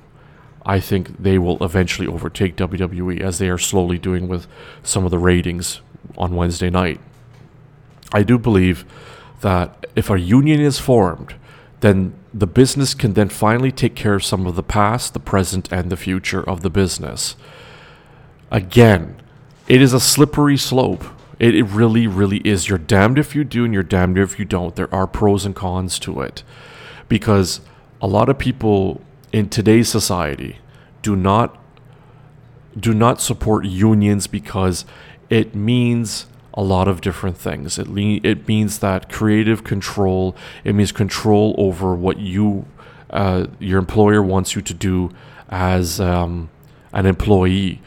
I think they will eventually overtake WWE as they are slowly doing with some of the ratings on Wednesday night. I do believe that if a union is formed then the business can then finally take care of some of the past, the present, and the future of the business. Again, it is a slippery slope. It, it really, really is. You're damned if you do, and you're damned if you don't. There are pros and cons to it. Because a lot of people in today's society do not do not support unions because it means a lot of different things. It le- it means that creative control. It means control over what you uh, your employer wants you to do as um, an employee.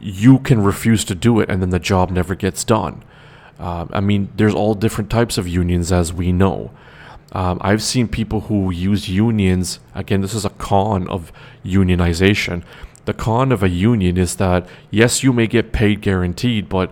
You can refuse to do it, and then the job never gets done. Uh, I mean, there's all different types of unions, as we know. Um, I've seen people who use unions. Again, this is a con of unionization. The con of a union is that yes, you may get paid guaranteed, but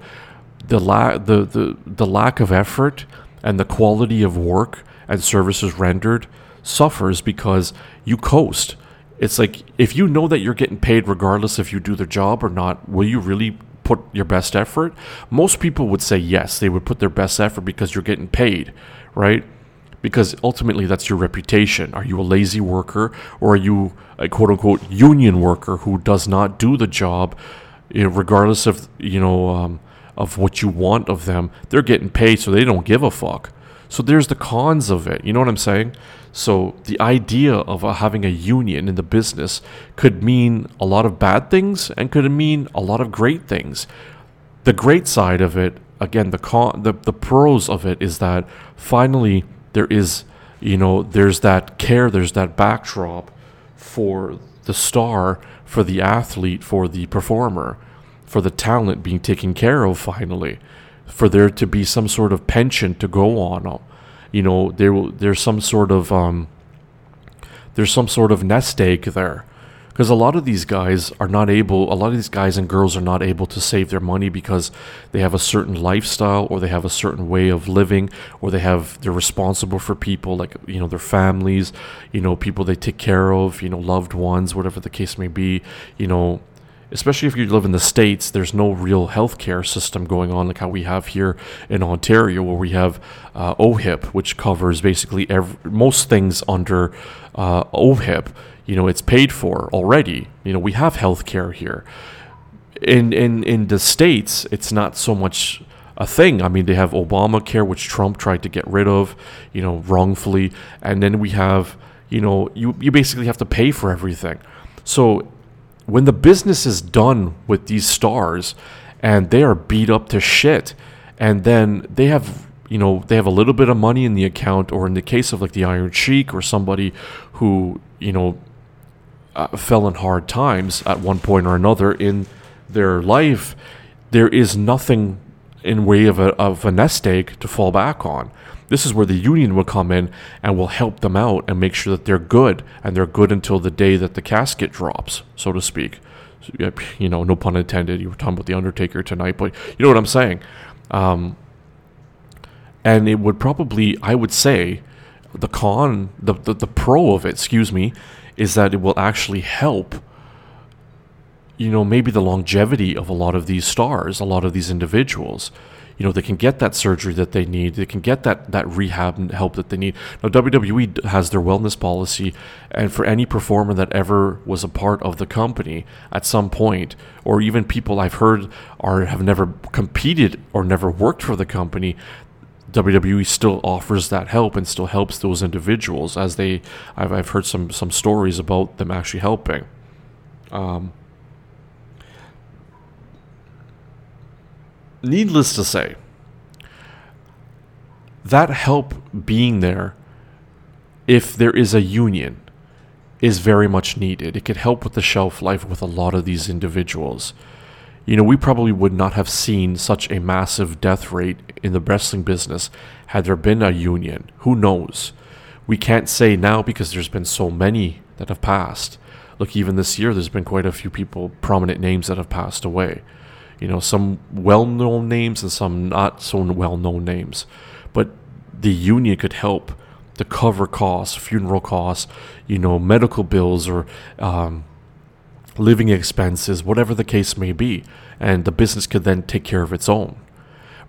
the, la- the, the, the lack of effort and the quality of work and services rendered suffers because you coast. It's like if you know that you're getting paid regardless if you do the job or not, will you really put your best effort? Most people would say yes, they would put their best effort because you're getting paid, right? Because ultimately that's your reputation. Are you a lazy worker or are you a quote unquote union worker who does not do the job, you know, regardless of, you know, um, of what you want of them, they're getting paid, so they don't give a fuck. So there's the cons of it. You know what I'm saying? So the idea of uh, having a union in the business could mean a lot of bad things and could mean a lot of great things. The great side of it, again, the con, the, the pros of it is that finally there is, you know, there's that care, there's that backdrop for the star, for the athlete, for the performer for the talent being taken care of finally, for there to be some sort of pension to go on. You know, there there's some sort of um, there's some sort of nest egg there because a lot of these guys are not able a lot of these guys and girls are not able to save their money because they have a certain lifestyle or they have a certain way of living or they have they're responsible for people like you know their families you know people they take care of you know loved ones whatever the case may be you know. Especially if you live in the states there's no real healthcare system going on like how we have here in ontario where we have uh, ohip which covers basically every, most things under uh, ohip you know it's paid for already. You know we have health care here. In in in the states it's not so much a thing. I mean they have obamacare which trump tried to get rid of you know wrongfully. And then we have you know you you basically have to pay for everything. So when the business is done with these stars and they are beat up to shit and then they have you know they have a little bit of money in the account or in the case of like the iron sheik or somebody who you know uh, fell in hard times at one point or another in their life, there is nothing in way of a, of a nest egg to fall back on. This is where the union will come in and will help them out and make sure that they're good and they're good until the day that the casket drops, so to speak. You know, no pun intended. You were talking about the Undertaker tonight, but you know what I'm saying. Um, and it would probably, I would say, the con, the, the the pro of it, excuse me, is that it will actually help you know maybe the longevity of a lot of these stars a lot of these individuals. You know they can get that surgery that they need. They can get that that rehab and help that they need. Now WWE has their wellness policy and for any performer that ever was a part of the company at some point or even people I've heard are have never competed or never worked for the company WWE still offers that help and still helps those individuals as they I've, I've heard some some stories about them actually helping. Um, needless to say that help being there if there is a union is very much needed. It could help with the shelf life with a lot of these individuals you know, we probably would not have seen such a massive death rate in the wrestling business had there been a union. Who knows? We can't say now because there's been so many that have passed. Look, even this year, there's been quite a few people, prominent names that have passed away. You know, some well known names and some not so well known names. But the union could help to cover costs, funeral costs, you know, medical bills or um, living expenses, whatever the case may be, and the business could then take care of its own.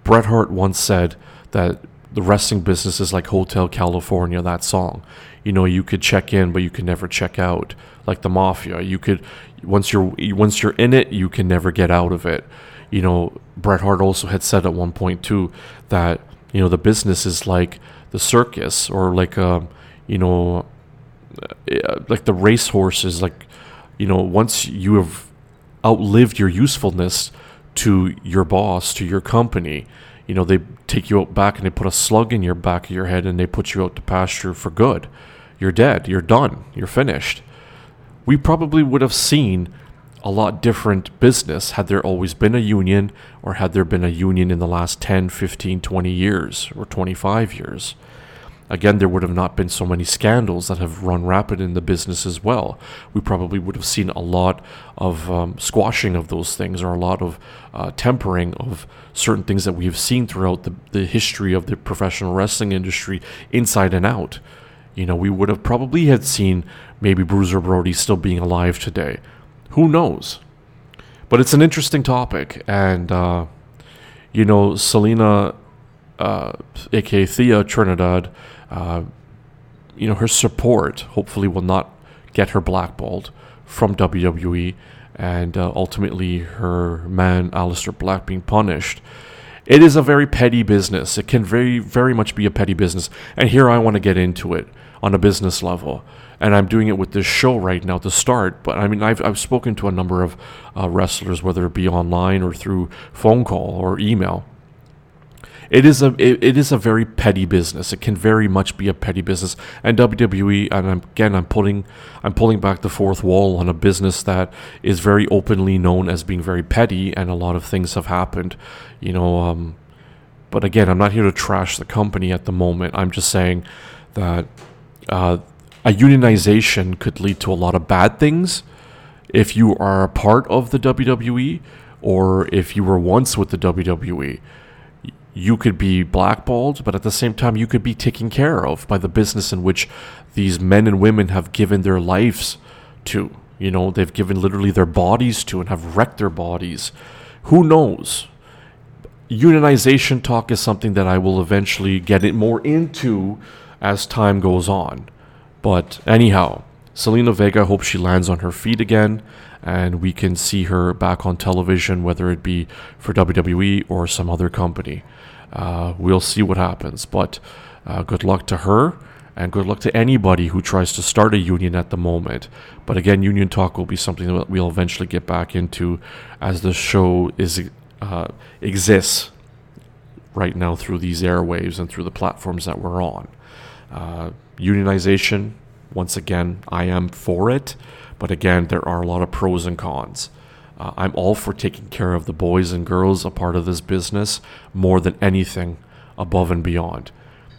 Bret Hart once said that the wrestling business is like Hotel California, that song. You know, you could check in, but you can never check out, like the mafia. You could once you're once you're in it, you can never get out of it. You know, Bret Hart also had said at one point too that you know the business is like the circus or like um, you know uh, like the race horses like you know, once you have outlived your usefulness to your boss, to your company, you know, they take you out back and they put a slug in your back of your head and they put you out to pasture for good. You're dead. You're done. You're finished. We probably would have seen a lot different business had there always been a union or had there been a union in the last 10, 15, 20 years or 25 years again, there would have not been so many scandals that have run rapid in the business as well. We probably would have seen a lot of um, squashing of those things or a lot of uh, tempering of certain things that we have seen throughout the, the history of the professional wrestling industry inside and out. You know, we would have probably had seen maybe Bruiser Brody still being alive today. Who knows? But it's an interesting topic, and uh, you know, Zelina, uh, aka Thea Trinidad, uh, you know, her support hopefully will not get her blackballed from WWE and uh, ultimately her man Aleister Black being punished. It is a very petty business. It can very, very much be a petty business. And here I want to get into it on a business level. And I'm doing it with this show right now to start. But I mean, I've, I've spoken to a number of uh, wrestlers, whether it be online or through phone call or email it is a it, it is a very petty business. It can very much be a petty business. And WWE, and I'm, again, I'm pulling I'm pulling back the fourth wall on a business that is very openly known as being very petty, and a lot of things have happened. You know, um, but again, I'm not here to trash the company at the moment. I'm just saying that uh, a unionization could lead to a lot of bad things. if you are a part of the WWE or if you were once with the WWE. You could be blackballed, but at the same time, you could be taken care of by the business in which these men and women have given their lives to. You know, they've given literally their bodies to and have wrecked their bodies. Who knows? Unionization talk is something that I will eventually get it more into as time goes on. But anyhow, Zelina Vega hopes she lands on her feet again and we can see her back on television, whether it be for WWE or some other company. Uh, we'll see what happens. But uh, good luck to her. And good luck to anybody who tries to start a union at the moment. But again, union talk will be something that we'll eventually get back into as the show is uh, exists right now through these airwaves and through the platforms that we're on. Uh, unionization, once again, I am for it. But again, there are a lot of pros and cons. Uh, I'm all for taking care of the boys and girls a part of this business more than anything above and beyond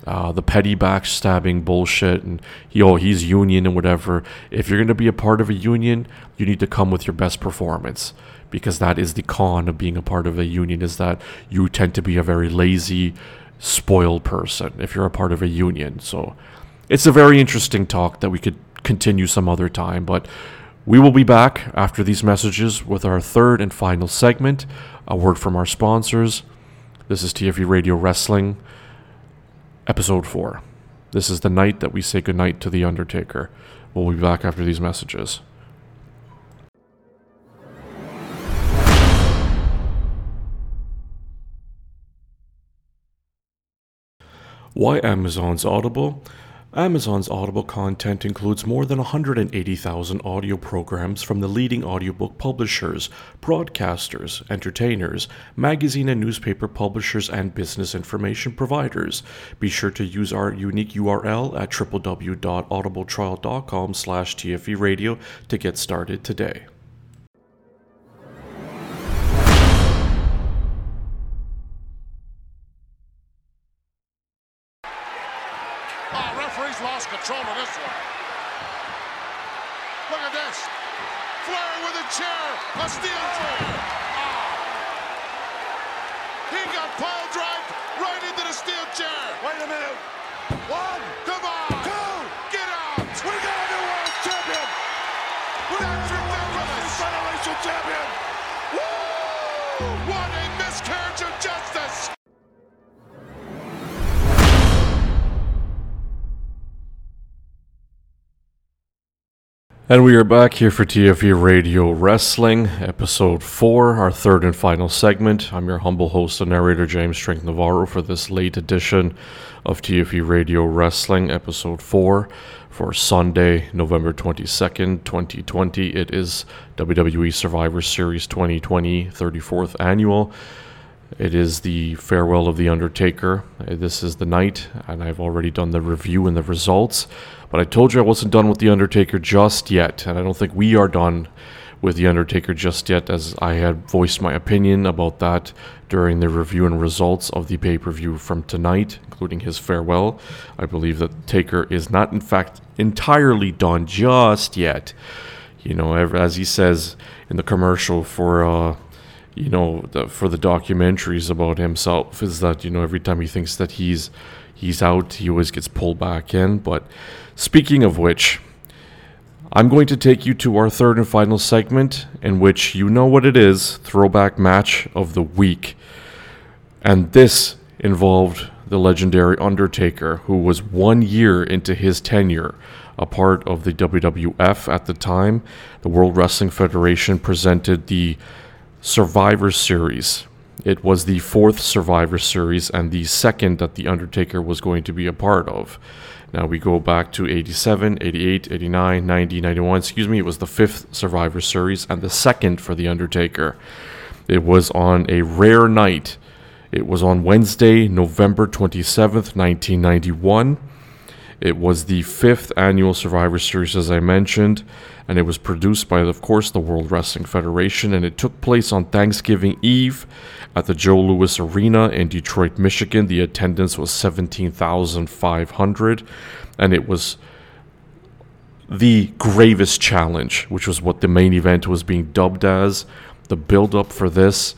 uh, the petty backstabbing bullshit and oh he's union and whatever. If you're going to be a part of a union, you need to come with your best performance because that is the con of being a part of a union is that you tend to be a very lazy, spoiled person if you're a part of a union. So it's a very interesting talk that we could continue some other time, but we will be back after these messages with our third and final segment, a word from our sponsors. This is TFE Radio Wrestling. Episode 4. This is the night that we say goodnight to The Undertaker. We'll be back after these messages. Why Amazon's Audible? Amazon's Audible content includes more than 180,000 audio programs from the leading audiobook publishers, broadcasters, entertainers, magazine and newspaper publishers, and business information providers. Be sure to use our unique URL at www.audibletrial.com slash tferadio to get started today. Hostility! And we are back here for TFE Radio Wrestling, episode 4, our third and final segment. I'm your humble host and narrator, James Strength Navarro, for this late edition of TFE Radio Wrestling, episode 4, for Sunday, November 22nd, 2020. It is WWE Survivor Series 2020, 34th annual. It is the farewell of The Undertaker. This is the night, and I've already done the review and the results. But I told you I wasn't done with The Undertaker just yet, and I don't think we are done with The Undertaker just yet, as I had voiced my opinion about that during the review and results of the pay per view from tonight, including his farewell. I believe that Taker is not, in fact, entirely done just yet. You know, as he says in the commercial for. Uh, you know, the, for the documentaries about himself is that you know every time he thinks that he's he's out, he always gets pulled back in. But Speaking of which, I'm going to take you to our third and final segment, in which you know what it is throwback match of the week. And this involved the legendary Undertaker, who was one year into his tenure, a part of the WWF at the time. The World Wrestling Federation presented the Survivor Series. It was the fourth Survivor Series and the second that The Undertaker was going to be a part of. Now we go back to 87, 88, 89, 90, 91. Excuse me, it was the fifth Survivor Series and the second for The Undertaker. It was on a rare night. It was on Wednesday, November 27th, 1991. It was the fifth annual Survivor Series, as I mentioned, and it was produced by, of course, the World Wrestling Federation, and it took place on Thanksgiving Eve at the Joe Louis Arena in Detroit, Michigan. The attendance was 17,500, and it was the gravest challenge, which was what the main event was being dubbed as. The build up for this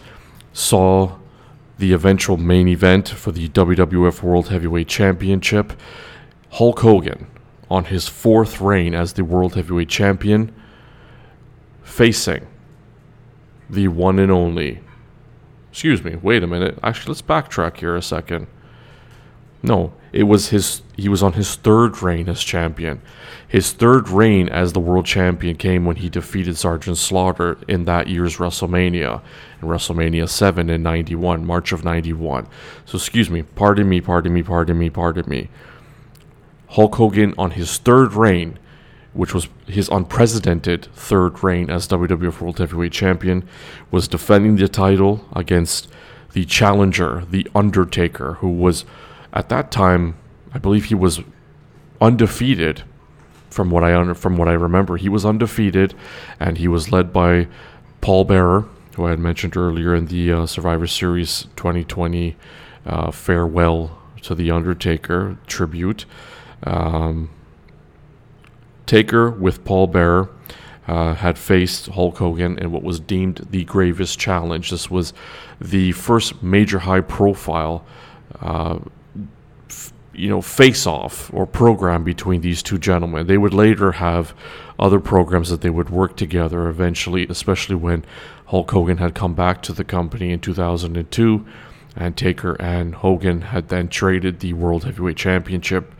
saw the eventual main event for the WWF World Heavyweight Championship. Hulk Hogan, on his fourth reign as the World Heavyweight Champion, facing the one and only. Excuse me, wait a minute. Actually, let's backtrack here a second. No, it was his he was on his third reign as champion. His third reign as the world champion came when he defeated Sergeant Slaughter in that year's WrestleMania, in WrestleMania 7 in 91, March of 91. So excuse me, pardon me, pardon me, pardon me, pardon me. Hulk Hogan on his third reign, which was his unprecedented third reign as WWF World Heavyweight Champion, was defending the title against the challenger, The Undertaker, who was at that time, I believe he was undefeated. From what I from what I remember, he was undefeated, and he was led by Paul Bearer, who I had mentioned earlier in the uh, Survivor Series 2020 uh, farewell to the Undertaker tribute. Um, Taker with Paul Bearer uh, had faced Hulk Hogan in what was deemed the gravest challenge. This was the first major high profile uh, you know, face off or program between these two gentlemen. They would later have other programs that they would work together eventually, especially when Hulk Hogan had come back to the company in 2002 and Taker and Hogan had then traded the World Heavyweight Championship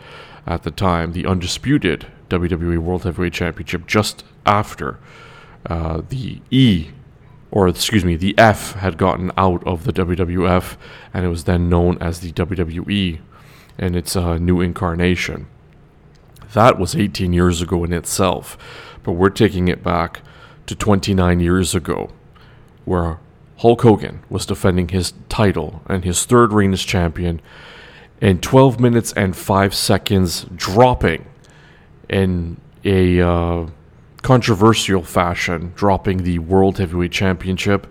at the time, the undisputed WWE World Heavyweight Championship, just after uh, the E, or excuse me, the F had gotten out of the WWF and it was then known as the WWE and its uh, new incarnation. That was 18 years ago in itself, but we're taking it back to 29 years ago, where Hulk Hogan was defending his title and his third reign as champion in 12 minutes and 5 seconds, dropping in a uh, controversial fashion, dropping the World Heavyweight Championship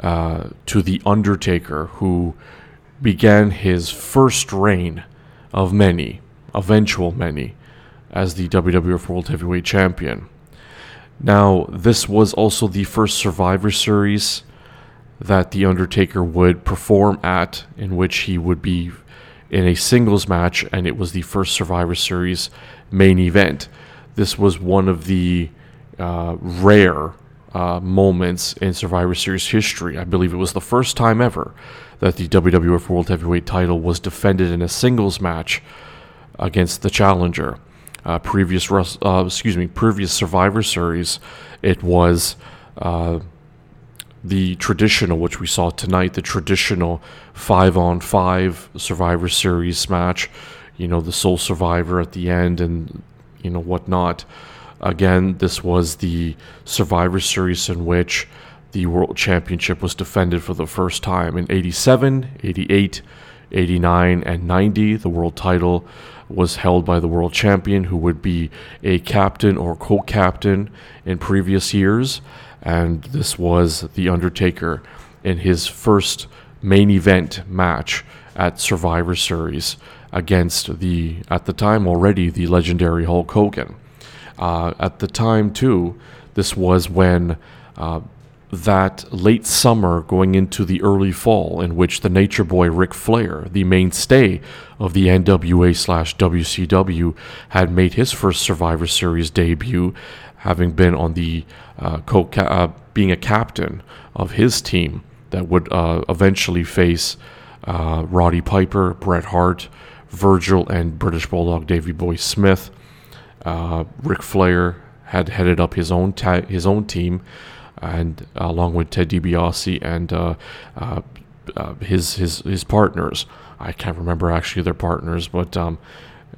uh, to The Undertaker, who began his first reign of many, eventual many, as the WWF World Heavyweight Champion. Now, this was also the first Survivor Series that The Undertaker would perform at, in which he would be in a singles match, and it was the first Survivor Series main event. This was one of the uh, rare uh, moments in Survivor Series history. I believe it was the first time ever that the WWF World Heavyweight title was defended in a singles match against the challenger. Uh, previous, uh, excuse me, previous Survivor Series, it was uh, the traditional, which we saw tonight, the traditional five-on-five Survivor Series match. You know, the sole survivor at the end, and you know whatnot. Again, this was the Survivor Series in which the World Championship was defended for the first time. In 87, 88, 89, and 90, the world title was held by the world champion, who would be a captain or co captain in previous years. And this was The Undertaker in his first main event match at Survivor Series against the, at the time already, the legendary Hulk Hogan. Uh, at the time, too, this was when uh, that late summer going into the early fall, in which the Nature Boy Ric Flair, the mainstay of the NWA slash WCW, had made his first Survivor Series debut, having been on the uh, co- uh, being a captain of his team that would uh, eventually face uh, Roddy Piper, Bret Hart, Virgil, and British Bulldog Davey Boy Smith. Uh, Ric Flair had headed up his own his own team and along with Ted DiBiase and uh, his his his partners. I can't remember actually their partners, but um,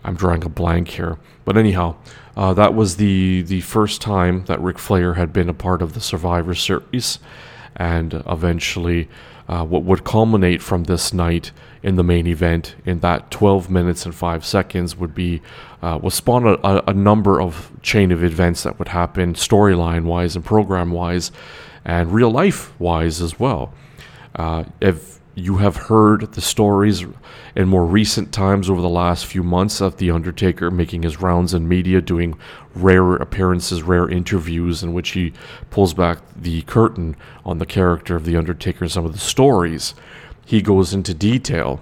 I'm drawing a blank here. But anyhow, uh, that was the the first time that Ric Flair had been a part of the Survivor Series, and eventually, uh, what would culminate from this night in the main event in that 12 minutes and 5 seconds would be uh, will spawn a, a, number of chain of events that would happen storyline wise and program wise and real life wise as well. Uh, if you have heard the stories in more recent times over the last few months of The Undertaker making his rounds in media, doing rare appearances, rare interviews in which he pulls back the curtain on the character of The Undertaker and some of the stories. He goes into detail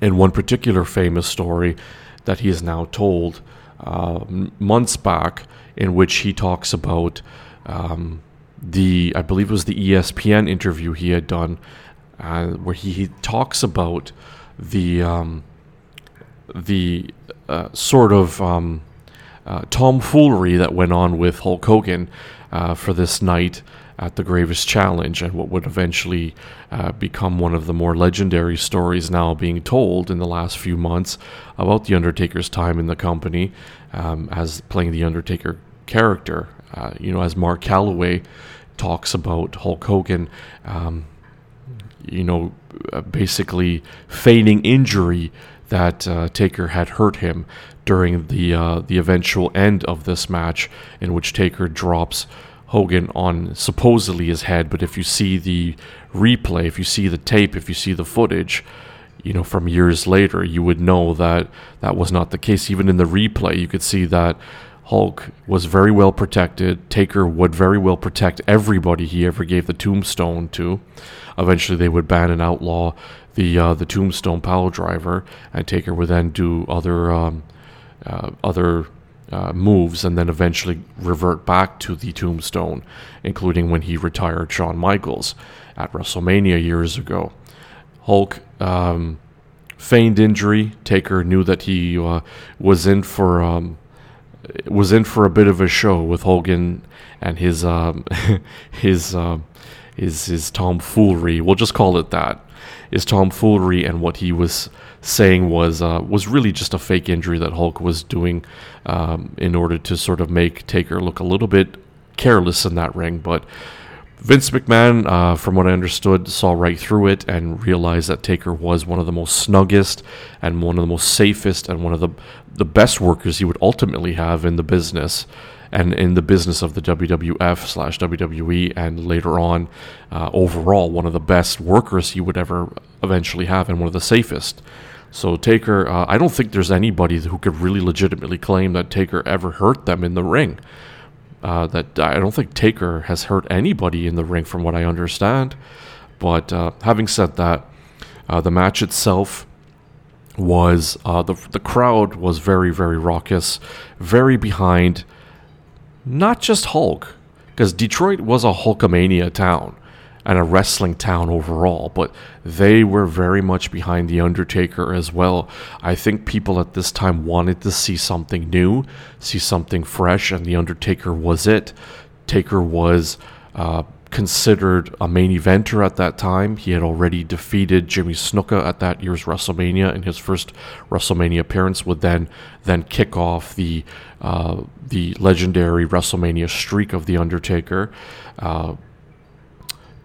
in one particular famous story that he has now told uh, months back, in which he talks about um, the, I believe it was the ESPN interview he had done uh, where he, talks about the um, the uh, sort of um, uh, tomfoolery that went on with Hulk Hogan uh, for this night at the Greatest Challenge, and what would eventually uh, become one of the more legendary stories now being told in the last few months about the Undertaker's time in the company um, as playing the Undertaker character. Uh, you know, as Mark Calaway talks about Hulk Hogan. Um, you know, uh, basically feigning injury that uh, Taker had hurt him during the uh, the eventual end of this match, in which Taker drops Hogan on supposedly his head. But if you see the replay, if you see the tape, if you see the footage, you know, from years later, you would know that that was not the case. Even in the replay, you could see that Hulk was very well protected. Taker would very well protect everybody he ever gave the tombstone to. Eventually, they would ban and outlaw the uh, the tombstone piledriver, and Taker would then do other um, uh, other uh, moves, and then eventually revert back to the tombstone, including when he retired Shawn Michaels at WrestleMania years ago. Hulk. Um, feigned injury. Taker knew that he uh, was in for um, was in for a bit of a show with Hogan and his um, his uh, his his tomfoolery. We'll just call it that. His tomfoolery and what he was saying was uh, was really just a fake injury that Hulk was doing um, in order to sort of make Taker look a little bit careless in that ring, but. Vince McMahon, uh, from what I understood, saw right through it and realized that Taker was one of the most snuggest and one of the most safest and one of the the best workers he would ultimately have in the business and in the business of the WWF slash WWE, and later on, uh, overall, one of the best workers he would ever eventually have, and one of the safest. So Taker, uh, I don't think there's anybody who could really legitimately claim that Taker ever hurt them in the ring. Uh, that I don't think Taker has hurt anybody in the ring, from what I understand. But uh, having said that, uh, the match itself was uh, the the crowd was very very raucous, very behind. Not just Hulk, because Detroit was a Hulkamania town and a wrestling town overall, but they were very much behind The Undertaker as well. I think people at this time wanted to see something new, see something fresh, and The Undertaker was it. Taker was uh, considered a main eventer at that time. He had already defeated Jimmy Snuka at that year's WrestleMania, and his first WrestleMania appearance would then then kick off the uh, the legendary WrestleMania streak of the Undertaker. Uh,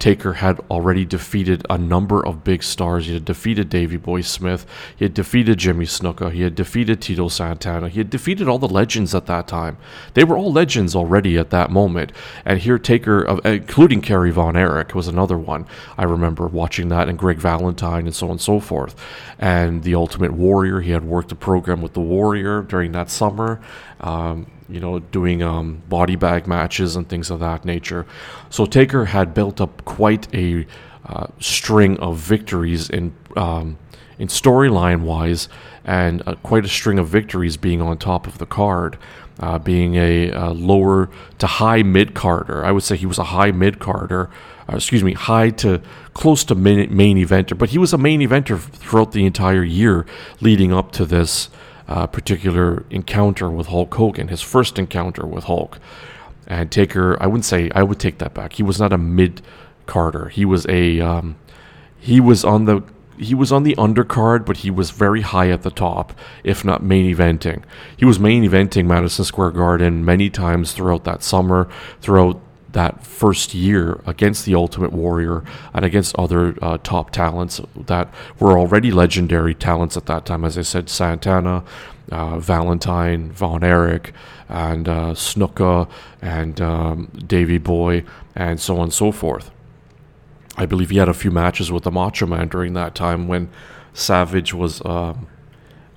Taker had already defeated a number of big stars. He had defeated Davey Boy Smith. He had defeated Jimmy Snuka. He had defeated Tito Santana. He had defeated all the legends at that time. They were all legends already at that moment. And here, Taker, including Kerry Von Erich, was another one. I remember watching that, and Greg Valentine, and so on and so forth. And the Ultimate Warrior, he had worked a program with the Warrior during that summer. Um, you know, doing um, body bag matches and things of that nature. So Taker had built up quite a uh, string of victories in um, in storyline wise, and uh, quite a string of victories being on top of the card. Uh, being a, a, lower to high mid carder, I would say he was a high mid carder. Uh, excuse me, high to close to main, main eventer, but he was a main eventer throughout the entire year leading up to this uh, particular encounter with Hulk Hogan, his first encounter with Hulk. And Taker, I wouldn't say I would take that back. He was not a mid carder. He was a um, he was on the he was on the undercard, but he was very high at the top, if not main eventing. He was main eventing Madison Square Garden many times throughout that summer, throughout that first year against the Ultimate Warrior and against other uh, top talents that were already legendary talents at that time. As I said, Santana, uh, Valentine, Von Erich, and uh, Snuka, and um, Davey Boy, and so on and so forth. I believe he had a few matches with the Macho Man during that time when Savage was. Um,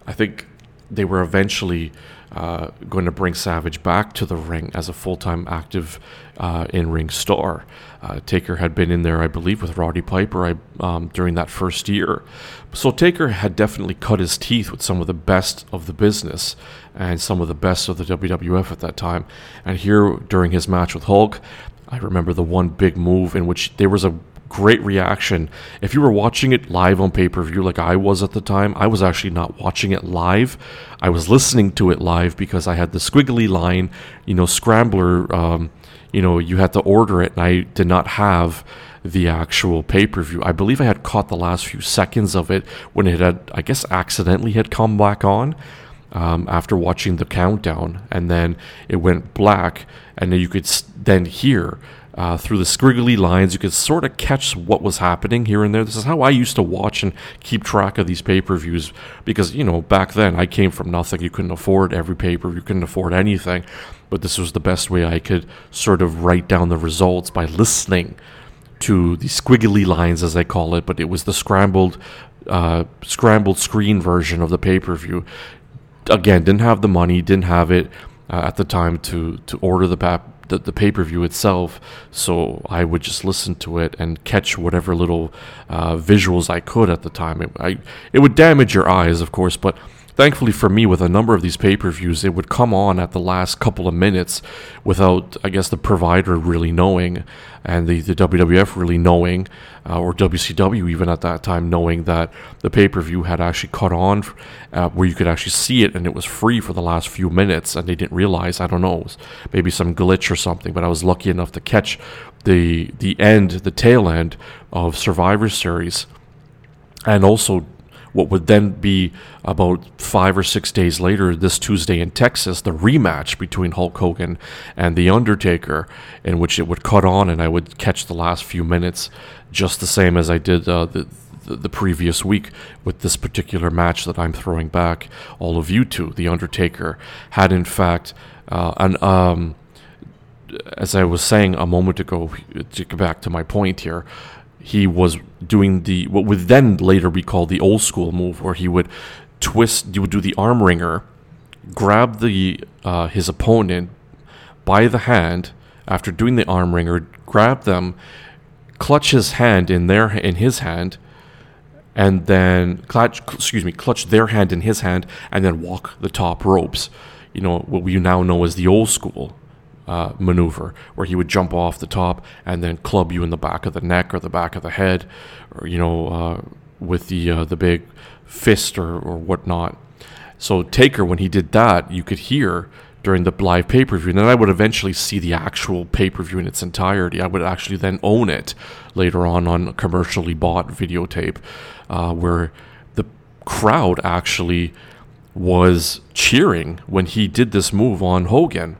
I think they were eventually uh, going to bring Savage back to the ring as a full time active uh, in ring star. Uh, Taker had been in there, I believe, with Roddy Piper I, um, during that first year. So Taker had definitely cut his teeth with some of the best of the business and some of the best of the WWF at that time. And here, during his match with Hulk, I remember the one big move in which there was a great reaction. If you were watching it live on pay per view, like I was at the time, I was actually not watching it live. I was listening to it live because I had the squiggly line, you know, scrambler. Um, you know, you had to order it, and I did not have the actual pay per view. I believe I had caught the last few seconds of it when it had, I guess, accidentally had come back on. Um, after watching the countdown, and then it went black, and then you could then hear uh, through the squiggly lines. You could sort of catch what was happening here and there. This is how I used to watch and keep track of these pay per views because, you know, back then I came from nothing. You couldn't afford every pay per view, you couldn't afford anything. But this was the best way I could sort of write down the results by listening to the squiggly lines, as I call it. But it was the scrambled, uh, scrambled screen version of the pay per view. Again, didn't have the money, didn't have it uh, at the time to to order the the, the pay per view itself. So I would just listen to it and catch whatever little uh, visuals I could at the time. It, I, it would damage your eyes, of course, but thankfully for me, with a number of these pay per views, it would come on at the last couple of minutes without, I guess, the provider really knowing and the, the WWF really knowing, uh, or WCW even at that time knowing that the pay per view had actually caught on uh, where you could actually see it and it was free for the last few minutes and they didn't realize, I don't know, maybe some glitch or something, but I was lucky enough to catch the, the end, the tail end of Survivor Series and also what would then be about five or six days later, this Tuesday in Texas, the rematch between Hulk Hogan and The Undertaker, in which it would cut on and I would catch the last few minutes just the same as I did uh, the, the previous week with this particular match that I'm throwing back all of you to. The Undertaker had, in fact, uh, an. Um, as I was saying a moment ago, to get back to my point here, he was doing the what would then later be called the old school move, where he would twist, he would do the arm wringer, grab the uh, his opponent by the hand after doing the arm wringer, grab them, clutch his hand in their in his hand, and then clutch excuse me clutch their hand in his hand, and then walk the top ropes. You know what we now know as the old school uh, maneuver where he would jump off the top and then club you in the back of the neck or the back of the head, or you know, uh, with the uh, the big fist or or whatnot. So Taker, when he did that, you could hear during the live pay per view, and then I would eventually see the actual pay per view in its entirety. I would actually then own it later on on commercially bought videotape, uh, where the crowd actually was cheering when he did this move on Hogan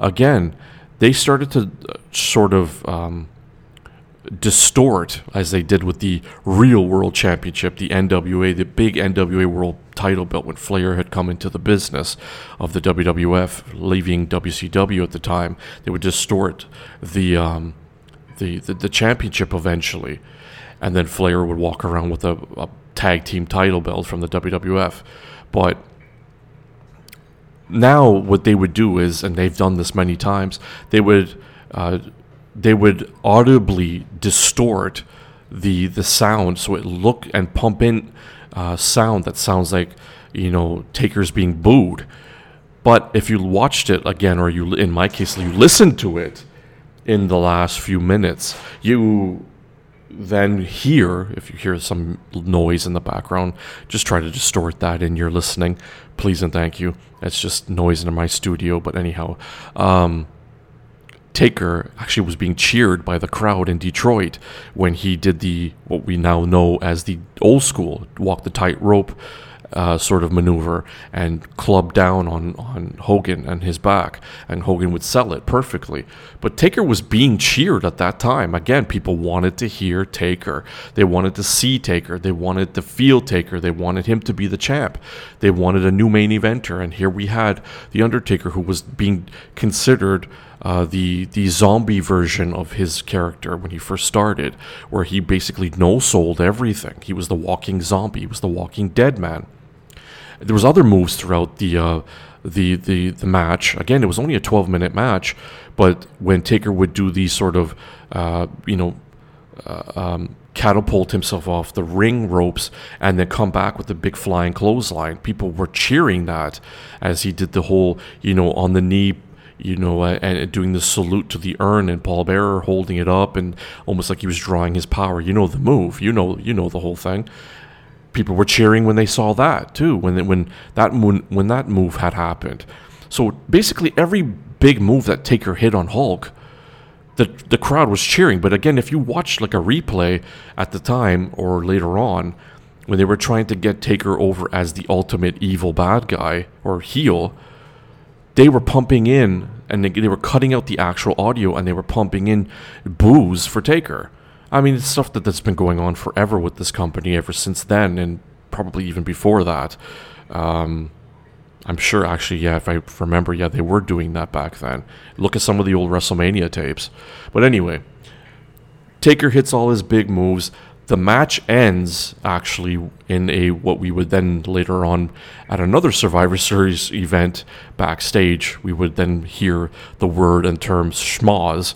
again, they started to uh, sort of um, distort, as they did with the real world championship, the NWA, the big NWA world title belt when Flair had come into the business of the WWF, leaving WCW at the time. They would distort the, um, the, the, the, championship eventually. And then Flair would walk around with a, a tag team title belt from the WWF. But now what they would do is, and they've done this many times, they would uh, they would audibly distort the the sound so it look and pump in uh, sound that sounds like you know takers being booed. But if you watched it again, or you in my case you listened to it in the last few minutes, you then hear, if you hear some noise in the background, just try to distort that in your listening. Please and thank you. It's just noise in my studio, but anyhow. Um, Taker actually was being cheered by the crowd in Detroit when he did the what we now know as the old school walk the tightrope uh, sort of maneuver and club down on, on Hogan and his back, and Hogan would sell it perfectly. But Taker was being cheered at that time. Again, people wanted to hear Taker. They wanted to see Taker. They wanted to feel Taker. They wanted him to be the champ. They wanted a new main eventer. And here we had The Undertaker, who was being considered uh, the the zombie version of his character when he first started, where he basically no sold everything. He was the walking zombie. He was the walking dead man. There was other moves throughout the uh, the the the match. Again, it was only a 12 minute match, but when Taker would do these sort of uh, you know. Uh, um, catapult himself off the ring ropes and then come back with the big flying clothesline. People were cheering that as he did the whole, you know, on the knee you know, and doing the salute to the urn and Paul Bearer holding it up and almost like he was drawing his power. You know the move. You know you know the whole thing. People were cheering when they saw that too. When when that when, when that move had happened. So basically, every big move that Taker hit on Hulk, the the crowd was cheering. But again, if you watch like a replay at the time or later on, when they were trying to get Taker over as the ultimate evil bad guy or heel they were pumping in and they, they were cutting out the actual audio and they were pumping in boos for Taker. I mean, it's stuff that, that's been going on forever with this company ever since then and probably even before that. Um, I'm sure, actually, yeah, if I remember, yeah, they were doing that back then. Look at some of the old WrestleMania tapes. But anyway, Taker hits all his big moves. The match ends actually in a what we would then later on at another Survivor Series event backstage we would then hear the word and term schmoz.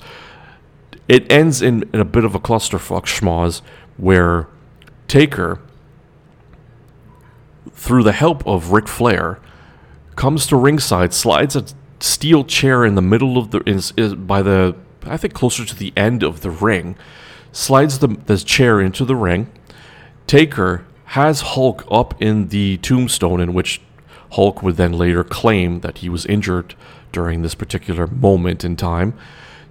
It ends in, in a bit of a clusterfuck schmoz where Taker, through the help of Ric Flair, comes to ringside, slides a steel chair in the middle of the is, is by the I think closer to the end of the ring slides the, the chair into the ring. Taker has Hulk up in the tombstone, in which Hulk would then later claim that he was injured during this particular moment in time.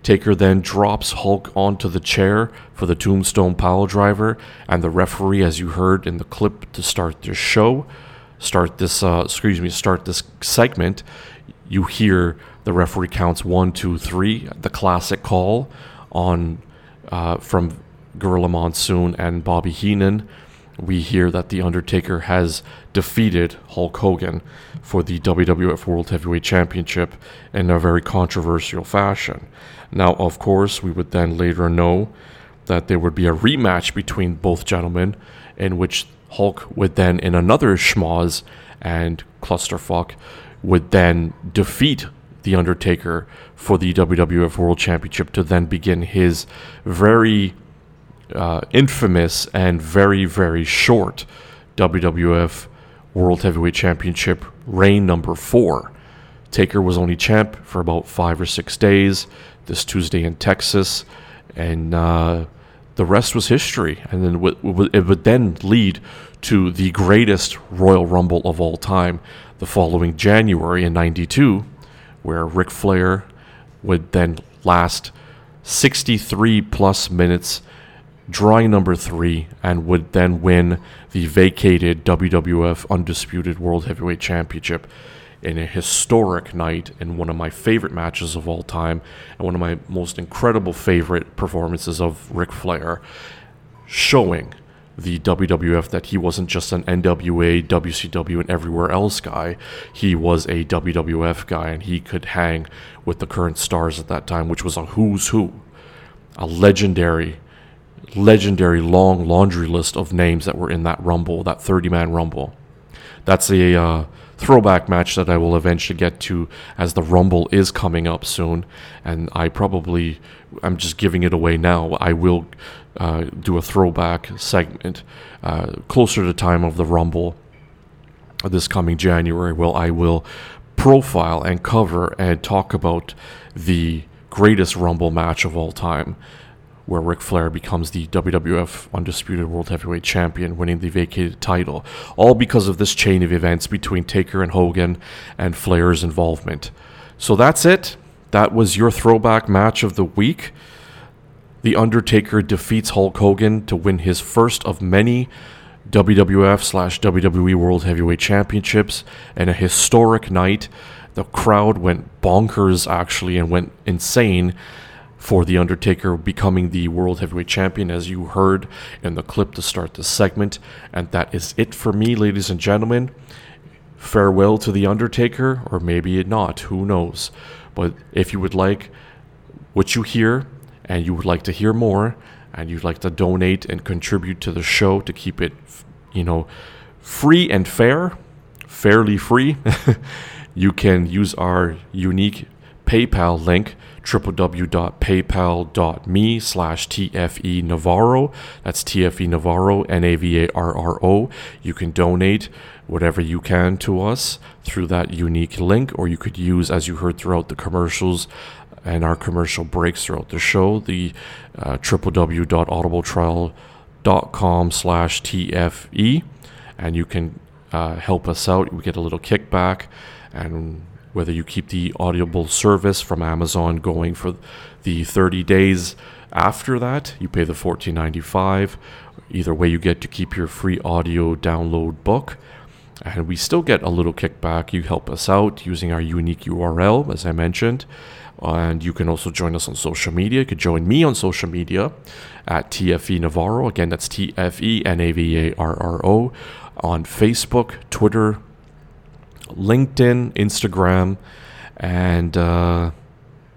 Taker then drops Hulk onto the chair for the tombstone piledriver, and the referee, as you heard in the clip to start this show, start this, uh, excuse me, start this segment, you hear the referee counts one, two, three, the classic call on uh, from Gorilla Monsoon and Bobby Heenan, we hear that The Undertaker has defeated Hulk Hogan for the WWF World Heavyweight Championship in a very controversial fashion. Now, of course, we would then later know that there would be a rematch between both gentlemen, in which Hulk would then, in another schmoz and clusterfuck, would then defeat The Undertaker for the WWF World Championship to then begin his very uh, infamous and very, very short WWF World Heavyweight Championship reign number four. Taker was only champ for about five or six days this Tuesday in Texas, and uh, the rest was history. And then it would then lead to the greatest Royal Rumble of all time the following January in 92, where Ric Flair would then last 63 plus minutes drawing number three, and would then win the vacated WWF Undisputed World Heavyweight Championship in a historic night in one of my favorite matches of all time and one of my most incredible favorite performances of Ric Flair, showing the WWF that he wasn't just an NWA, WCW, and everywhere else guy. He was a WWF guy, and he could hang with the current stars at that time, which was a who's who, a legendary legendary long laundry list of names that were in that rumble, that 30 man rumble. That's a uh, throwback match that I will eventually get to as the rumble is coming up soon. And I probably, I'm just giving it away now. I will uh, do a throwback segment uh, closer to the time of the rumble this coming January. Well, I will profile and cover and talk about the greatest rumble match of all time where Ric Flair becomes the WWF Undisputed World Heavyweight Champion, winning the vacated title, all because of this chain of events between Taker and Hogan and Flair's involvement. So that's it. That was your throwback match of the week. The Undertaker defeats Hulk Hogan to win his first of many WWF slash WWE World Heavyweight Championships, and a historic night. The crowd went bonkers actually and went insane for The Undertaker becoming the World Heavyweight Champion, as you heard in the clip to start this segment. And that is it for me, ladies and gentlemen. Farewell to The Undertaker, or maybe not, who knows. But if you would like what you hear and you would like to hear more, and you'd like to donate and contribute to the show to keep it, you know, free and fair, fairly free, you can use our unique PayPal link www.paypal.me slash TFE Navarro. That's TFE Navarro, N A V A R R O. You can donate whatever you can to us through that unique link, or you could use, as you heard throughout the commercials and our commercial breaks throughout the show, the uh, www.audibletrial.com slash TFE. And you can uh, help us out. We get a little kickback and whether you keep the Audible service from Amazon going for the 30 days after that, you pay the $14.95. Either way, you get to keep your free audio download book. And we still get a little kickback. You help us out using our unique URL, as I mentioned. And you can also join us on social media. You could join me on social media at TFE Navarro. Again, that's T F E N A V A R R O on Facebook, Twitter, LinkedIn, Instagram, and uh,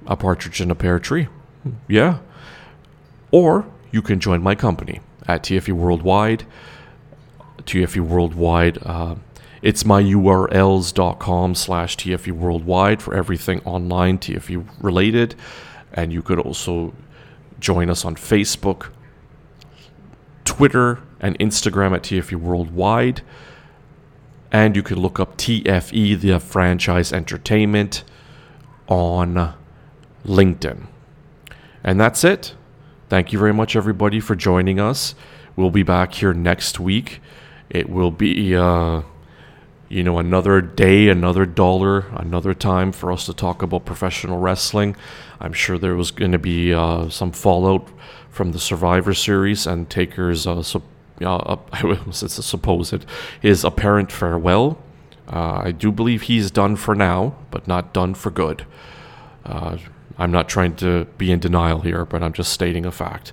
a partridge in a pear tree. Yeah. Or you can join my company at TFE Worldwide. TFE Worldwide. Uh, it's my urls.com slash TFE Worldwide for everything online TFE related. And you could also join us on Facebook, Twitter, and Instagram at TFE Worldwide. And you can look up TFE, the franchise entertainment, on LinkedIn. And that's it. Thank you very much, everybody, for joining us. We'll be back here next week. It will be, uh, you know, another day, another dollar, another time for us to talk about professional wrestling. I'm sure there was going to be uh, some fallout from the Survivor Series and Taker's uh, uh, it's a supposed his apparent farewell. Uh, I do believe he's done for now, but not done for good. Uh, I'm not trying to be in denial here, but I'm just stating a fact.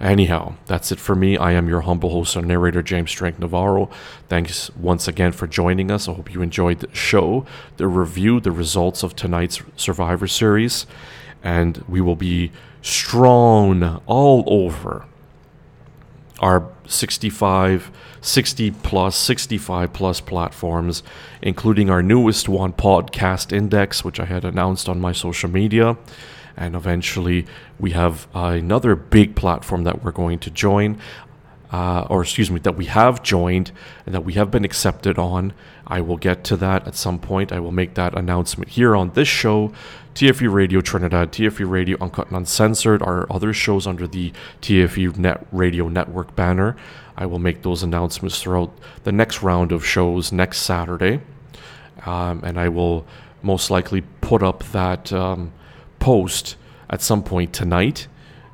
Anyhow, that's it for me. I am your humble host and narrator, James Strength Navarro. Thanks once again for joining us. I hope you enjoyed the show, the review, the results of tonight's Survivor Series, and we will be strewn all over our 65, 60 plus, 65 plus platforms, including our newest one, Podcast Index, which I had announced on my social media. And eventually, we have uh, another big platform that we're going to join uh, or excuse me, that we have joined and that we have been accepted on. I will get to that at some point. I will make that announcement here on this show, TFE Radio Trinidad, TFE Radio Uncut and Uncensored, our other shows under the TFE Net Radio Network banner. I will make those announcements throughout the next round of shows next Saturday. Um, and I will most likely put up that um, post at some point tonight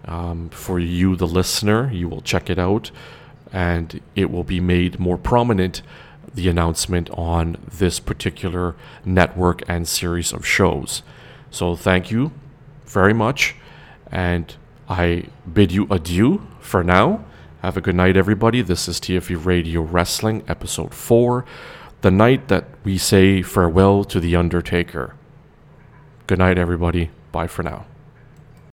um, for you, the listener. You will check it out, and it will be made more prominent the announcement on this particular network and series of shows. So, thank you very much, and I bid you adieu for now. Have a good night, everybody. This is TFE Radio Wrestling, episode 4, the night that we say farewell to The Undertaker. Good night, everybody. Bye for now.